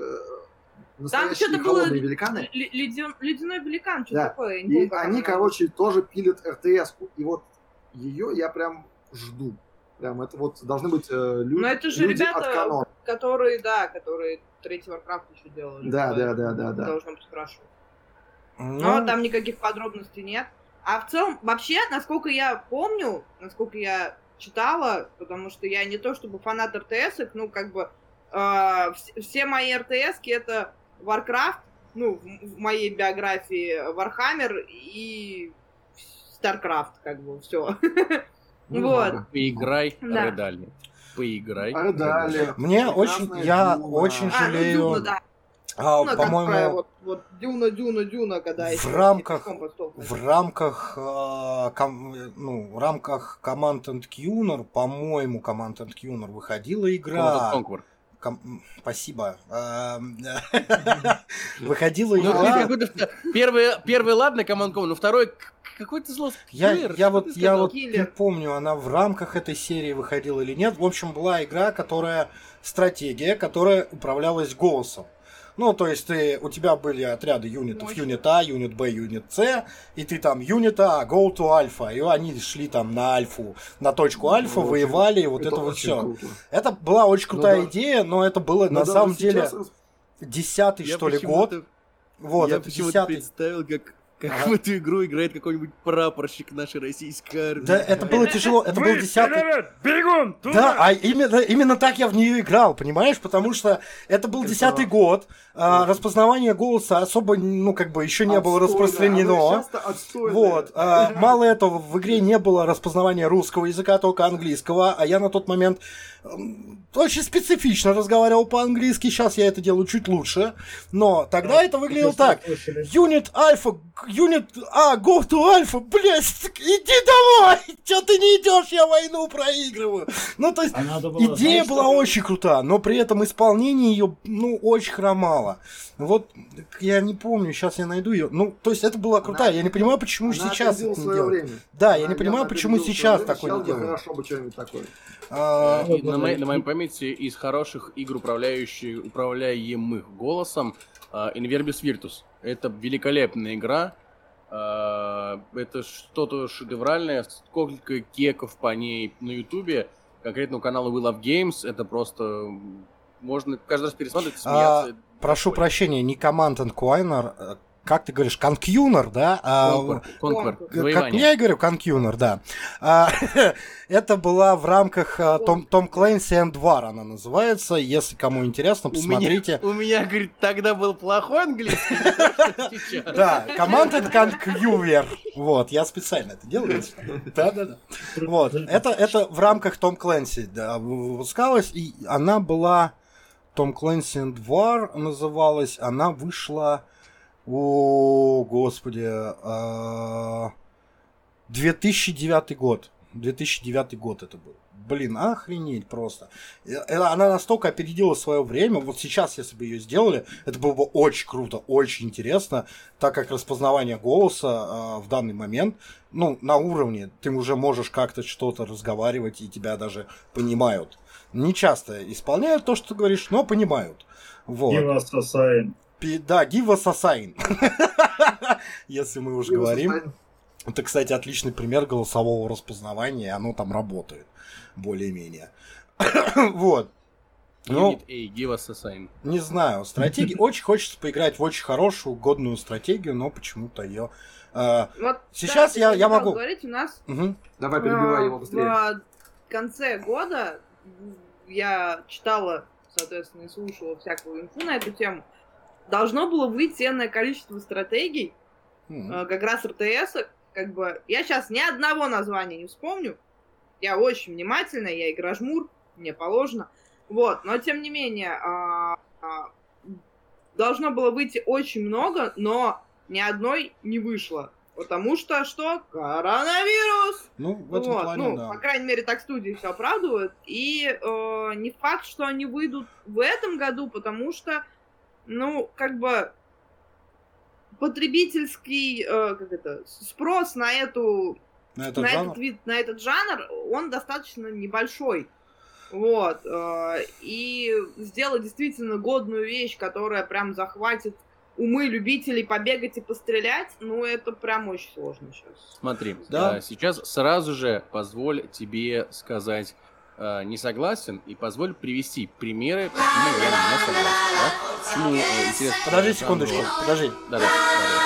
настоящие что-то было- холодные великаны. Л- ледян- Ледяной великан, что Да. такое? я не И помню, они, короче, тоже пилят РТС-ку. И вот ее я прям жду. Прям это вот должны быть э, лю- Но это же люди ребята, от канона. которые, да, которые третий Warcraft еще делали. Да, да, да, да, да. Должно быть хорошо. ну, Но там никаких подробностей нет. А в целом, вообще, насколько я помню, насколько я читала, потому что я не то чтобы фанат РТС, ну, как бы, э, вс- все мои РТС это Warcraft, ну, в, в моей биографии Warhammer и StarCraft, как бы, все. <laughs> Ну, Вот. ладно. Поиграй, Да. Редали. Поиграй. Далее. Мне Прекрасная очень- я Дюна. очень А, ну, жалею. Дюна, да. а, Ну, по-моему, вот, вот Дюна, Дюна, Дюна, когда в рамках- в рамках, э, ком- ну, в рамках Command and Conquer, по-моему, Command and Conquer выходила игра. Ком- Спасибо. Эм, <laughs> Выходила Ну, игра. первый, первый, ладно, Command Conquer, но второй к- какой-то зло. Я, я что вот, ты я вот не помню, она в рамках этой серии выходила или нет. В общем, была игра, которая стратегия, которая управлялась голосом. Ну, то есть ты, у тебя были отряды юнитов, юнит А, юнит Б, юнит С, и ты там юнит А, go to альфа, и они шли там на альфу, на точку альфа, Ну, очень- воевали, и вот это, вот очень все. круто. Это была очень Ну крутая да. идея, но это было Но на даже самом деле сейчас десятый, Я что ли, год. Вот, я это почему-то десятый. представил, как, как Ага. в эту игру играет какой-нибудь прапорщик нашей российской армии. Да, это было тяжело, это был десятый. Бегом! Да, а именно, именно так я в нее играл, понимаешь? Потому что это был десятый год, а, распознавание голоса особо, ну, как бы еще не было Отстойно, распространено. часто отстойное. Вот. а, мало этого, в игре не было распознавания русского языка, только английского, а я на тот момент очень специфично разговаривал по-английски, сейчас я это делаю чуть лучше, но тогда это выглядело так. Юнит Альфа, Юнит А, go to Альфа, блядь, иди домой! Че ты не идешь, я войну проигрываю. Ну, то есть, А было, идея знаешь, была что- очень крута, но при этом исполнение ее, ну, очень хромало. Вот, я не помню, сейчас я найду ее. Ну, то есть, это была крутая, Она- я не понимаю, почему Она сейчас это не делают. время. Да, я Она не понимаю, почему сейчас время. такое не делают. хорошо бы что-нибудь такое. А, на, моей, на моей памяти из хороших игр, управляющих, управляемых голосом, Inverbis Virtus. Это великолепная игра. а, Это что-то шедевральное. Сколько кеков по ней на Ютубе. Конкретно у канала We Love Games. Это просто... Можно каждый раз пересматривать, А, смеяться. прошу прощения, не Command and как ты говоришь, Conquer, да? А, Conquer, Conquer, Conquer. Как я и говорю, Conquer, да. А, <laughs> это была в рамках а, Том, Том Клэнси and War, она называется. Если кому интересно, У меня, посмотрите. у меня, говорит, тогда был плохой английский. <laughs> Да, Command and Conquer. Вот, я специально это делаю. Да, да, да. Вот, это, это в рамках Том Клэнси да, выпускалось, и она была Том Клэнси and War называлась, она вышла, о, господи, а, 2009 год. 2009 год это был. Блин, охренеть просто. Э, э, Она настолько опередила свое время. Вот сейчас, если бы ее сделали, это было бы очень круто, очень интересно, так как распознавание голоса э, в данный момент, ну, на уровне, ты уже можешь как-то что-то разговаривать, и тебя даже понимают. Не часто исполняют то, что ты говоришь, но понимают. Вот. A sign. Да, give us a sign. <laughs> Если мы уже говорим. Это, кстати, отличный пример голосового распознавания, и оно там работает более-менее. <coughs> вот. Ну, эй, give us a sign. Не знаю, стратегия. <laughs> Очень хочется поиграть в очень хорошую, годную стратегию, но почему-то ее. Э, вот, сейчас да, я, я могу. Говорить, у нас. Угу. Давай перебивай его быстрее. В конце года я читала, соответственно, и слушала всякую инфу на эту тему. Должно было выйти ценное количество стратегий, mm как раз РТС, как бы. Я сейчас ни одного названия не вспомню. Я очень внимательная, я игра жмур, мне положено. Вот, но тем не менее, а, а, должно было выйти очень много, но ни одной не вышло. Потому что что? Коронавирус! Ну, в этом вот, плане, ну, да. по крайней мере, так студии все оправдывают. И э, не факт, что они выйдут в этом году, потому что, ну, как бы потребительский, э, как это, спрос на эту на, этот, на этот вид, на этот жанр, он достаточно небольшой. Вот. Э, и сделать действительно годную вещь, которая прям захватит умы любителей побегать и пострелять, ну, это прям очень сложно сейчас. Смотри, да? А, сейчас сразу же позволь тебе сказать э, не согласен, и позволь привести примеры, почему я не согласен. Да? Почему, э, интересно, подожди секундочку, подожди. Да, да, да.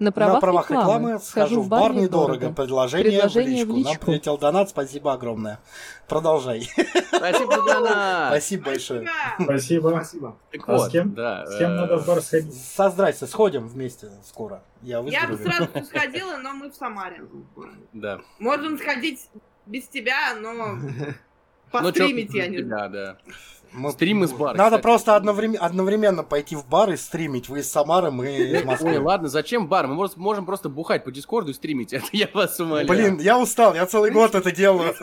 На правах, На правах рекламы, рекламы схожу в бар недорого. Предложение, Предложение в, личку. в личку. Нам прилетел донат, спасибо огромное. Продолжай. Спасибо за донат. Спасибо большое. Спасибо. Спасибо. Так а с кем, да, с кем э... надо в бар сходить? Со здрасте, сходим вместе скоро. Я, Я бы сразу <laughs> сходила, но мы в Самаре. Да. Можем сходить без тебя, но <laughs> постримить я не знаю. Да, да. Мы... Стрим из бара. Надо кстати. просто одновременно, одновременно пойти в бар и стримить. Вы из Самары, мы из Москвы. Ой, ладно, зачем бар? Мы можем просто бухать по Дискорду и стримить. <laughs> Это я вас умоляю. Блин, я устал, я целый год это делаю.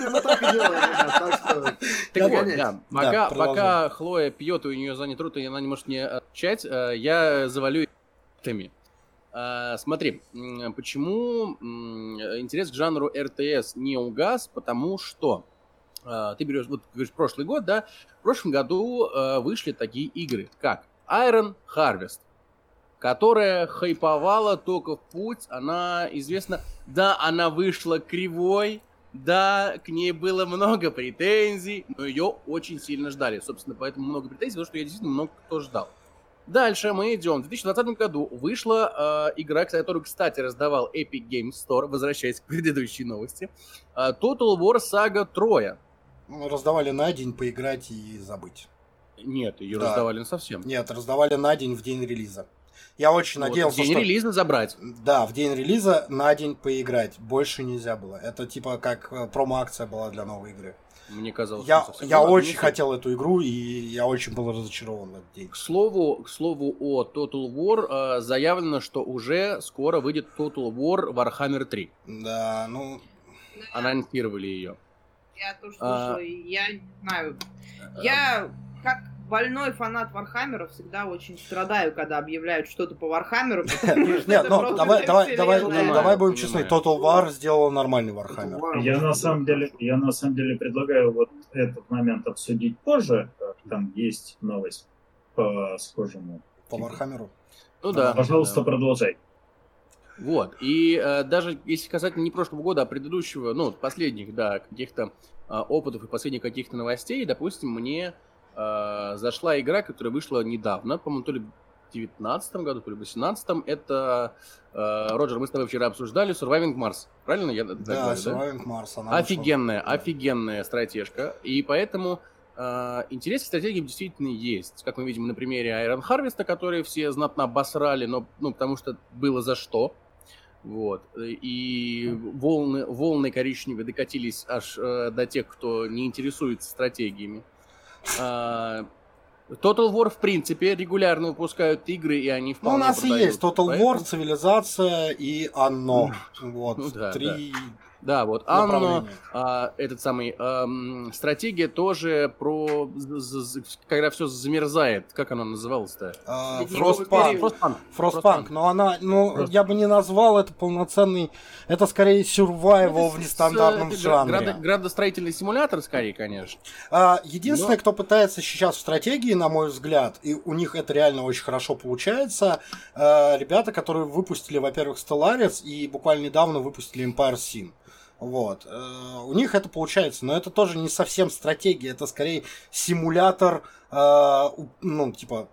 Так вот, да, пока Хлоя пьет, и у нее занят рот, и она не может не отвечать, э, я завалю теми. А, смотри, почему интерес к жанру РТС не угас? Потому что а, ты берешь, вот говоришь, прошлый год, да, в прошлом году э, вышли такие игры, как Iron Harvest, которая хайповала только в путь, она известна, да, она вышла кривой, да, к ней было много претензий, но ее очень сильно ждали. Собственно, поэтому много претензий, потому что я действительно много кто ждал. Дальше мы идем. В 2020 году вышла э, игра, которую, кстати, раздавал Epic Games Store, возвращаясь к предыдущей новости. Э, Total War Saga Троя. Ну, раздавали на день поиграть и забыть. Нет, ее да. раздавали совсем. Нет, раздавали на день в день релиза. Я очень вот, надеялся, в день что... релиза забрать. Да, в день релиза на день поиграть. Больше нельзя было. Это типа как э, промо-акция была для новой игры. Мне казалось, я, я очень хотел эту игру, и я очень был разочарован в этот день. К слову, к слову о Total War, э, заявлено, что уже скоро выйдет Total War Warhammer 3. Да, ну... Анонсировали ее я тоже слушала, а... я не знаю. Я, как больной фанат Warhammer'а, всегда очень страдаю, когда объявляют что-то по Вархаммеру. <laughs> Нет, ну давай, давай, давай, давай будем честны. Total War сделал нормальный Warhammer. Я на самом деле, я на самом деле предлагаю вот этот момент обсудить позже. Там есть новость по схожему. По Warhammer'у? Ну да. Пожалуйста, продолжай. Вот. И э, даже если касательно не прошлого года, а предыдущего, ну, последних, да, каких-то э, опытов и последних каких-то новостей, допустим, мне э, зашла игра, которая вышла недавно, по-моему, то ли в 2019 году, то ли в 2018, это, э, Роджер, мы с тобой вчера обсуждали Surviving Mars, правильно я да, говорю, Surviving да? Mars. Она офигенная, вышла. офигенная стратежка, и поэтому Uh, интерес к стратегиям действительно есть. Как мы видим на примере Iron Harvest, который все знатно обосрали, но, ну, потому что было за что. Вот. И волны, волны коричневые докатились аж э, до тех, кто не интересуется стратегиями. А, Total War, в принципе, регулярно выпускают игры, и они вполне Ну, у нас продают. и есть Total Поэтому... War, Цивилизация и Оно. Вот, ну, да, три... Да. Да, вот Анно, а, этот самый, а, стратегия тоже про, когда все замерзает, как она называлась-то? А, Фростпанк. Фростпанк. Фростпанк, но она, ну, Фрост... я бы не назвал это полноценный, это скорее survival в нестандартном с, жанре. Град, градостроительный симулятор, скорее, конечно. А, единственное, но... кто пытается сейчас в стратегии, на мой взгляд, и у них это реально очень хорошо получается, э, ребята, которые выпустили, во-первых, Stellaris и буквально недавно выпустили Empire Sin. Вот. Э, у них это получается, но это тоже не совсем стратегия, это скорее симулятор, э, ну, типа,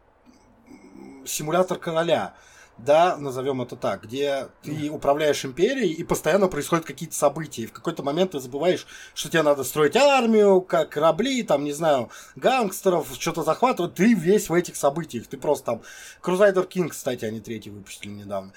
симулятор короля да, назовем это так, где ты управляешь империей, и постоянно происходят какие-то события. И в какой-то момент ты забываешь, что тебе надо строить армию, как корабли, там, не знаю, гангстеров, что-то захватывать. Ты весь в этих событиях. Ты просто там... Crusader King, кстати, они третий выпустили недавно.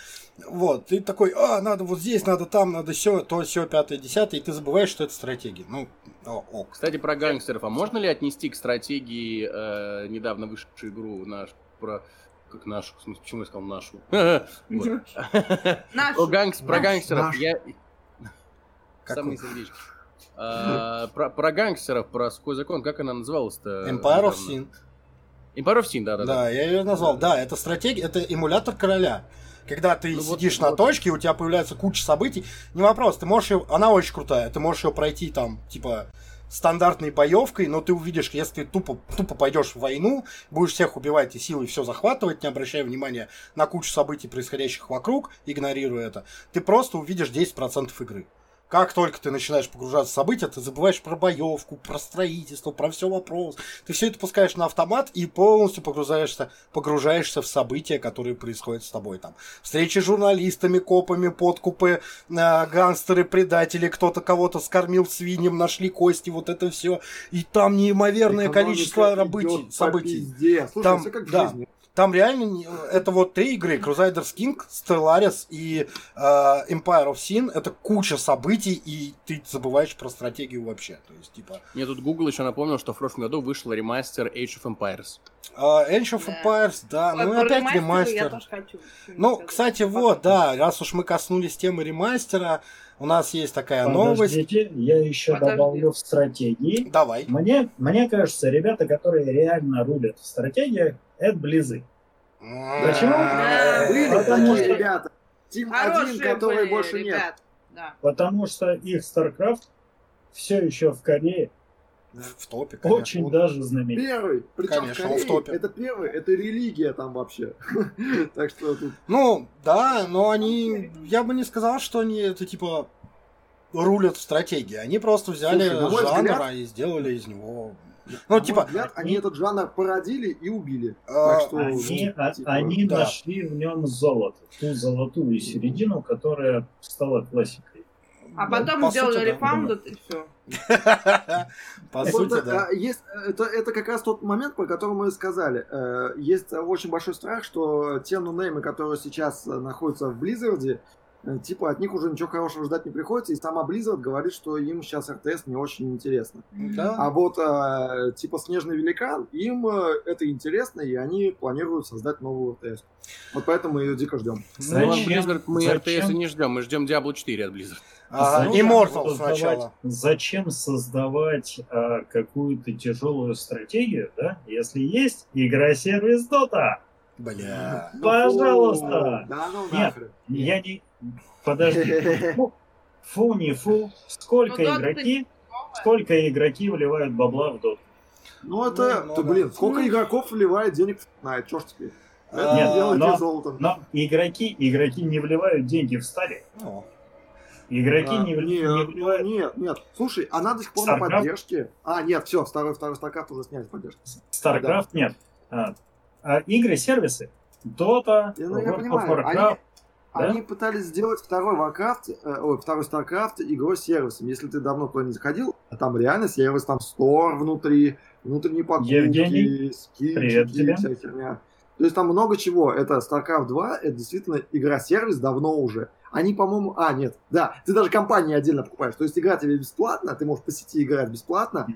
Вот, ты такой, а, надо вот здесь, надо там, надо все, то, все, пятое, десятое, и ты забываешь, что это стратегия. Ну, о, ок. Кстати, про гангстеров. А можно ли отнести к стратегии э, недавно вышедшую игру наш про как нашу, в смысле, почему я сказал нашу? <laughs> Нашу. <laughs> Про гангстеров я... <laughs> Самые сердечки. А, про гангстеров, про сухой закон, как она называлась-то? Empire of Sin. Empire of Sin, да, да. Да, я ее назвал. Да, это стратегия, это эмулятор короля. Когда ты ну, сидишь вот, на вот. точке, у тебя появляется куча событий. Не вопрос, ты можешь ее. Она очень крутая. Ты можешь ее пройти там, типа, стандартной боевкой, но ты увидишь, если ты тупо, тупо пойдешь в войну, будешь всех убивать и силой все захватывать, не обращая внимания на кучу событий, происходящих вокруг, игнорируя это, ты просто увидишь 10% игры. Как только ты начинаешь погружаться в события, ты забываешь про боевку, про строительство, про все вопрос. Ты все это пускаешь на автомат и полностью погружаешься, погружаешься в события, которые происходят с тобой там. Встречи с журналистами, копами, подкупы, э, гангстеры, предатели, кто-то кого-то скормил свиньям, нашли кости, вот это все. И там неимоверное Экономика количество событий. событий. Слушай, там, все как в да. жизни. Там реально это вот три игры: Crusaders King, Stellaris и э, Empire of Sin. Это куча событий, и ты забываешь про стратегию вообще. То есть, типа. Мне тут Google еще напомнил, что в прошлом году вышел ремастер Age of Empires. Uh, Age of Empires, да. да. Ну, опять ремастер. Ну, кстати, вот, да, раз уж мы коснулись темы ремастера, у нас есть такая Подождите, новость. я еще Подожди. добавлю в стратегии. Давай. Мне, мне кажется, ребята, которые реально рулят в стратегиях, это близы. Почему? Потому что ребята. Тим один, который больше нет. Потому что их StarCraft все еще в Корее. В топе, конечно. Очень даже знаменит. Первый. Причем конечно, в, Корее, в топе. Это первый, это религия там вообще. <laughs> так что тут... Ну, да, но они... Я бы не сказал, что они это типа рулят в стратегии. Они просто взяли Слушай, жанр взгляд... и сделали из него ну, На типа, взгляд, они этот жанр породили и убили. А, так что, они ну, типа, они да. нашли в нем золото, ту золотую середину, которая стала классикой. А потом по сделали рефаундед и все. По сути, да. А, это, как раз тот момент, по которому мы сказали. Э, есть очень большой страх, что те нунеймы, которые сейчас находятся в Blizzard, Э, типа от них уже ничего хорошего ждать не приходится, и сама Blizzard говорит, что им сейчас РТС не очень интересно. Да. А вот э, типа Снежный Великан, им э, это интересно, и они планируют создать новую РТС. Вот поэтому мы ее дико ждем. Зачем? Ну, Blizzard мы Зачем? РТС не ждем, мы ждем Diablo 4 от Blizzard. А, Immortal сначала. Зачем создавать а, какую-то тяжелую стратегию, да, если есть игра-сервис Dota? Бля. Пожалуйста. Да, ну Нет, я не, Подожди. <laughs> Фу, не фу. Сколько ну, игроки, сколько игроки вливают бабла в доту? Ну это, ну, ты, блин, да. сколько игроков вливает денег в Fortnite, чё ж теперь? Это Нет, делайте но. Но игроки, игроки не вливают деньги в стали. Игроки а, не, нет, не вливают. Нет, нет. Слушай, она до сих пор Starcraft? на поддержке. А, нет, все, второй, второй StarCraft уже сняли с поддержки. StarCraft да. нет. А, а игры, сервисы. Dota, я, ну, я of Warcraft. Они, да? Они пытались сделать второй Warcraft, э, ой, второй StarCraft игрой сервисом. Если ты давно туда не заходил, а там реально сервис, там стор внутри, внутренние покупки, Евгений, скидки, вся херня. То есть там много чего. Это StarCraft 2, это действительно игра-сервис давно уже. Они, по-моему... А, нет, да, ты даже компании отдельно покупаешь. То есть игра тебе бесплатно, ты можешь по сети играть бесплатно,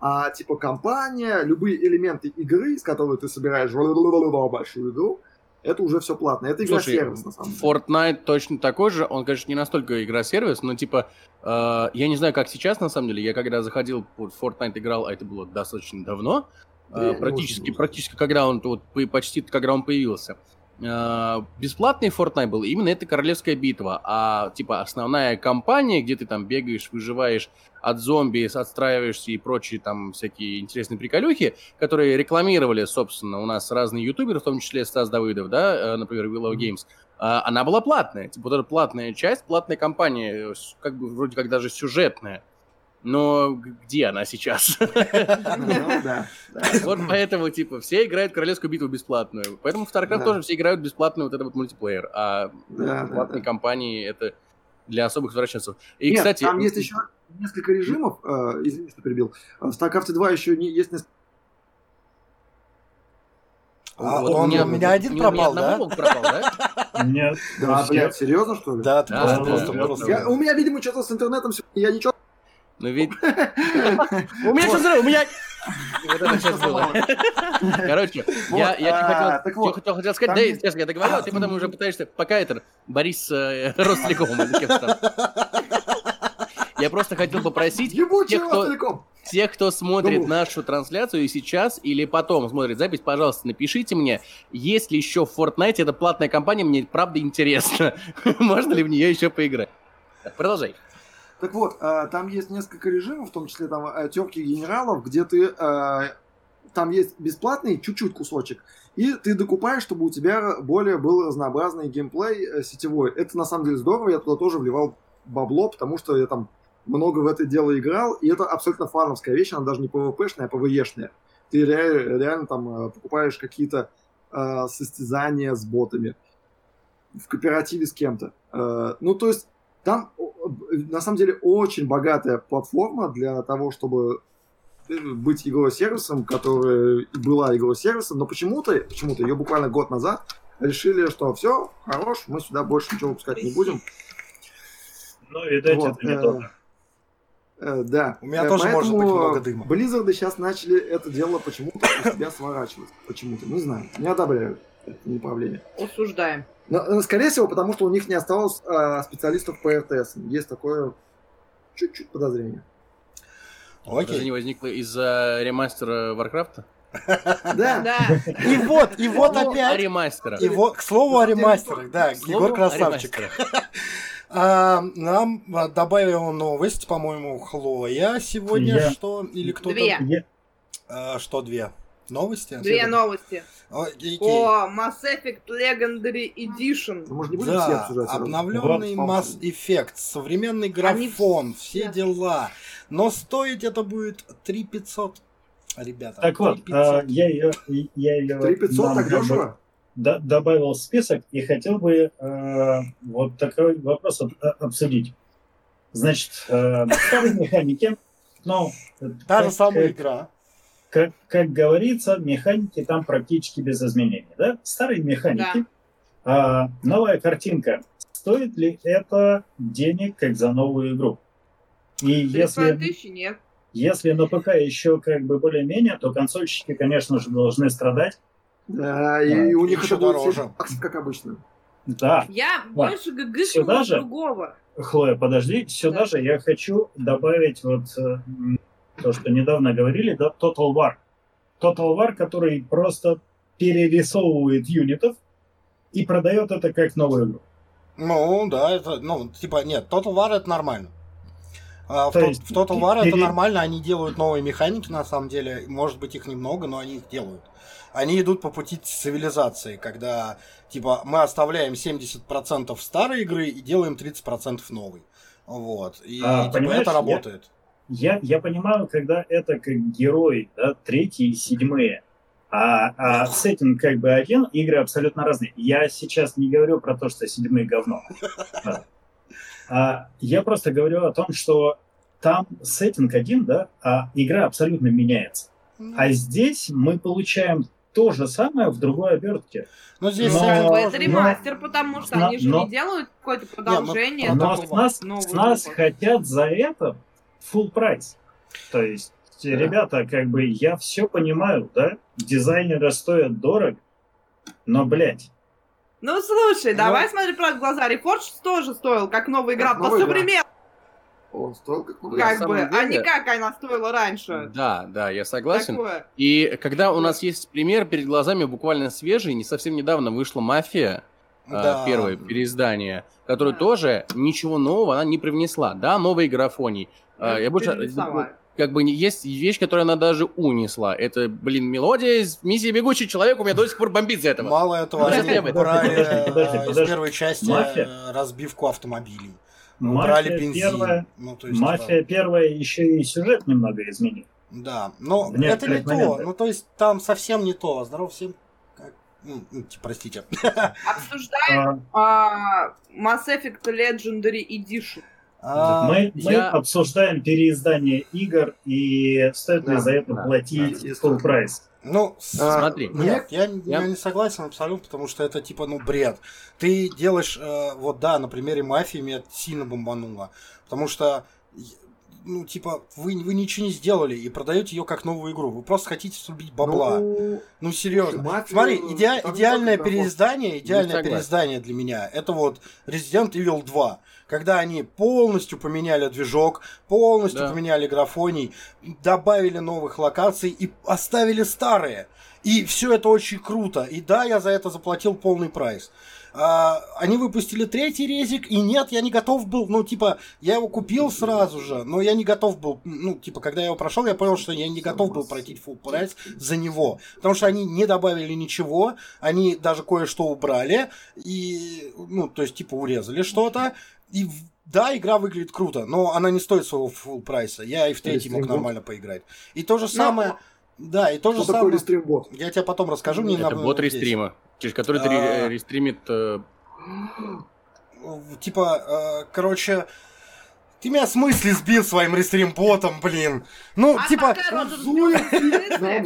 а типа компания, любые элементы игры, из которой ты собираешь большую игру, это уже все платно. Это игра-сервис, на самом деле. Fortnite точно такой же. Он, конечно, не настолько игра-сервис, но типа, э, я не знаю, как сейчас, на самом деле. Я когда заходил, в Fortnite играл, а это было достаточно давно. Э, практически, практически, когда он, вот, почти когда он появился. Э, бесплатный Fortnite был именно это королевская битва, а типа основная кампания, где ты там бегаешь, выживаешь от зомби, отстраиваешься и прочие там всякие интересные приколюхи, которые рекламировали, собственно, у нас разные ютуберы, в том числе Стас Давыдов, да, э, например, Willow Games, она была платная, типа вот эта платная часть, платная кампания, э, как бы вроде как даже сюжетная. Но где она сейчас? <laughs> Ну <laughs> вот поэтому, типа, все играют Королевскую битву бесплатную. Поэтому в StarCraft тоже все играют бесплатную вот этот вот мультиплеер. А платные компании это для особых извращенцев. И, кстати... там есть еще несколько режимов, э, извини, что перебил. В StarCraft 2 еще есть несколько а вот он, у меня один пропал, да? пропал, <laughs> да? Нет. Да, блядь, серьезно, что ли? Да, ты просто, просто. У меня, видимо, что-то с интернетом, я ничего ну ведь... <laughs> У меня сейчас взрыв, у меня... Вот это сейчас было. Короче, я, я хотел, хотел, сказать, да, сейчас я договорил, а ты потом уже пытаешься, пока это, Борис э, <laughs> Ростелеком, я просто хотел попросить тех кто, тех, кто смотрит нашу трансляцию и сейчас или потом смотрит запись, пожалуйста, напишите мне, есть ли еще в Fortnite, это платная компания, мне правда интересно, <laughs> можно ли в нее еще поиграть. Так, продолжай. Так вот, э, там есть несколько режимов, в том числе там э, терки генералов, где ты э, там есть бесплатный чуть-чуть кусочек, и ты докупаешь, чтобы у тебя более был разнообразный геймплей сетевой. Это на самом деле здорово, я туда тоже вливал бабло, потому что я там много в это дело играл, и это абсолютно фановская вещь, она даже не PvP-шная, а PvE-шная. Ты реально, реально там покупаешь какие-то э, состязания с ботами в кооперативе с кем-то. Э, ну, то есть там, на самом деле, очень богатая платформа для того, чтобы э, быть игрой-сервисом, которая была игрой-сервисом, но почему-то, почему-то ее буквально год назад решили, что все, хорош, мы сюда больше ничего выпускать не будем. Ну, видать, вот, это не э, э, да. У меня э, тоже может быть много дыма. Blizzard сейчас начали это дело почему-то у себя сворачивать. Почему-то, не знаю, не одобряю это направление. Осуждаем. Но, э, скорее всего, потому что у них не осталось э, специалистов по РТС. Есть такое чуть-чуть подозрение. Окей. Подозрение возникло из-за ремастера Варкрафта? <laughs> Да. да. И вот, и вот опять. О ремастерах. И вот, к слову о ремастерах, да, Егор красавчик. <laughs> А, нам добавила новость, по-моему, Хлоя сегодня, что или кто-то. Две. А, что две? Новости? Две новости. О, О, Mass Effect Legendary Edition. Ну, не будем да, все обсуждать. Обновленный Mass Effect, современный графон, Они... все дела. Но стоить это будет 3500, ребята. Так 3 вот, а, я ее... Я ее 3500 так дешево? добавил в список и хотел бы э, вот такой вопрос обсудить. Значит, э, старые механики, ну... Та же самая игра как, как говорится, механики там практически без изменений. Да? Старые механики, да. а, новая картинка. Стоит ли это денег, как за новую игру? И если, тысячи нет. если на ПК еще как бы более-менее, то консольщики, конечно же, должны страдать. Да, и а, у них это дороже, как обычно. Да. Я да. больше ГГшного другого. Хлоя, подожди, сюда да. же я хочу добавить вот э, то, что недавно говорили, да, Total War. Total War, который просто перерисовывает юнитов и продает это как новую игру. Ну, да, это, ну, типа, нет, Total War это нормально. А, в, есть, в Total War пере... это нормально, они делают новые механики, на самом деле, может быть их немного, но они их делают. Они идут по пути цивилизации, когда, типа, мы оставляем 70% старой игры и делаем 30% новой. Вот, и а, типа, это работает. Я, я понимаю, когда это как герой, да, третий и седьмые, а, а сеттинг как бы один, игры абсолютно разные. Я сейчас не говорю про то, что седьмые говно. А, я просто говорю о том, что там сеттинг один, да, а игра абсолютно меняется. А здесь мы получаем то же самое в другой обертке. Но здесь но, это ремастер, но, потому что но, они же но, не делают какое-то продолжение. Не, но, но с нас, с нас хотят за это full прайс. То есть, да. ребята, как бы я все понимаю, да, дизайнеры стоят дорого, но, блядь, Ну, слушай, ну, давай смотри про глаза. Reforged тоже стоил, как новая игра, по современному. Он стоил как новая Как бы, деле... а не как она стоила раньше. Да, да, я согласен. Такое. И когда у нас есть пример перед глазами буквально свежий, не совсем недавно вышла «Мафия», а, да. первое переиздание, которое да. тоже ничего нового она не привнесла. Да, новые графоний. Ну, я больше как бы есть вещь, которую она даже унесла. Это, блин, мелодия из миссии «Бегущий человек» у меня до сих пор бомбит за этого. Мало этого, они убрали из первой части э, разбивку автомобилей. Убрали бензин. Ну, Мафия первая еще и сюжет немного изменил. Да, но это не то. Ну, то есть там совсем не то. Здоров всем ну, простите. <laughs> Обсуждаем а, Mass Effect Legendary Edition. А, мы, я... мы обсуждаем переиздание игр и стоит ли да, за это да, платить да, full прайс. Ну, а, смотри. Нет, я, я... я не согласен абсолютно, потому что это типа, ну, бред. Ты делаешь, э, вот да, на примере мафии меня сильно бомбануло. Потому что ну, типа, вы, вы ничего не сделали и продаете ее как новую игру. Вы просто хотите срубить бабла. Ну, ну серьезно. Мафию, Смотри, иде, идеальное переиздание, идеальное переиздание для меня, это вот Resident Evil 2. Когда они полностью поменяли движок, полностью да. поменяли графоний, добавили новых локаций и оставили старые. И все это очень круто. И да, я за это заплатил полный прайс. А, они выпустили третий резик, и нет, я не готов был, ну, типа, я его купил сразу же, но я не готов был, ну, типа, когда я его прошел, я понял, что я не готов был пройти full прайс за него, потому что они не добавили ничего, они даже кое-что убрали, и, ну, то есть, типа, урезали что-то, и да, игра выглядит круто, но она не стоит своего full прайса. Я и в третий мог нормально поиграть. И то же самое... Но... Да, и то же самое... рестримбот? Я тебе потом расскажу. Мне Это бот рестрима, через который ты а. рестримит... Э, типа, э, короче... Ты меня с мысли сбил своим рестрим-ботом, блин. Ну, а типа... Нам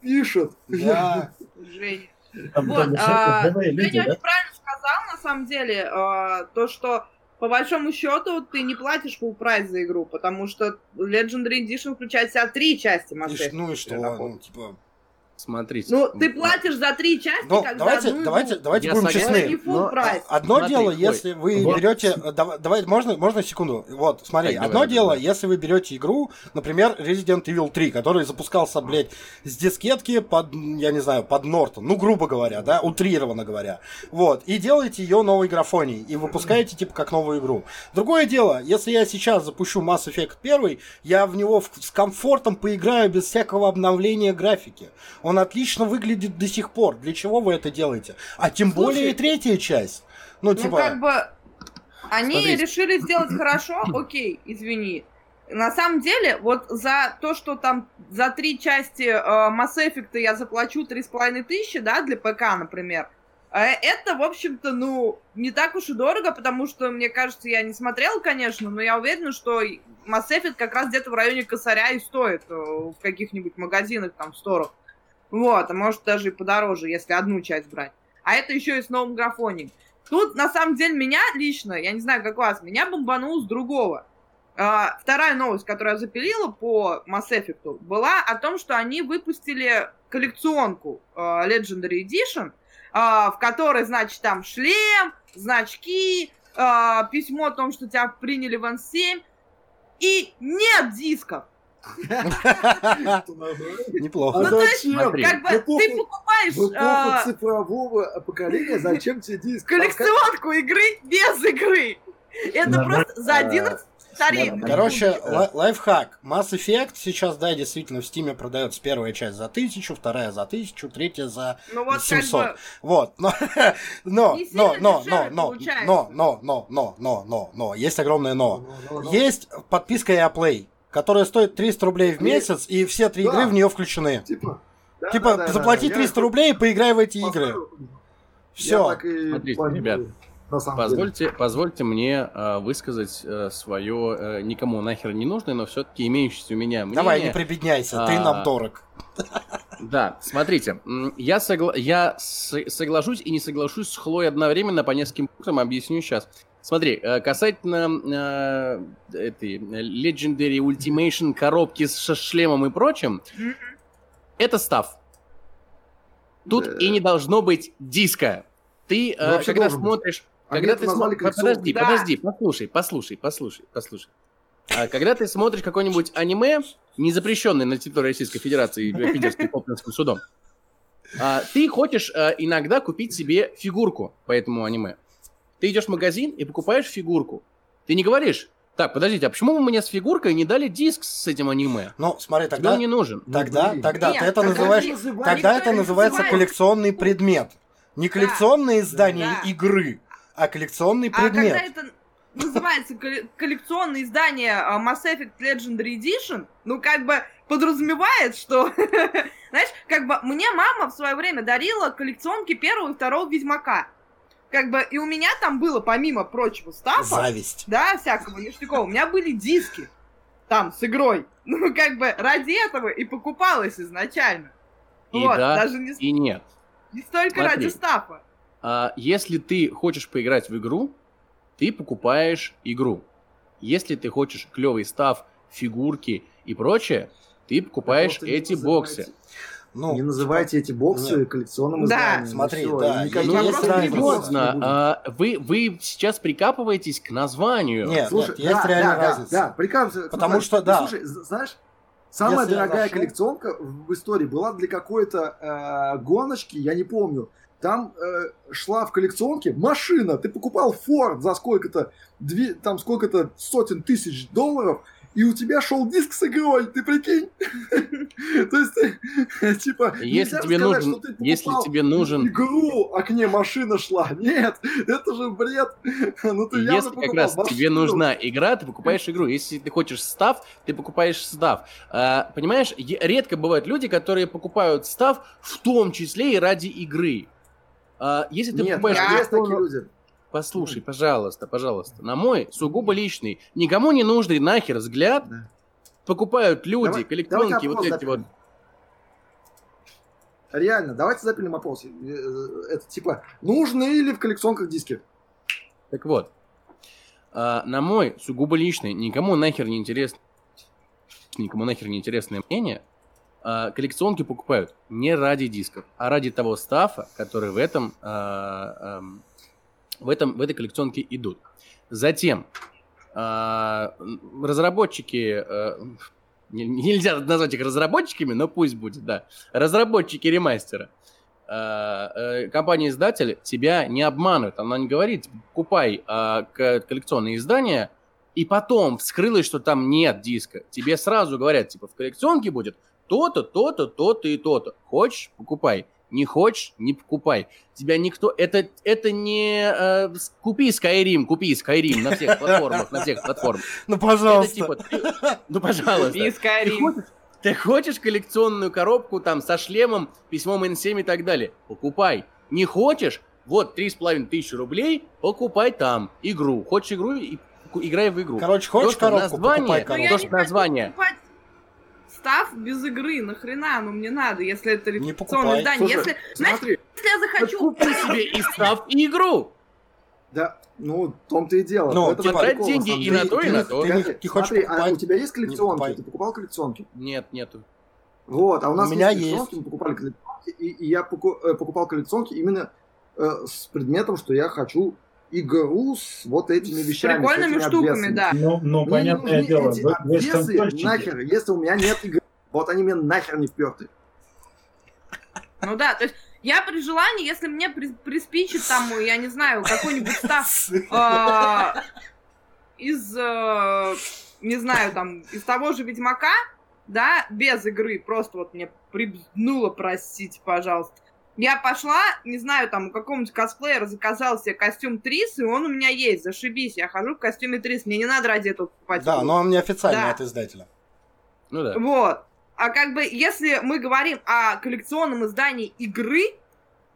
пишет. Да. Жень. Вот, а, ты очень правильно сказал, на самом деле, а, то, что по большому счету ты не платишь full прайс за игру, потому что Legendary Edition включает в себя три части Mass Effect. Ну и что? Ну, типа, Смотрите. Ну, ты платишь за три части, ну, когда давайте, одну давайте, давайте будем честны. Но, одно смотри, дело, ой, если вы вот. берете, давай, давай, можно, можно секунду. Вот, смотри, так, одно давай, дело, давай. если вы берете игру, например, Resident Evil 3, который запускался, блядь, с дискетки под, я не знаю, под Нортон, ну, грубо говоря, да, утрированно говоря. Вот, и делаете ее новой графонией, и выпускаете, типа, как новую игру. Другое дело, если я сейчас запущу Mass Effect 1, я в него с комфортом поиграю без всякого обновления графики. Он отлично выглядит до сих пор. Для чего вы это делаете? А тем Слушай, более и третья часть. Ну, ну типа... как бы они Смотрите. решили сделать хорошо, <clears throat> окей, извини. На самом деле, вот за то, что там за три части э, Mass Effect я заплачу три с половиной тысячи, да, для ПК, например, э, это, в общем-то, ну, не так уж и дорого, потому что, мне кажется, я не смотрела, конечно, но я уверена, что Mass Effect как раз где-то в районе косаря и стоит э, в каких-нибудь магазинах, там, в сторах. Вот, а может даже и подороже, если одну часть брать. А это еще и с новым графонием. Тут, на самом деле, меня лично, я не знаю, как вас, меня бомбануло с другого. А, вторая новость, которую я запилила по Mass Effect, была о том, что они выпустили коллекционку а, Legendary Edition, а, в которой, значит, там шлем, значки, а, письмо о том, что тебя приняли в N7, и нет дисков. <laughs> Неплохо. Ну, зачем? Как бы ты покупаешь... В эпоху а, цифрового поколения зачем тебе диск? <laughs> Коллекционку игры без игры. Это просто за 11 Тарин. Короче, лайфхак. Mass Effect сейчас, да, действительно в Стиме продается первая часть за тысячу, вторая за тысячу, третья за ну, вот 700. Как бы... Вот, но, <laughs> но, но, но, но, но, но, но, но, но, но, но, но, есть огромное но. Есть подписка Play которая стоит 300 рублей в месяц, и все три да. игры в нее включены. Типа, да, типа да, да, заплати да, 300 я... рублей и поиграй в эти игры. Все. Смотрите, ребят, позвольте, позвольте мне э, высказать э, свое э, никому нахер не нужное, но все-таки имеющееся у меня мнение. Давай, не прибедняйся, а, ты нам дорог. Да, смотрите, я, согла я соглашусь и не соглашусь с Хлой одновременно по нескольким пунктам, объясню сейчас. Смотри, э, касательно э, этой Legendary Ultimation коробки с шлемом и прочим, это став. Тут да. и не должно быть диска. ты, э, когда смотришь... Когда ты смотришь... Подожди, да. подожди, послушай, послушай, послушай, послушай. А когда ты смотришь какое-нибудь аниме, не запрещенное на территории Российской Федерации Питерским Копленским судом, а, ты хочешь а, иногда купить себе фигурку по этому аниме. Ты идешь в магазин и покупаешь фигурку. Ты не говоришь, так, подождите, а почему вы мне с фигуркой не дали диск с этим аниме? Ну, смотри, тогда... он не нужен. Тогда, ну, тогда, Нет, ты это называешь... Называй, тогда это называется коллекционный предмет. Не коллекционное да, издание да. игры, а коллекционный предмет. А когда это называется коллекционное издание а, Mass Effect Legendary Edition, ну, как бы подразумевает, что, <laughs> знаешь, как бы мне мама в свое время дарила коллекционки первого и второго Ведьмака. Как бы, и у меня там было, помимо прочего стафа... Зависть. Да, всякого ништякова. У меня были диски там с игрой. <laughs> Ну, как бы, ради этого и покупалось изначально. И вот, да, даже не... и нет. Не столько Смотри, ради стафа. А, если ты хочешь поиграть в игру, ты покупаешь игру. Если ты хочешь клевый став, фигурки и прочее, ты покупаешь эти боксы. Ну, не называйте эти боксы нет. коллекционным да. изданием. Смотри, ну, да, ну, есть серьезно, а, вы, вы сейчас прикапываетесь к названию. Нет, Слушай, нет, есть да, реальная да, разница. Да, да, прикапывайся. Потому что, да. Слушай, знаешь, самая Если дорогая нашел... коллекционка в истории была для какой-то э, гоночки, я не помню. Там э, шла в коллекционке машина. Ты покупал Ford за сколько-то, там сколько-то сотен тысяч долларов, и у тебя шел диск с игрой, ты прикинь? <laughs> То есть, типа, если тебе нужен, если тебе нужен игру, а к ней машина шла, нет, это же бред. Ну ты Если как раз тебе нужна игра, ты покупаешь игру. Если ты хочешь став, ты покупаешь став. А, понимаешь, редко бывают люди, которые покупают став в том числе и ради игры. А, если ты Нет, покупаешь... Есть такие люди. Послушай, пожалуйста, пожалуйста. На мой сугубо личный, никому не нужный нахер взгляд да. покупают люди, давай, коллекционки, вот эти запилим. вот. Реально, давайте запилим опрос. Э, это типа, нужны ли в коллекционках диски? Так вот, а, на мой сугубо личный, никому нахер не интересно, никому нахер не интересное мнение, а, коллекционки покупают не ради дисков, а ради того стафа, который в этом, а, в этом в этой коллекционке идут. Затем а, разработчики нельзя назвать их разработчиками, но пусть будет, да. Разработчики ремастера. Э, компания-издатель тебя не обманывает. Она не говорит, покупай коллекционные издания, и потом вскрылось, что там нет диска. Тебе сразу говорят, типа, в коллекционке будет то-то, то-то, то-то и то-то. Хочешь, покупай. Не хочешь, не покупай. Тебя никто... Это, это не... Э, купи Skyrim, купи Skyrim на всех платформах, на всех платформах. <laughs> Ну, пожалуйста. Это, типа, ну, пожалуйста. Купи Skyrim. Ты хочешь коллекционную коробку там со шлемом, письмом N7 и так далее? Покупай. Не хочешь? Вот, три с половиной тысячи рублей, покупай там игру. Хочешь игру, и, играй в игру. Короче, хочешь то, коробку, название, покупай коробку. То, что название... Покупать став без игры, нахрена оно мне надо, если это репетиционное здание. Слушай, если, знаешь, если я захочу... Купи себе и став, и игру. Да, ну, в том-то и дело. Ну, это типа, прикол, деньги и на то, и на то. Ты, ты, ты хочешь Смотри, покупать... а у тебя есть коллекционки? Ты покупал коллекционки? Нет, нету. Вот, а у нас у меня есть. Мы покупали коллекционки, и, и я э, покупал коллекционки именно э, с предметом, что я хочу игру с вот этими вещами. Прикольными штуками, да. Ну, ну понятное дело. Эти обвесы нахер, если у меня нет игры. Вот они мне нахер не вперты. Ну да, то есть я при желании, если мне приспичит там, я не знаю, какой-нибудь став э, из, э, не знаю, там, из того же Ведьмака, да, без игры, просто вот мне прибнуло, простите, пожалуйста. Я пошла, не знаю, там, у какого-нибудь косплеера заказал себе костюм Трис, и он у меня есть, зашибись, я хожу в костюме Трис, мне не надо ради этого покупать. Да, но он не официальный да. от издателя. Ну да. Вот. А как бы, если мы говорим о коллекционном издании игры,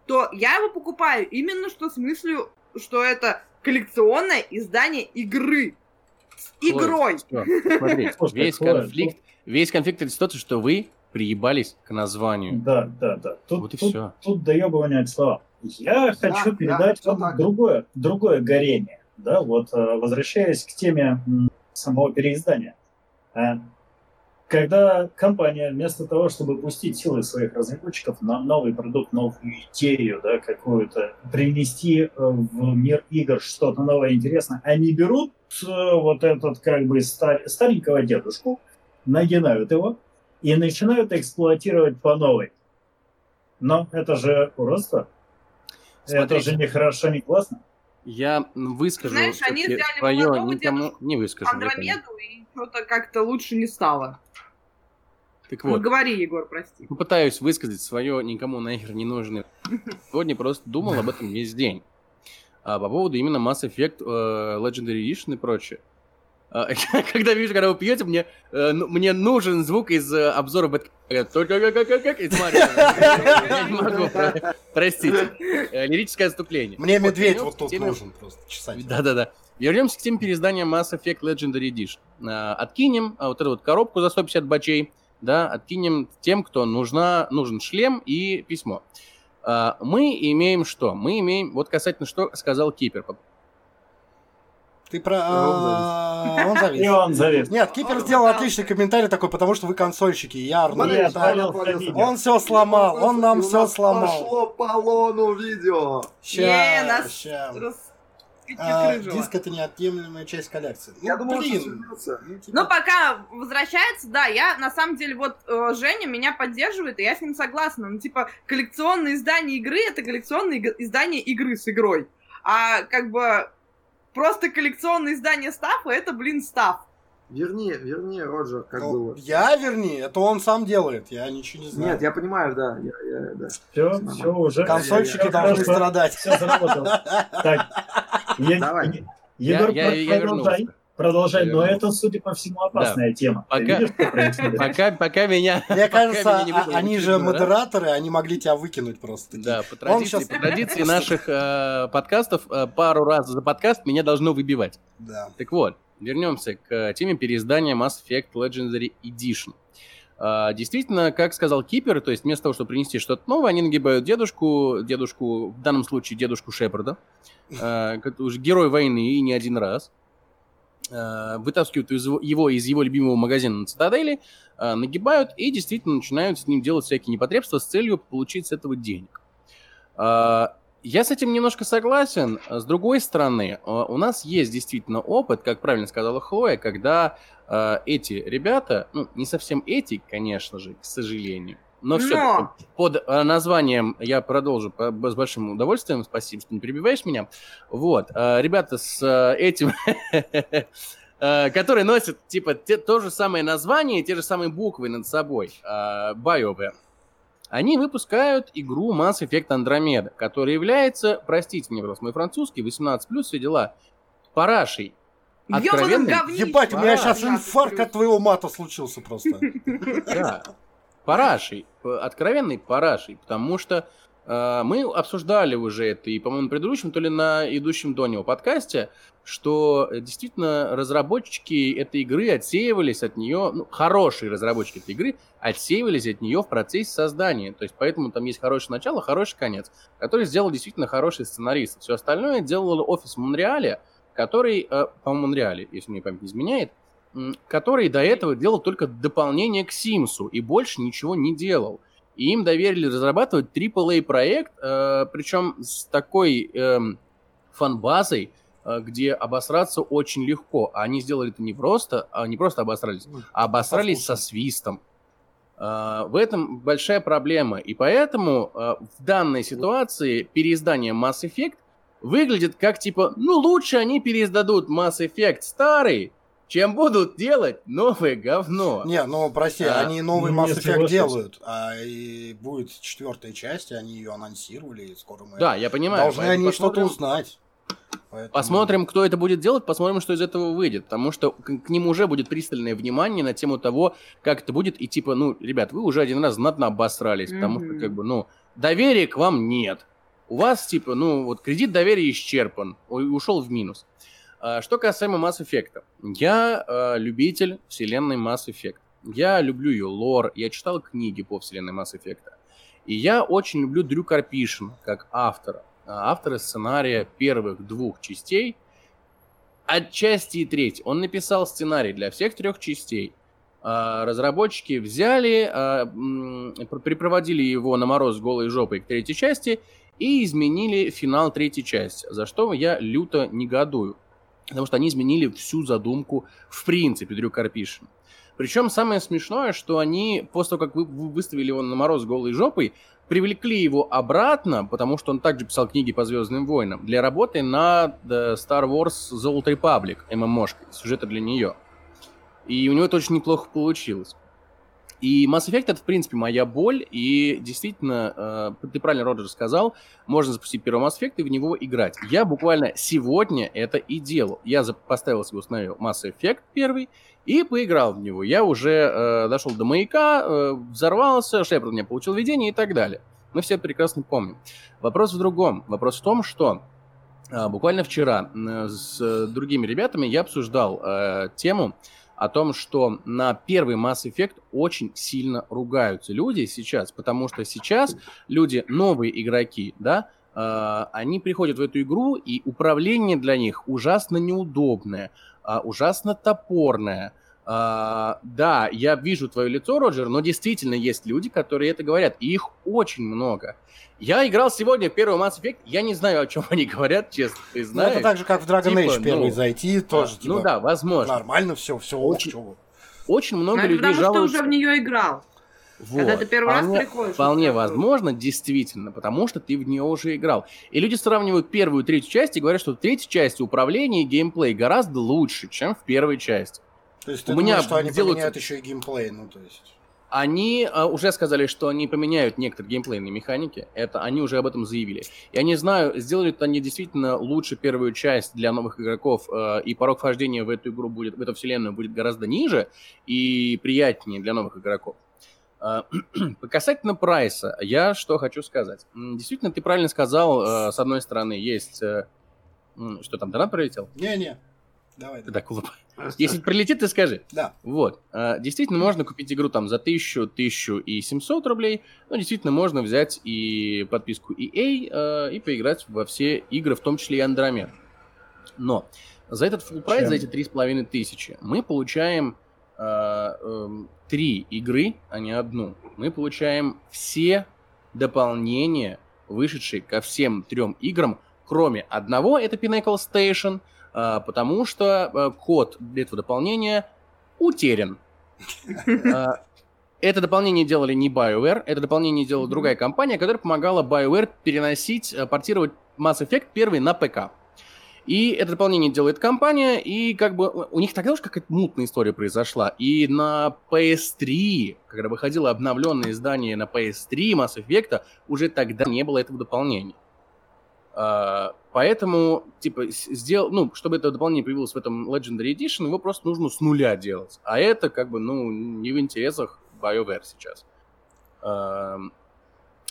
то я его покупаю именно что с мыслью, что это коллекционное издание игры. С игрой. Смотри, <laughs> весь конфликт, весь конфликт это ситуация, что вы приебались к названию. Да, да, да. Тут, вот и тут, все. Тут доебывание от слова. Я хочу да, передать да, вам другое, другое горение. Да, вот э, возвращаясь к теме самого переиздания. Э, когда компания вместо того, чтобы пустить силы своих разработчиков на новый продукт, новую идею, да, какую-то, принести э, в мир игр что-то новое, интересное, они берут вот этот как бы стар, старенького дедушку, нагинают его и начинают эксплуатировать по новой. Но это же уродство. Смотрите. Это же не хорошо, не классно. Я выскажу Знаешь, они взяли свое, никому не выскажу. Андромеду, и что-то как-то лучше не стало. Так вот. Ну, говори, Егор, прости. Попытаюсь высказать свое никому нахер не нужное. <laughs> Сегодня просто думал об этом весь день. А по поводу именно Mass Effect, uh, Legendary Edition и прочее. А, <laughs> когда вижу, когда вы пьете, мне, uh, мне нужен звук из uh, обзора Только как как как Я не могу, простите. Лирическое отступление. Мне медведь вот тут нужен просто, чесать. Да-да-да. Вернемся к теме переиздания Mass Effect Legendary Edition. Откинем вот эту вот коробку за 150 бачей, да, откинем тем, кто нужна, нужен шлем и письмо. А, мы имеем что? Мы имеем, вот касательно что сказал Кипер. Ты про... А, он завис. И он завис. Нет, Кипер сделал отличный комментарий такой, потому что вы консольщики, я Он все сломал, он нам все сломал. Пошло по лону видео. А, диск это неотъемлемая часть коллекции. Ну, я думал, блин. Что ну, типа... ну, пока возвращается, да, я на самом деле, вот э, Женя меня поддерживает, и я с ним согласна. Ну, типа, коллекционное издание игры это коллекционное издание игры с игрой. А как бы просто коллекционное издание стафа это, блин, стаф. Верни, верни, Роджер, как ну, было. Я верни, это он сам делает, я ничего не знаю. Нет, я понимаю, да. Я, я, да. Все, все уже. Консольщики я, должны я, страдать. Все заработало. Так, Давай. Егор, я, я, продолжай. Продолжай, но это, судя по всему, опасная да. тема. Пока, видишь, <laughs> пока, пока меня... <laughs> Мне кажется, меня не они же модераторы, они могли тебя выкинуть просто. Да, по традиции, сейчас... по традиции <laughs> наших э, подкастов э, пару раз за подкаст меня должно выбивать. Да. Так вот, вернемся к теме переиздания Mass Effect Legendary Edition. Uh, действительно, как сказал Кипер, то есть вместо того, чтобы принести что-то новое, они нагибают дедушку, дедушку, в данном случае дедушку Шепарда, uh, уже герой войны и не один раз, uh, вытаскивают из его из его любимого магазина на Цитадели, нагибают и действительно начинают с ним делать всякие непотребства с целью получить с этого денег. Я с этим немножко согласен. С другой стороны, у нас есть действительно опыт, как правильно сказала Хлоя, когда э, эти ребята, ну, не совсем эти, конечно же, к сожалению, но, но... все под э, названием я продолжу с большим удовольствием. Спасибо, что не перебиваешь меня. Вот, э, ребята с э, этим, <laughs> которые носят типа те, то же самое название, те же самые буквы над собой, BioWare они выпускают игру Mass Effect Andromeda, которая является, простите мне, просто мой французский, 18+, все дела, парашей. Откровенный... Ебать, у меня сейчас инфаркт от твоего мата случился просто. <laughs> Да, парашей, откровенный парашей, потому что э, мы обсуждали уже это и, по-моему, на предыдущем, то ли на идущем до него подкасте, что действительно разработчики этой игры отсеивались от нее, ну, хорошие разработчики этой игры отсеивались от нее в процессе создания. То есть поэтому там есть хорошее начало, хороший конец, который сделал действительно хороший сценарист. Все остальное делал офис в Монреале, который, э, по-моему, Монреале, если мне память не изменяет, который до этого делал только дополнение к Симсу и больше ничего не делал. И им доверили разрабатывать AAA проект, э, причем с такой э, фан-базой, Э, где обосраться очень легко. А они сделали это не просто, а не просто обосрались, а обосрались со свистом. Э, в этом большая проблема. И поэтому э, в данной ситуации переиздание Mass Effect выглядит как типа, ну лучше они переиздадут Mass Effect старый, чем будут делать новое говно. Не, ну прости, а, они новый Mass Effect делают, а и будет четвертая часть, они ее анонсировали, и скоро мы да, я понимаю, должны они посмотрим... что-то узнать. Поэтому... Посмотрим, кто это будет делать, посмотрим, что из этого выйдет. Потому что к, к ним уже будет пристальное внимание на тему того, как это будет. И типа, ну, ребят, вы уже один раз знатно обосрались. Mm-hmm. Потому что, как бы, ну, доверия к вам нет. У вас, типа, ну, вот кредит доверия исчерпан. Ушел в минус. Что касаемо Mass Effect. Я а, любитель вселенной Mass Effect. Я люблю ее лор. Я читал книги по вселенной Mass Effect. И я очень люблю Дрю Карпишин как автора. А, автора сценария первых двух частей, отчасти и треть. Он написал сценарий для всех трех частей. А, разработчики взяли, а, припроводили его на мороз голой жопой к третьей части и изменили финал третьей части, за что я люто негодую. Потому что они изменили всю задумку в принципе Дрю Карпишин. Причем самое смешное, что они после того, как вы выставили его на мороз голой жопой, привлекли его обратно, потому что он также писал книги по Звездным войнам, для работы над Star Wars The Old Republic, ММОшкой, сюжета для нее. И у него это очень неплохо получилось. И Mass Effect это, в принципе, моя боль, и действительно, э, ты правильно, Роджер, сказал, можно запустить первый Mass Effect и в него играть. Я буквально сегодня это и делал. Я поставил себе, установил Mass Effect первый и поиграл в него. Я уже э, дошел до маяка, э, взорвался, Шепард меня получил видение и так далее. Мы все прекрасно помним. Вопрос в другом. Вопрос в том, что э, буквально вчера э, с другими ребятами я обсуждал э, тему, о том, что на первый Mass Effect очень сильно ругаются люди сейчас, потому что сейчас люди, новые игроки, да, э, они приходят в эту игру, и управление для них ужасно неудобное, э, ужасно топорное. Э, да, я вижу твое лицо, Роджер, но действительно есть люди, которые это говорят, и их очень много. Я играл сегодня в первый Mass Effect, я не знаю, о чем они говорят, честно, ты знаешь. Ну, это так же, как в Dragon типа, Age первый ну, зайти, тоже, а, типа, Ну да, возможно. Нормально все, все очень, очень много Но людей потому жалуются. потому что уже в нее играл. Вот. Когда ты первый вполне, раз приходишь. Вполне возможно, действительно, потому что ты в нее уже играл. И люди сравнивают первую и третью часть и говорят, что в третьей части управление и геймплей гораздо лучше, чем в первой части. То есть ты У думаешь, меня что они делают... поменяют еще и геймплей, ну то есть... Они uh, уже сказали, что они поменяют некоторые геймплейные механики. Это они уже об этом заявили. Я не знаю, сделали ли они действительно лучше первую часть для новых игроков, uh, и порог вхождения в эту игру будет, в эту вселенную будет гораздо ниже и приятнее для новых игроков. <clears throat> Uh, касательно прайса, я что хочу сказать. Действительно, ты правильно сказал, с одной стороны, есть... Что там, донат пролетел? Не-не. Давай. Ты так улыбай. Если <laughs> прилетит, ты скажи. Да. Вот. А, действительно, можно купить игру там за 1000, 1700 рублей. Но действительно, можно взять и подписку EA а, и поиграть во все игры, в том числе и Андромед. Но за этот full прайс, за эти 3500 мы получаем э, э, три игры, а не одну. Мы получаем все дополнения, вышедшие ко всем трем играм, кроме одного, это Pinnacle Station – а, потому что э, код этого дополнения утерян. А, это дополнение делали не BioWare, это дополнение делала другая компания, которая помогала BioWare переносить, э, портировать Mass Effect первый на ПК. И это дополнение делает компания, и как бы у них тогда уж какая-то мутная история произошла. И на PS3, когда выходило обновленное издание на PS3 Mass Effect, уже тогда не было этого дополнения. А, поэтому, типа, сделал, ну, чтобы это дополнение появилось в этом Legendary Edition, его просто нужно с нуля делать. А это, как бы, ну, не в интересах BioWare сейчас. А,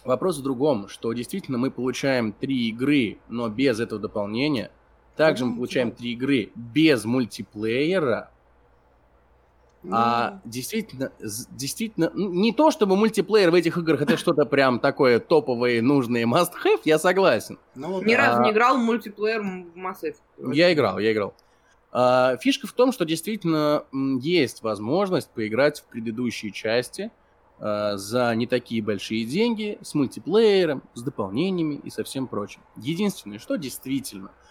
вопрос в другом, что действительно мы получаем три игры, но без этого дополнения. Также мы получаем три игры без мультиплеера, ну... А действительно, действительно, не то чтобы мультиплеер в этих играх это что-то прям такое топовое, нужное must-have, я согласен. Ну, Ни да. разу не играл в мультиплеер в Mass Effect. Я играл, я играл. А, фишка в том, что действительно есть возможность поиграть в предыдущие части а, за не такие большие деньги, с мультиплеером, с дополнениями и со всем прочим. Единственное, что действительно –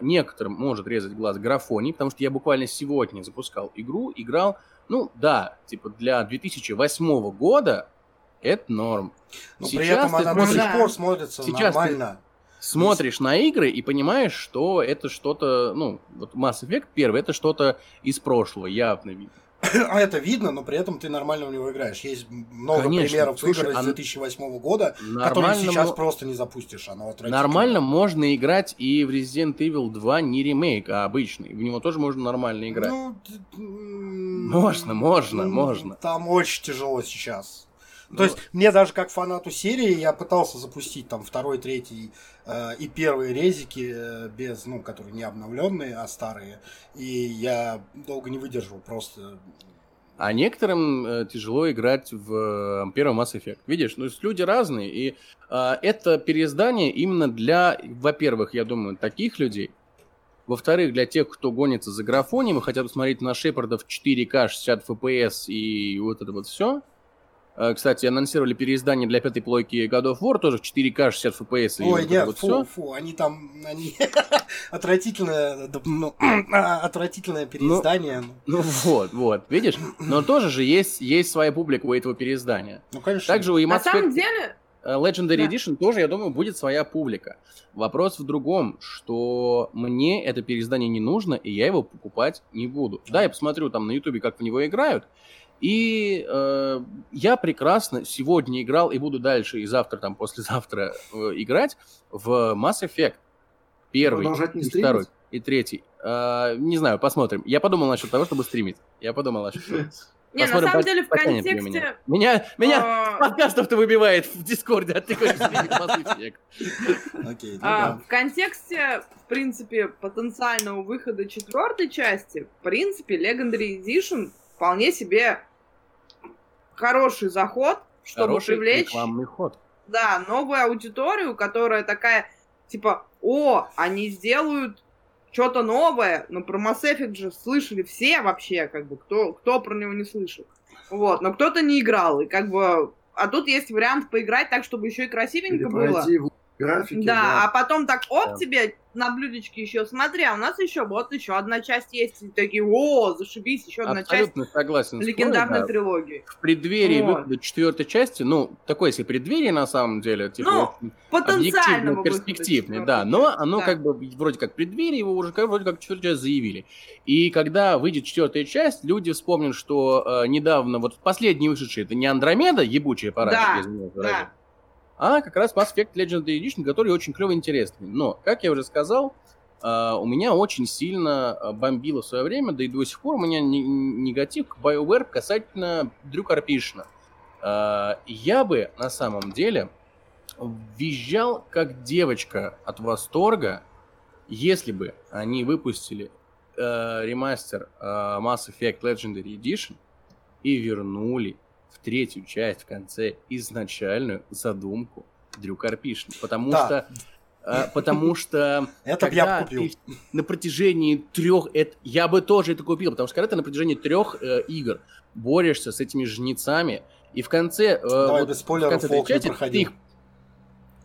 некоторым может резать глаз графоний, потому что я буквально сегодня запускал игру, играл, ну да, типа для 2008 года это норм. Но сейчас при этом она смотришь, до сих пор смотрится сейчас нормально. смотришь на игры и понимаешь, что это что-то, ну, вот Mass Effect первый, это что-то из прошлого, явно видно. <coughs> А это видно, но при этом ты нормально в него играешь. Есть много Конечно. примеров Слушай, игр из 2008 года, которые сейчас просто не запустишь. Оно нормально можно играть и в Resident Evil 2 не ремейк, а обычный. В него тоже можно нормально играть. Ну, можно, можно, можно. Там очень тяжело сейчас. То есть, мне даже как фанату серии, я пытался запустить там второй, третий и первые резики э, без, ну, которые не обновленные, а старые. И я долго не выдержал просто. А некоторым э, тяжело играть в э, первый Mass Effect. Видишь, ну, люди разные, и э, это переиздание именно для, во-первых, я думаю, таких людей, Во-вторых, для тех, кто гонится за графонием и хотят посмотреть на Шепарда в 4К 60 FPS и вот это вот все. Э, кстати, анонсировали переиздание для пятой плойки God of War тоже в 4К 60 FPS. Ой, нет, вот фу, все. фу, они там, они <laughs> отвратительное, ну, <clears throat> отвратительное ну, переиздание. Ну, ну вот, вот, видишь? Но тоже же есть, есть своя публика у этого переиздания. Ну, конечно. Также у На самом деле... Э, Legendary да. Edition тоже, я думаю, будет своя публика. Вопрос в другом, что мне это переиздание не нужно, и я его покупать не буду. Да, я посмотрю там на ютубе, как в него играют, и э, я прекрасно сегодня играл и буду дальше, и завтра, там, послезавтра э, играть в Mass Effect. Первый, и второй, и третий. Э, не знаю, посмотрим. Я подумал насчет того, чтобы стримить. Я подумал насчет <laughs> того. Не, Посмотрим, на самом деле в контексте... Меня, меня, меня а... <laughs> подкастов-то выбивает в Дискорде, а ты хочешь стримить Mass Effect. <laughs> Okay, ну а. В контексте, в принципе, потенциального выхода четвертой части, в принципе, Legendary Edition вполне себе хороший заход, чтобы хороший привлечь... рекламный ход. Да, новую аудиторию, которая такая, типа, о, они сделают что-то новое, но про Mass Effect же слышали все вообще, как бы, кто, кто про него не слышал. Вот, но кто-то не играл, и как бы... А тут есть вариант поиграть так, чтобы еще и красивенько было. Графики, да, да, а потом так, оп, да. тебе на блюдечке еще, смотри, а у нас еще вот еще одна часть есть. И такие, о, зашибись, еще одна Абсолютно часть согласен легендарной да. трилогии. В преддверии вот. выхода четвертой части, ну, такое если преддверие на самом деле, типа, ну, потенциально перспективный, да, но оно да. как бы вроде как преддверие, его уже вроде как четвертую часть заявили. И когда выйдет четвертая часть, люди вспомнят, что э, недавно, вот последний вышедший, это не Андромеда, ебучая пора, да, да а как раз Mass Effect Legendary Edition, который очень клевый и интересный. Но, как я уже сказал, Uh, у меня очень сильно а, бомбило в свое время, да и до сих пор у меня негатив к BioWare касательно Дрю Карпишина. Uh, я бы на самом деле визжал как девочка от восторга, если бы они выпустили uh, ремастер Mass Effect Legendary Edition и вернули в третью часть в конце изначальную задумку Дрю Карпишина. Потому да. что а, потому что <laughs> это я купил. на протяжении трех, это, я бы тоже это купил, потому что когда ты на протяжении трех э, игр борешься с этими жнецами, и в конце, э, Давай, вот, без спойлеров, в конце части ты их,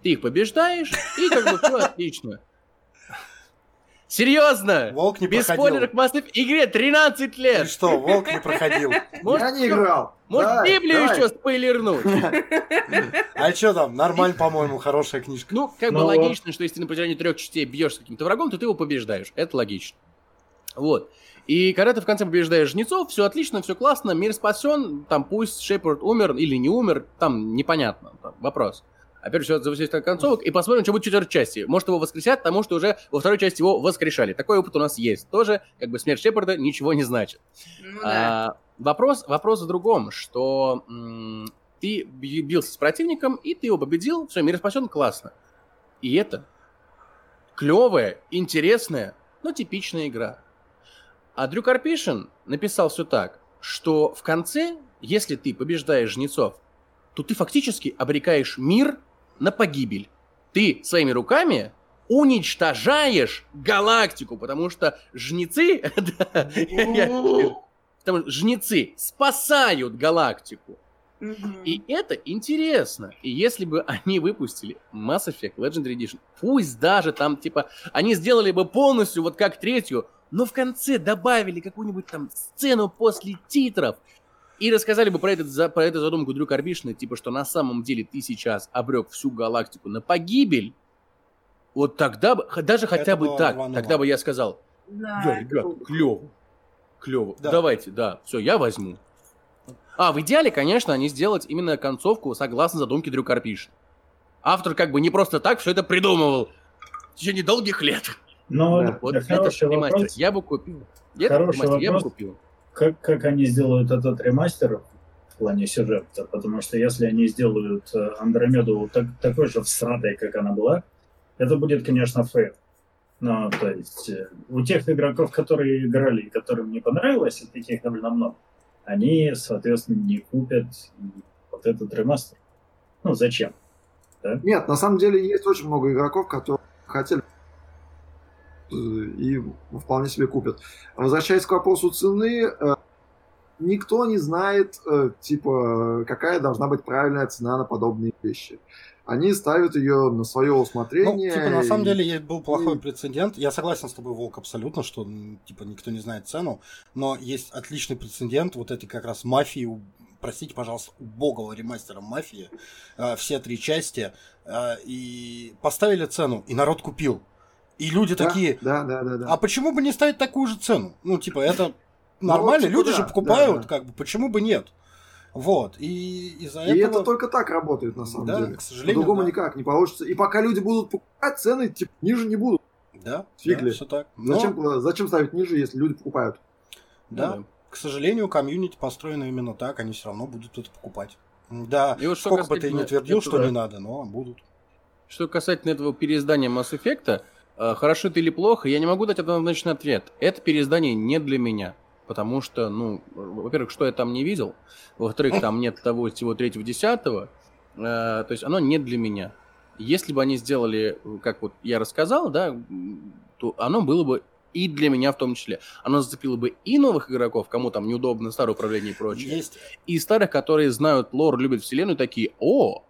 ты их побеждаешь, и как бы все <laughs> отлично. Серьезно? Волк не Без проходил. спойлеров к Mass игре 13 лет. И что, Волк не проходил? Может, Я не играл. Может, давай, Библию давай. еще спойлернуть? <laughs> А что там? Нормально, по-моему, хорошая книжка. Ну, как бы ну логично, что если ты на протяжении трех частей бьешь с каким-то врагом, то ты его побеждаешь. Это логично. Вот. И когда ты в конце побеждаешь жнецов, все отлично, все классно, мир спасен, там пусть Шепард умер или не умер, там непонятно, там, вопрос. Опять же, зависит от концовок, и посмотрим, что будет в четвертой части. Может, его воскресят, потому что уже во второй части его воскрешали. Такой опыт у нас есть. Тоже, как бы, смерть Шепарда ничего не значит. Ну, да. а, вопрос, вопрос в другом, что м- ты бился с противником, и ты его победил, все, мир спасен, классно. И это клевая, интересная, но типичная игра. А Дрю Карпишин написал все так, что в конце, если ты побеждаешь жнецов, то ты фактически обрекаешь мир на погибель. Ты своими руками уничтожаешь галактику, потому что жнецы, <laughs> потому жнецы спасают галактику. И это интересно. И если бы они выпустили Mass Effect Legendary Edition, пусть даже там, типа, они сделали бы полностью вот как третью, но в конце добавили какую-нибудь там сцену после титров, и рассказали бы про, этот, за, про эту задумку Дрю Карбишина, типа, что на самом деле ты сейчас обрек всю галактику на погибель, вот тогда бы, даже хотя это бы так, рвануло. тогда бы я сказал, да, да ребят, клево, клево, да. давайте, да, все, я возьму. А, в идеале, конечно, они сделать именно концовку согласно задумке Дрю Карпишина. Автор как бы не просто так все это придумывал в течение долгих лет. Но да. вот это, вопрос. я бы купил. Хороший вопрос. я бы купил как, как они сделают этот ремастер в плане сюжета, потому что если они сделают э, Андромеду так, такой же всратой, как она была, это будет, конечно, фейл. Но, то есть, э, у тех игроков, которые играли и которым не понравилось, и таких довольно много, они, соответственно, не купят вот этот ремастер. Ну, зачем? Да? Нет, на самом деле есть очень много игроков, которые хотели и вполне себе купят. Возвращаясь к вопросу цены, э, никто не знает, э, типа, какая должна быть правильная цена на подобные вещи. Они ставят ее на свое усмотрение. Ну, типа, на самом деле, был плохой и... прецедент. Я согласен с тобой, Волк, абсолютно, что, типа, никто не знает цену. Но есть отличный прецедент вот этой как раз мафии, простите, пожалуйста, убогого ремастера мафии, э, все три части, и поставили цену, и народ купил. И люди да, такие, да, да, да, да. а почему бы не ставить такую же цену? Ну, типа, это ну, нормально, типа, люди да, же покупают, да, да. как бы, почему бы нет? Вот, и из-за этого... И это только так работает, на самом да, деле. к сожалению, По-другому да. никак не получится. И пока люди будут покупать, цены типа, ниже не будут. Да, Фиг да, все так. Но... Зачем, зачем ставить ниже, если люди покупают? Да, да. к сожалению, комьюнити построено именно так, они все равно будут это покупать. Да, и вот сколько бы ты ни твердил, что не надо, но будут. Что касательно этого переиздания Mass Effect, э, хорошо это или плохо, я не могу дать однозначный ответ. Это переиздание не для меня. Потому что, ну, во-первых, что я там не видел, во-вторых, там нет того всего третьего, десятого, э, то есть оно не для меня. Если бы они сделали, как вот я рассказал, да, то оно было бы и для меня в том числе. Оно зацепило бы и новых игроков, кому там неудобно старое управление и прочее, Есть. и старых, которые знают лор, любят вселенную, такие, о,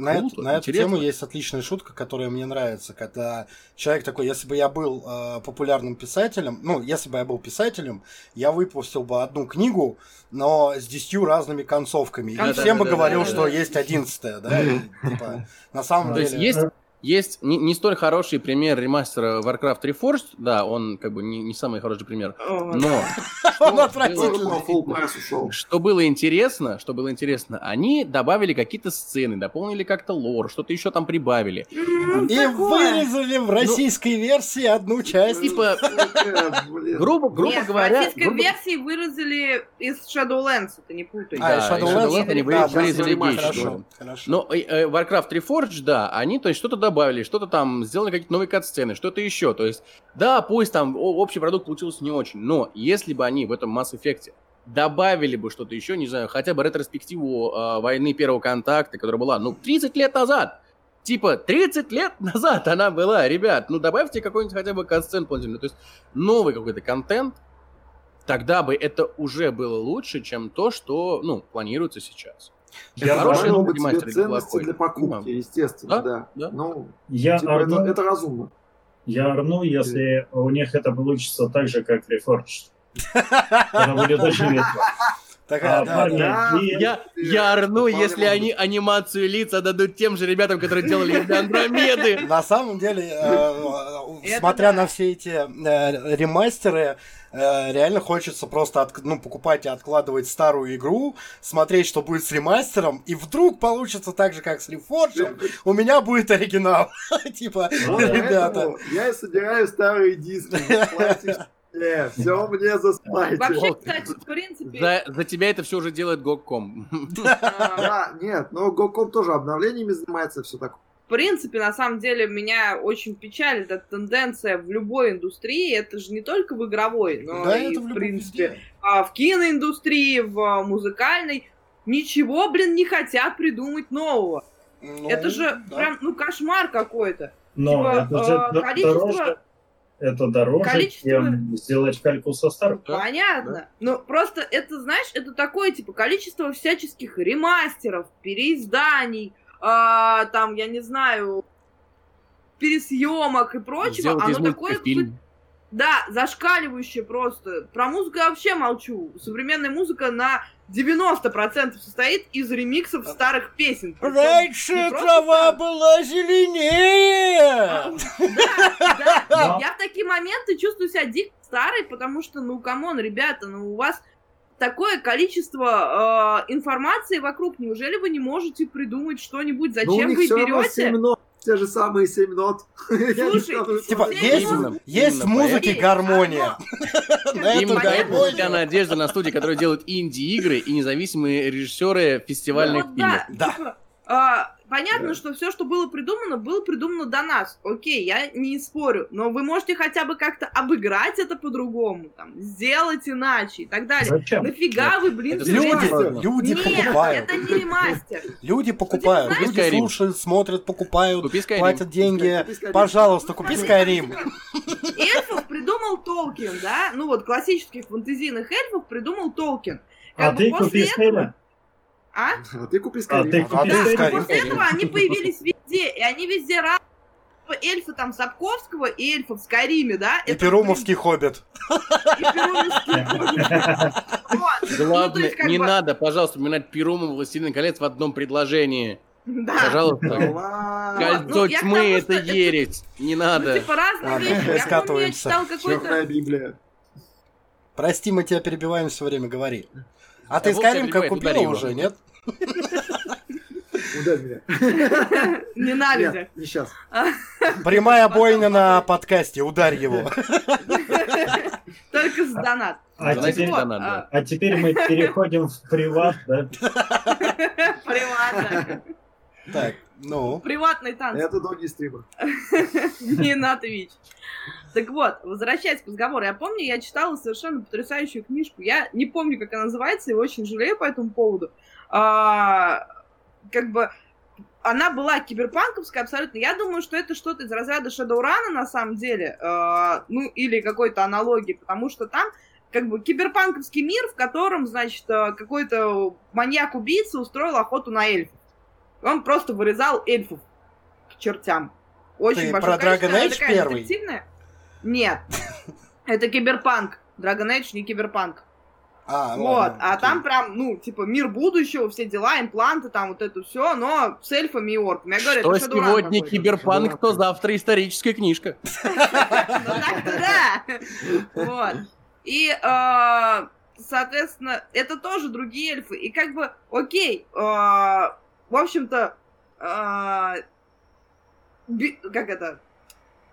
на, Круто, на эту тему есть отличная шутка, которая мне нравится, когда человек такой, если бы я был э, популярным писателем, ну, если бы я был писателем, я выпустил бы одну книгу, но с десятью разными концовками. И всем бы говорил, что есть одиннадцатая, да? Типа, на самом деле... есть есть не, не столь хороший пример ремастера Warcraft Reforged, да, он как бы не, не самый хороший пример, но. <laughs> Что было интересно, что было интересно, они добавили какие-то сцены, дополнили как-то лор, что-то еще там прибавили. И вырезали в российской версии одну часть. Типа, <laughs> грубо, грубо говоря... в российской версии вырезали из Shadowlands, это не путай. А, Shadowlands они вырезали вещи. Но э, э, Warcraft Reforged, да, они, то есть, что-то добавили, что-то там, сделали какие-то новые кат-сцены, что-то еще. То есть, да, пусть там общий продукт получился не очень, но если бы они в этом Mass Effect добавили бы что-то еще, не знаю, хотя бы ретроспективу э, войны первого контакта, которая была, ну, 30 лет назад, Типа, 30 лет <laughs> назад она была, ребят, ну добавьте какой-нибудь хотя бы катсцен положительный, то есть новый какой-то контент, тогда бы это уже было лучше, чем то, что, ну, планируется сейчас. Я хороший могут быть ценности для покупки, естественно, да. да. да. Ну, я типа, орну, это, это разумно. Я орну, если у них это получится так же, как Reforged. <laughs> Это будет очень весело. Такая, а, да, да. Я, я орну, если они анимацию лица дадут тем же ребятам, которые делали для Андромеды. <laughs> На самом деле, э, <laughs> смотря на все эти э, ремастеры, э, реально хочется просто ну, покупать и откладывать старую игру, смотреть, что будет с ремастером, и вдруг получится так же, как с Reforged, у меня будет оригинал. <laughs> Типа, ребята. Я собираю старые диски, Нет, все мне заспайте. Вообще, кстати, в принципе... За, за тебя это все уже делает Гокком. Да, нет, но Гокком тоже обновлениями занимается, все такое. В принципе, на самом деле, меня очень печалит эта тенденция в любой индустрии. Это же не только в игровой, но да, и, в, в принципе. А, в киноиндустрии, в музыкальной. Ничего, блин, не хотят придумать нового. Ну, это же да. прям, ну, кошмар какой-то. Но типа, это же э, количество... дороже это дороже, Количество... чем сделать кальку со старым. Понятно. Да? Ну, просто это, знаешь, это такое, типа, количество всяческих ремастеров, переизданий, э, там, я не знаю, пересъемок и прочего. Сделать оно такое... Фильм. Да, зашкаливающее просто. Про музыку я вообще молчу. Современная музыка на 90% состоит из ремиксов старых песен. Раньше трава была зеленее! А, да, <laughs> да. Я в такие моменты чувствую себя дико старой, потому что, ну, come on, ребята, ну, у вас такое количество э, информации вокруг. Неужели вы не можете придумать что-нибудь? Ну, Зачем вы берете? Те же самые семь нот. <laughs> Слушай, типа, есть, есть в музыке гармония. Именно поэтому у тебя надежда на студии, которые делают инди-игры и независимые режиссеры фестивальных ну фильмов. Да. Понятно, да. что все, что было придумано, было придумано до нас. Окей, я не спорю, но вы можете хотя бы как-то обыграть это по-другому, там, сделать иначе и так далее. Зачем? Нафига Нет. вы, блин, это люди, люди Нет, покупают. это не ремастер. Люди покупают, люди слушают, смотрят, покупают, платят деньги. Купи Пожалуйста, купи Skyrim. Эльфов придумал Толкин, да? Ну вот классических фантазийных эльфов придумал Толкин. Как а ты купи Skyrim. А? а ты купи Skyrim. А ты купи да, Skyrim. После этого они появились везде, и они везде разные. Эльфы там Сапковского и эльфы в Скайриме, да? И это Перумовский хоббит. И Перумовский хоббит. Главное, ну, не надо, пожалуйста, упоминать Перумов Властелин колец в одном предложении. Да. Пожалуйста. Кольцо ну, тьмы это ересь. Не надо. Ну, типа разные вещи. Я помню, я читал какой-то... Библия. Прости, мы тебя перебиваем все время, говори. А ты Skyrim как купила уже, нет? Ударь меня. Не Ненавидя. Не сейчас. Прямая бойня на подкасте. Ударь его. Только с донат. А теперь, донат, да. а теперь мы переходим в приват, да? Приват, да. Так, ну. Приватный танцы. Это долгий стример. Не на Twitch. Так вот, возвращаясь к разговору, я помню, я читала совершенно потрясающую книжку. Я не помню, как она называется, и очень жалею по этому поводу. А, как бы она была киберпанковская абсолютно. Я думаю, что это что-то из разряда Shadowrun на самом деле, э, ну или какой-то аналогии, потому что там как бы киберпанковский мир, в котором, значит, э, какой-то маньяк-убийца устроил охоту на эльфов. Он просто вырезал эльфов к чертям. Очень Ты большое про Dragon Age первый? Нет. Это киберпанк. Dragon Age не киберпанк. А, вот, ладно, а окей. там прям, ну, типа, мир будущего, все дела, импланты, там вот это все, но с эльфами и орками. Я говорю, что сегодня киберпанк, то завтра историческая книжка. <laughs> Ну так-то да. Вот. И, э, соответственно, это тоже другие эльфы. И как бы, окей, э, в общем-то, э, как это,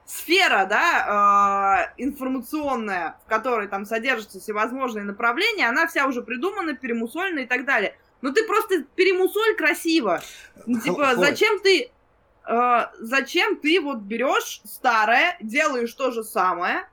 сфера, да, э, информационная, в которой там содержатся всевозможные направления, она вся уже придумана, перемусольна и так далее. Ну ты просто перемусоль красиво. Ну, типа, зачем ты, э, зачем ты вот берешь старое, делаешь то же самое,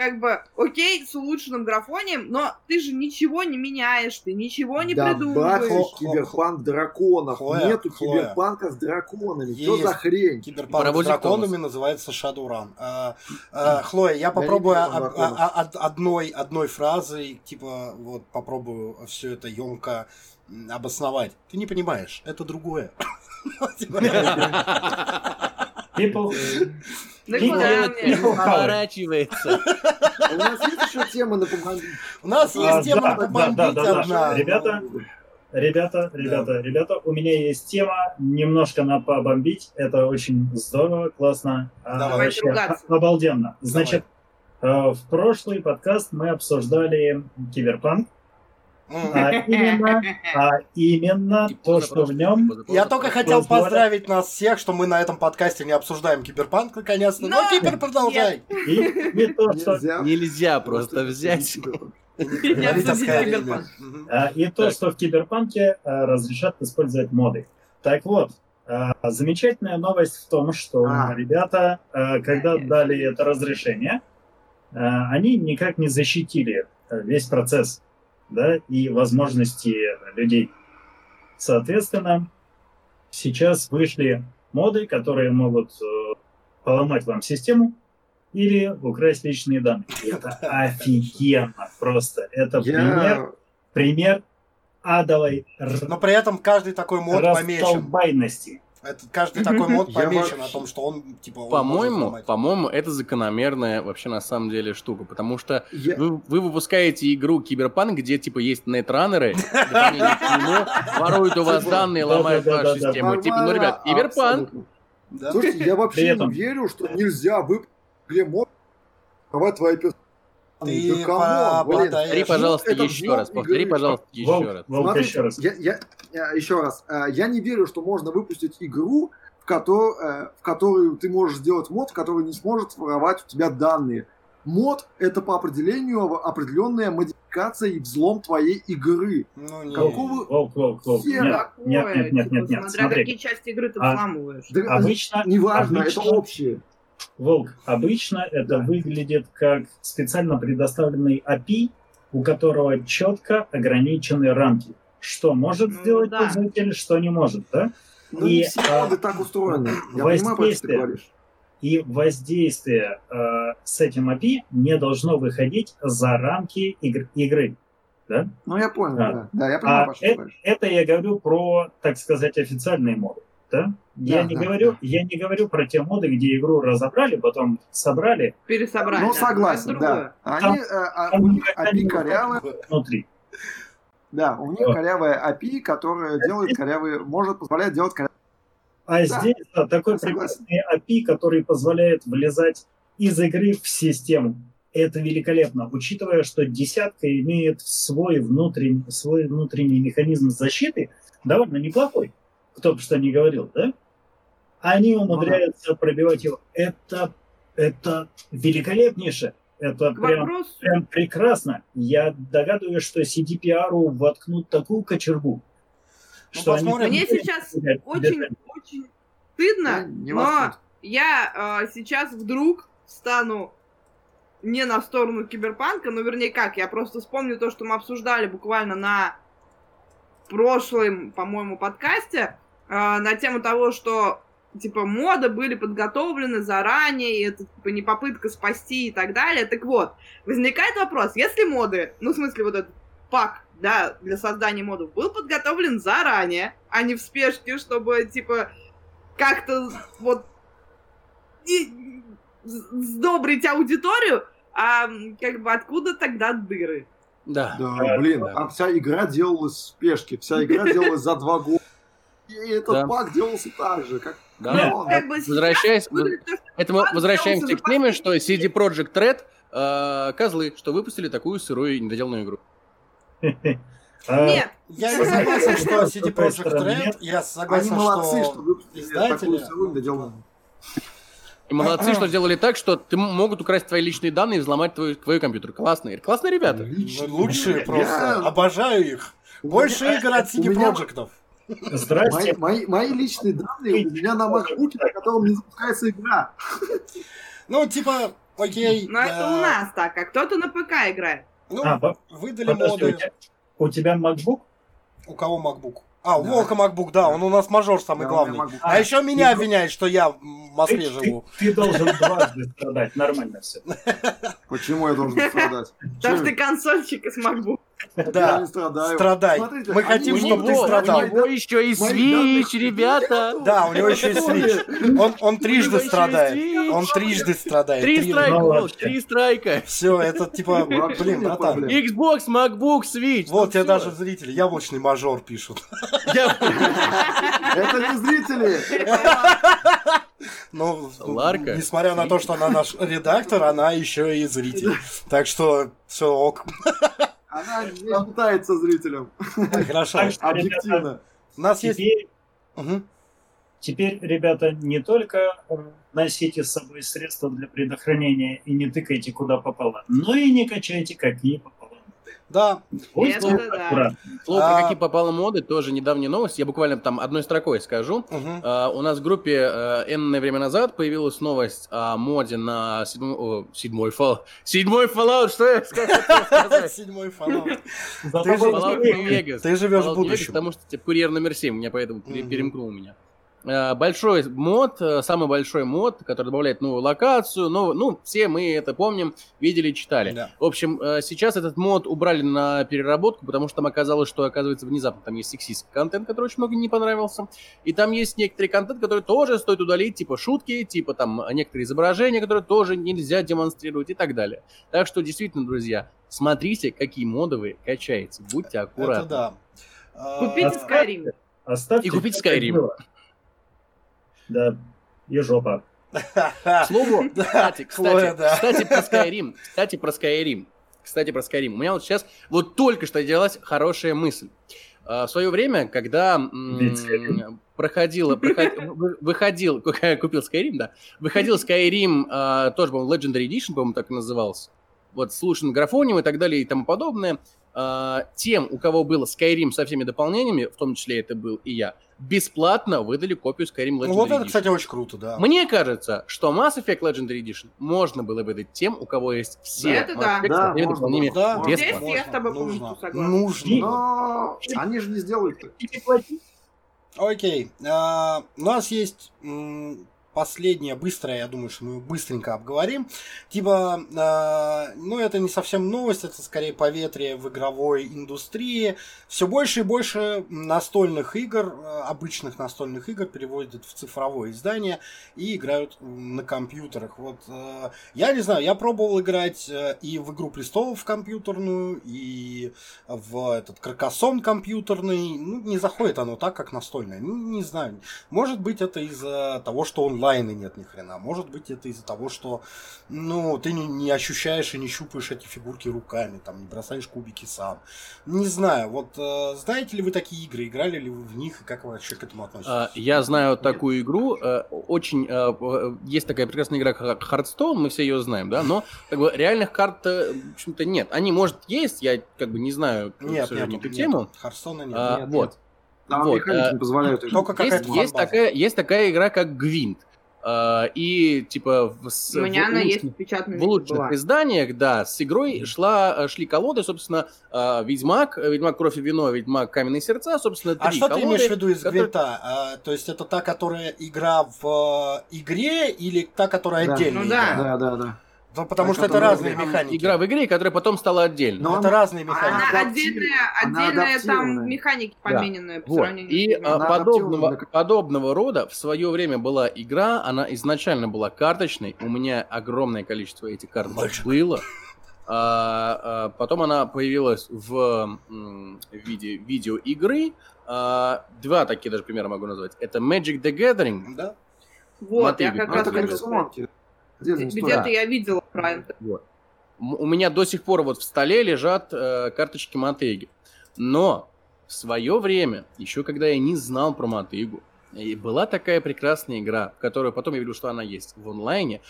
как бы, окей, с улучшенным графонием, но ты же ничего не меняешь, ты ничего не да придумываешь. киберпанк драконов. Хлоя, Нету Хлоя. киберпанка с драконами. Есть. Что за хрень? Киберпанк Паровозик с драконами Томас. называется Shadowrun. А, а, Хлоя, я попробую я а, а, а, одной, одной фразой, типа, вот, попробую все это емко обосновать. Ты не понимаешь, это другое. <laughs> People... <laughs> Ну, поворачивается. У нас есть еще тема на побомбить? У нас есть а, тема на побомбить одна. Ребята, Ребята, ребята, ребята, у меня есть тема немножко на побомбить. Это очень здорово, классно. А, Давай вообще, обалденно. Значит, Давай. Э, в прошлый подкаст мы обсуждали киберпанк. А именно, а именно то, что в нем... Я только хотел поздравить нас всех, что мы на этом подкасте не обсуждаем киберпанк наконец-то, но кибер продолжай. Нельзя. Просто взять... А, и то, что в киберпанке а, разрешат использовать моды. Так вот, замечательная новость в том, что ребята, когда дали это разрешение, они никак не защитили весь процесс да, и возможности людей. Соответственно, сейчас вышли моды, которые могут э, поломать вам систему или украсть личные данные. <laughs> Это офигенно просто. Это пример, пример адовой Но при этом каждый такой мод помечен. Это каждый такой мод помечен о том, что он типа. По-моему, по-моему, это закономерная вообще на самом деле штука, потому что я... вы, вы выпускаете игру Киберпанк, где типа есть нетранеры, воруют у вас данные, ломают вашу систему. Типа, ну ребят, Киберпанк. Слушайте, я вообще не верю, что нельзя выпустить мод твои персонажи ты да повтори, пожалуйста, ну, еще раз. Повтори, пожалуйста, еще раз. Смотрите, еще раз. Я, я, я, еще раз. Э, я не верю, что можно выпустить игру, в, котор, э, в которую ты можешь сделать мод, который не сможет воровать у тебя данные. Мод — это по определению определенная модификация и взлом твоей игры. Ну, не. Какого волк, волк, волк. Нет, нет, нет, нет, нет, нет. Смотря смотри. какие части игры ты а, взламываешь. Да, обычно, неважно, обычно, это общее. Волк, обычно это да. выглядит как специально предоставленный API, у которого четко ограничены рамки. Что может ну, сделать да. пользователь, что не может, да? Ну, и, не все а, так устроены. Я понимаю, про что ты говоришь и воздействие э, с этим API не должно выходить за рамки игр, игры. Да? Ну, я понял, да. да. да я понимаю, а что это, это я говорю про, так сказать, официальные моды. Да? Я, да, не да, говорю, да. я не говорю про те моды, где игру разобрали, потом собрали. Пересобрали. Ну, согласен, да. Они, там, а, у них API корявая. Внутри. Да, у них корявая API, которая делает корявые, может позволять делать корявые а да. здесь да, такой прекрасный API, который позволяет влезать из игры в систему. Это великолепно, учитывая, что десятка имеет свой внутренний, свой внутренний механизм защиты, довольно неплохой. Кто бы что ни говорил, да? Они ну умудряются пробивать его. Это, это великолепнейше. Это прям, прям прекрасно. Я догадываюсь, что CDPR воткнут такую кочергу, ну, что они... Мне сейчас очень, очень стыдно, не но я э, сейчас вдруг стану не на сторону киберпанка, ну, вернее, как, я просто вспомню то, что мы обсуждали буквально на прошлом, по-моему, подкасте, э, на тему того, что, типа, моды были подготовлены заранее, и это, типа, не попытка спасти и так далее. Так вот, возникает вопрос, если моды, ну, в смысле, вот этот пак да, для создания модов был подготовлен заранее, а не в спешке, чтобы, типа, как-то вот и, сдобрить аудиторию, а как бы откуда тогда дыры? Да. Да, блин, а вся игра делалась в спешке, вся игра <laughs> делалась за два года. И этот да. пак делался так же, как да. Ну, как бы возвращаясь, это мы возвращаемся к теме, что CD Projekt Red э, козлы, что выпустили такую сырую недоделанную игру. <laughs> А, Нет. Я не согласен, что CD Projekt Red, я согласен, Они молодцы, что издатели... И молодцы, что <clears throat> сделали так, что ты могут украсть твои личные данные и взломать твой, твой компьютер. Классные, классные ребята. Лучшие просто. Обожаю их. Больше игр от CD Projekt. Здрасте. Мои, мои, мои личные данные у меня на MacBook, на котором не запускается игра. <laughs> Ну, типа, окей. Но да. это у нас так, а кто-то на ПК играет. Ну, а, выдали моды. У тебя, у тебя MacBook? У кого MacBook? А, да. Волка MacBook, да, он у нас мажор самый да, главный. А, а еще меня ты... обвиняют, что я в Москве ты, живу. Ты, ты должен дважды страдать, нормально все. Почему я должен страдать? Потому что ты консольчик из MacBook. Да, я не страдаю. Страдай. Смотрите, Мы хотим, чтобы ты страдал. У него еще и Switch, ребята. Да, у него еще и Switch. Он, он трижды страдает. Он трижды страдает. Три страйка, три страйка. Все, это типа, блин, братан. Xbox, MacBook, Switch. Вот тебе даже зрители, яблочный мажор пишут. Это не зрители. Ну, Ларка. несмотря на то, что она наш редактор, она еще и зритель. Так что все ок. Она не пытается зрителям. Хорошо. Объективно. У нас есть... Теперь, ребята, не только э, носите с собой средства для предохранения и не тыкайте куда попало, но и не качайте какие попало. Да. Это да. Слово про а... какие попало моды, тоже недавняя новость. Я буквально там одной строкой скажу. Угу. А, у нас в группе а, энное время назад появилась новость о моде на седьмой, о, седьмой Fallout. Седьмой Fallout, что я сказать? <laughs> Седьмой Fallout. Ты живешь в будущем. Потому что курьер номер семь, меня поэтому перемкнул меня. Э, большой мод, э, самый большой мод, который добавляет новую локацию, новую, ну, все мы это помним, видели, читали. Да. В общем, э, сейчас этот мод убрали на переработку, потому что там оказалось, что, оказывается, внезапно там есть сексистский контент, который очень много не понравился, и там есть некоторый контент, который тоже стоит удалить, типа шутки, типа там некоторые изображения, которые тоже нельзя демонстрировать и так далее. Так что, действительно, друзья, смотрите, какие моды вы качаете, будьте аккуратны. Это да. Купите Skyrim. Оставьте и купите Skyrim. Да, и жопа. Слово, <laughs> кстати, кстати, кстати, про Skyrim, кстати, про Skyrim, кстати, про Skyrim. У меня вот сейчас, вот только что делалась хорошая мысль. в свое время, когда проходила, проход... выходил, <laughs> купил Skyrim, да, выходил Skyrim, тоже, по-моему, Legendary Edition, по-моему, так и назывался, вот, слушан графоним и так далее и тому подобное, тем, у кого было Skyrim со всеми дополнениями, в том числе это был и я, бесплатно выдали копию Skyrim Legendary Ну вот это, кстати, очень круто, да. Мне кажется, что Mass Effect Legendary Edition можно было выдать тем, у кого есть все это да. Да, можно, да, Здесь я с тобой полностью согласен. Нужно. Но они же не сделают. Окей. А, у нас есть последнее, быстрое, я думаю, что мы быстренько обговорим. Типа, э, ну, это не совсем новость, это скорее поветрие в игровой индустрии. Все больше и больше настольных игр, э, обычных настольных игр переводят в цифровое издание и играют на компьютерах. Вот, э, я не знаю, я пробовал играть э, и в Игру Престолов компьютерную, и в этот Каркасон компьютерный. Ну, не заходит оно так, как настольное. Ну, не знаю. Может быть, это из-за того, что он онлайна нет ни хрена. Может быть, это из-за того, что ну, ты не, не ощущаешь и не щупаешь эти фигурки руками, там, не бросаешь кубики сам. Не знаю, вот э, знаете ли вы такие игры, играли ли вы в них и как вы вообще к этому относитесь? А, я знаю такую игру, э, очень, э, есть такая прекрасная игра Hearthstone, мы все ее знаем, да, но как бы реальных карт, в общем-то, нет. Они, может, есть, я как бы не знаю, нет, к сожалению, нет, эту тему. Hearthstone нет. А, нет, вот. Нет. Там вот, механики не позволяют. Только есть, есть, такая, есть такая игра, как Гвинт. Uh, и типа в, с, У меня в, она есть в в лучших была. изданиях, да, с игрой шла, э, шли колоды, собственно, uh, Ведьмак, Ведьмак Кровь и Вино, Ведьмак Каменные Сердца, собственно, а три А что колоды, ты имеешь в виду из которые... Гвинта? А, то есть это та, которая игра в э, игре или та, которая да. отдельная? Ну да, да, да, да. Ну, потому а что это разные механики. Игра в игре, которая потом стала отдельной. Но это она, разные механики. Она отдельная, отдельная там механики помененные да. по вот. И а, подобного, подобного рода в свое время была игра, она изначально была карточной. У меня огромное количество этих карточек Мальчик. было. А, а, потом она появилась в, в виде видеоигры. А, два такие даже примера могу назвать. Это Magic the Gathering. Да. Вот, Мотыгу, я как раз коллекционки. Где-то я видела про это. Вот. У меня до сих пор вот в столе лежат э, карточки Мотеги. Но в свое время, еще когда я не знал про Мотыгу, и была такая прекрасная игра, которую потом я видел, что она есть в онлайне.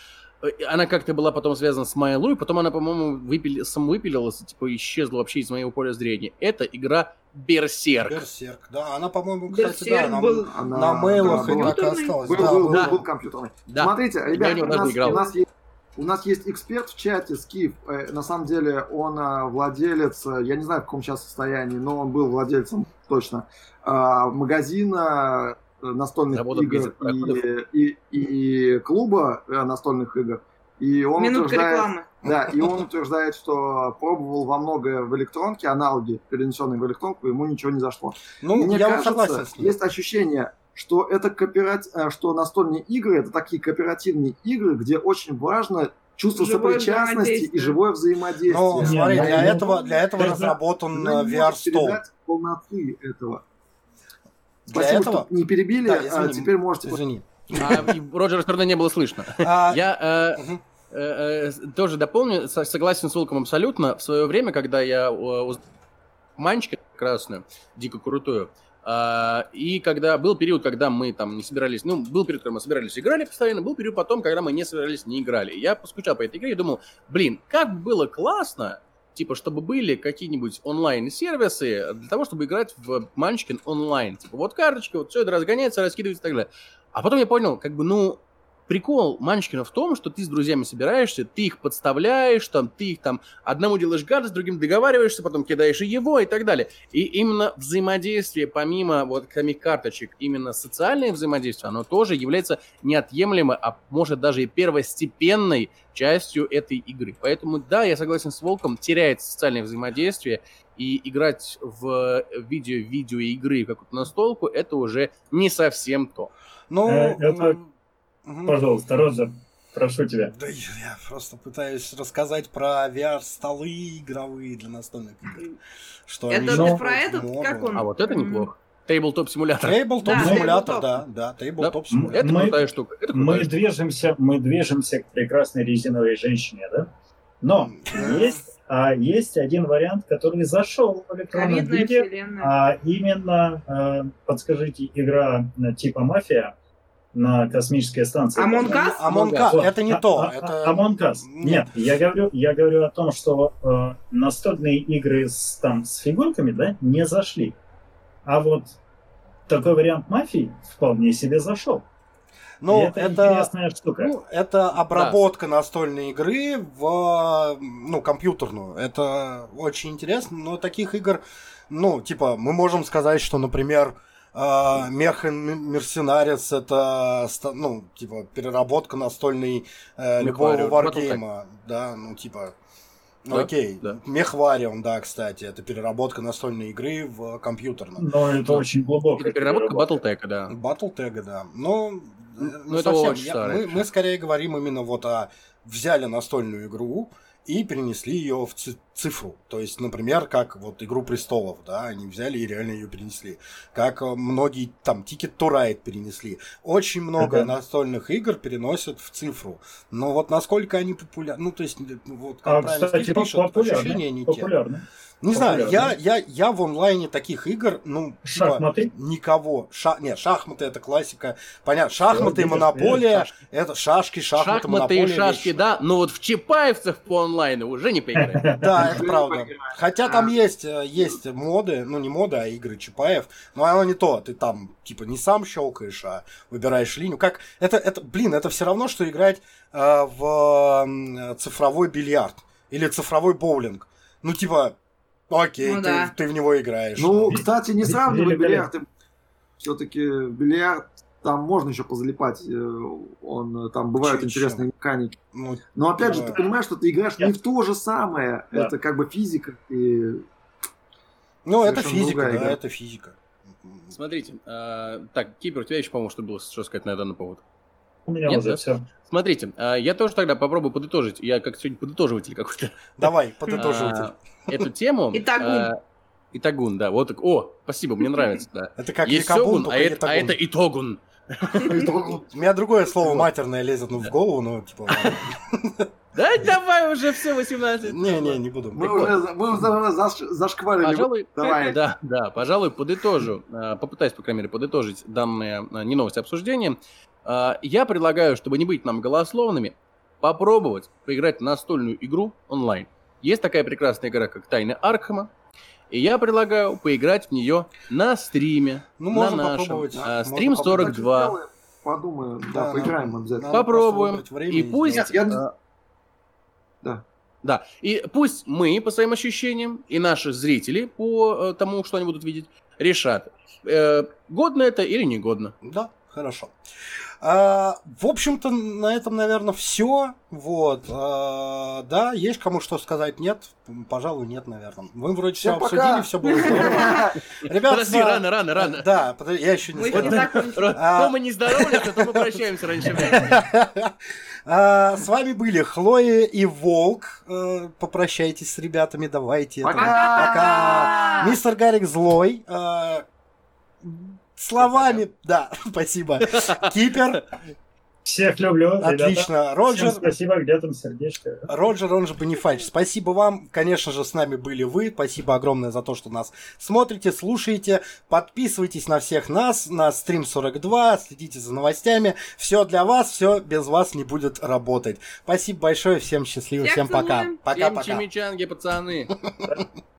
Э, она как-то была потом связана с Майлу, и потом она, по-моему, выпили, самовыпилилась, типа исчезла вообще из моего поля зрения. Это игра Берсерк. Берсерк, да. Она, по-моему, кстати, Берсерк да, был... на, она, на мейлах и так и осталась. Был, да, был, да. был, был компьютерный. Да. Смотрите, ребята, у нас, у нас есть у нас есть эксперт в чате, Скиф. Э, на самом деле он э, владелец, я не знаю, в каком сейчас состоянии, но он был владельцем точно магазина настольных Работа игр и, и, и клуба настольных игр. И он Минутка утверждает, рекламы. Да, и он утверждает, что пробовал во многое в электронке, аналоги, перенесенные в электронку, ему ничего не зашло. Ну, Мне я кажется, согласен с ним. есть ощущение, что это кооперат... что настольные игры это такие кооперативные игры, где очень важно чувство Живое сопричастности и живое взаимодействие. Ну, смотри, для этого, для этого это- разработан э, VR-стол. полноты этого. Для Спасибо, этого? что не перебили, Да, а извини, теперь можете... Извини. А Роджера стороны не было слышно. <laughs> А, Я э, э, э, тоже дополню, со- согласен с Волком абсолютно. В свое время, когда я э, уз- манчика красную, дико крутую, а, и когда был период, когда мы там не собирались, ну, был период, когда мы собирались играли постоянно, был период потом, когда мы не собирались, не играли. Я поскучал по этой игре и думал, блин, как было классно, типа, чтобы были какие-нибудь онлайн-сервисы для того, чтобы играть в Манчкин онлайн. Типа, вот карточка, вот все это разгоняется, раскидывается и так далее. А потом я понял, как бы, ну, прикол Манчкина в том, что ты с друзьями собираешься, ты их подставляешь, там, ты их там одному делаешь гадость, другим договариваешься, потом кидаешь и его и так далее. И именно взаимодействие, помимо вот самих карточек, именно социальное взаимодействие, оно тоже является неотъемлемой, а может даже и первостепенной частью этой игры. Поэтому да, я согласен с Волком, теряется социальное взаимодействие, и играть в видео видеоигры в какую-то настолку, это уже не совсем то. Ну, Э, это- мгм. Пожалуйста, Роджер, прошу тебя. Да я просто пытаюсь рассказать про VR-столы игровые для настольных игр. Что Это они про этот, можно. как он? А вот это неплохо. Тейблтоп симулятор. Тейблтоп симулятор, да, да, тейблтоп симулятор. Это Мы- крутая штука. Это крутая Мы штука. движемся, мы движемся к прекрасной резиновой женщине, да? Но есть А есть один вариант, который зашел в электронном виде, а именно, э, подскажите, игра типа «Мафия», на космической станции. Among Us, это не то. А, это... Among Us. Нет, я говорю, я говорю о том, что э, настольные игры с, там, с фигурками да, не зашли. А вот такой вариант мафии вполне себе зашел. Ну, это, это интересная штука. Ну, это обработка да. настольной игры в ну, компьютерную. Это очень интересно, но таких игр, ну, типа, мы можем сказать, что, например, Uh, Мерсенарис это ну типа переработка настольной э, любого варгейма, да, ну типа ну да, окей, да. Мехвариум, да, кстати, это переработка настольной игры в компьютерном. Но это очень глубоко. Это переработка Battletech, да. Battletech, да. Но ну, ну, это совсем. очень Я, мы, мы скорее говорим именно вот о взяли настольную игру, и перенесли ее в цифру. То есть, например, как вот «Игру престолов», да, они взяли и реально ее перенесли. Как э, многие там Ticket to Ride перенесли. Очень много uh-huh. настольных игр переносят в цифру. Но вот насколько они популярны, ну, то есть, вот как а, правильно кстати, пишут, ощущения не популярны. те. Не знаю, я, я, я в онлайне таких игр, ну, типа, шахматы? Типа, никого. Ша... Нет, шахматы это классика. Понятно, шахматы и монополия, шашки. это шашки, шахматы, шахматы монополия. и шашки, вещи. да, но вот в Чапаевцев по онлайну уже не поиграем. <laughs> Да, это правда. Хотя там есть, э, есть моды, ну не моды, а игры Чапаев, но оно не то. Ты там, типа, не сам щелкаешь, а выбираешь линию. Как, это, это, блин, это все равно, что играть э, в цифровой бильярд или цифровой боулинг. Ну, типа, Окей, ну, ты, да. ты в него играешь. Ну, кстати, не сравнивай бильярд. Все-таки бильярд там можно еще позалипать. Э, он, там бывают Чуть интересные механики. Ну, Но опять да. же, ты понимаешь, что ты играешь Я... не в то же самое. Да. Это как бы физика. И... Ну, это физика, да, игра. это физика. Смотрите, э, так, Кипер, у тебя еще, по-моему, что было, что сказать на данный повод? У меня Нет, уже да? все. Смотрите, э, я тоже тогда попробую подытожить. Я как сегодня подытоживатель какой-то. Давай, <laughs> подытоживатель эту тему. <laughs> Итагун. А, Итагун, да. Вот так. О, спасибо, мне нравится, да. <laughs> Это как Есть Сёгун, а, это, а это <laughs> Итогун. У меня другое слово матерное лезет ну, в голову, но типа... Да давай уже все 18. Не-не, не буду. Мы уже, мы уже зашкварили. Пожалуй, давай. Да, да, пожалуй, подытожу. А, попытаюсь, по крайней мере, подытожить данные а, не новости обсуждения. Я предлагаю, чтобы не быть нам голословными, попробовать поиграть в настольную игру онлайн. Есть такая прекрасная игра, как Тайны Аркхема. И я предлагаю поиграть в нее на стриме. Ну, на нашем. А, стрим 42. Подумаем, да, да поиграем обязательно. Попробуем. И пусть... Нет, я... а... Да. Да. И пусть мы по своим ощущениям и наши зрители по э, тому, что они будут видеть, решат, э, годно это или не годно. Да, хорошо. А, в общем-то, на этом, наверное, все. Вот. А, да, есть кому что сказать? Нет? Пожалуй, нет, наверное. Мы вроде все обсудили, все было здорово. Ребята, Подожди, рано, рано, рано. Да, я еще не сказал. То мы не здоровались, то мы прощаемся раньше времени. <laughs> А, с вами были Хлоя и Волк. Э, попрощайтесь с ребятами, давайте. Пока! Пока! Мистер Гарик злой. Словами, да, <laughs> спасибо. Кипер. Всех люблю. Отлично. Ребята. Роджер. Всем спасибо, где там сердечко. Роджер, он же Бонифач. Спасибо вам. Конечно же, с нами были вы. Спасибо огромное за то, что нас смотрите, слушаете. Подписывайтесь на всех нас, на стрим 42, следите за новостями. Все для вас, все без вас не будет работать. Спасибо большое, всем счастливо, всем, всем пока. Пока-пока. Всем чимичанги, пацаны. <laughs>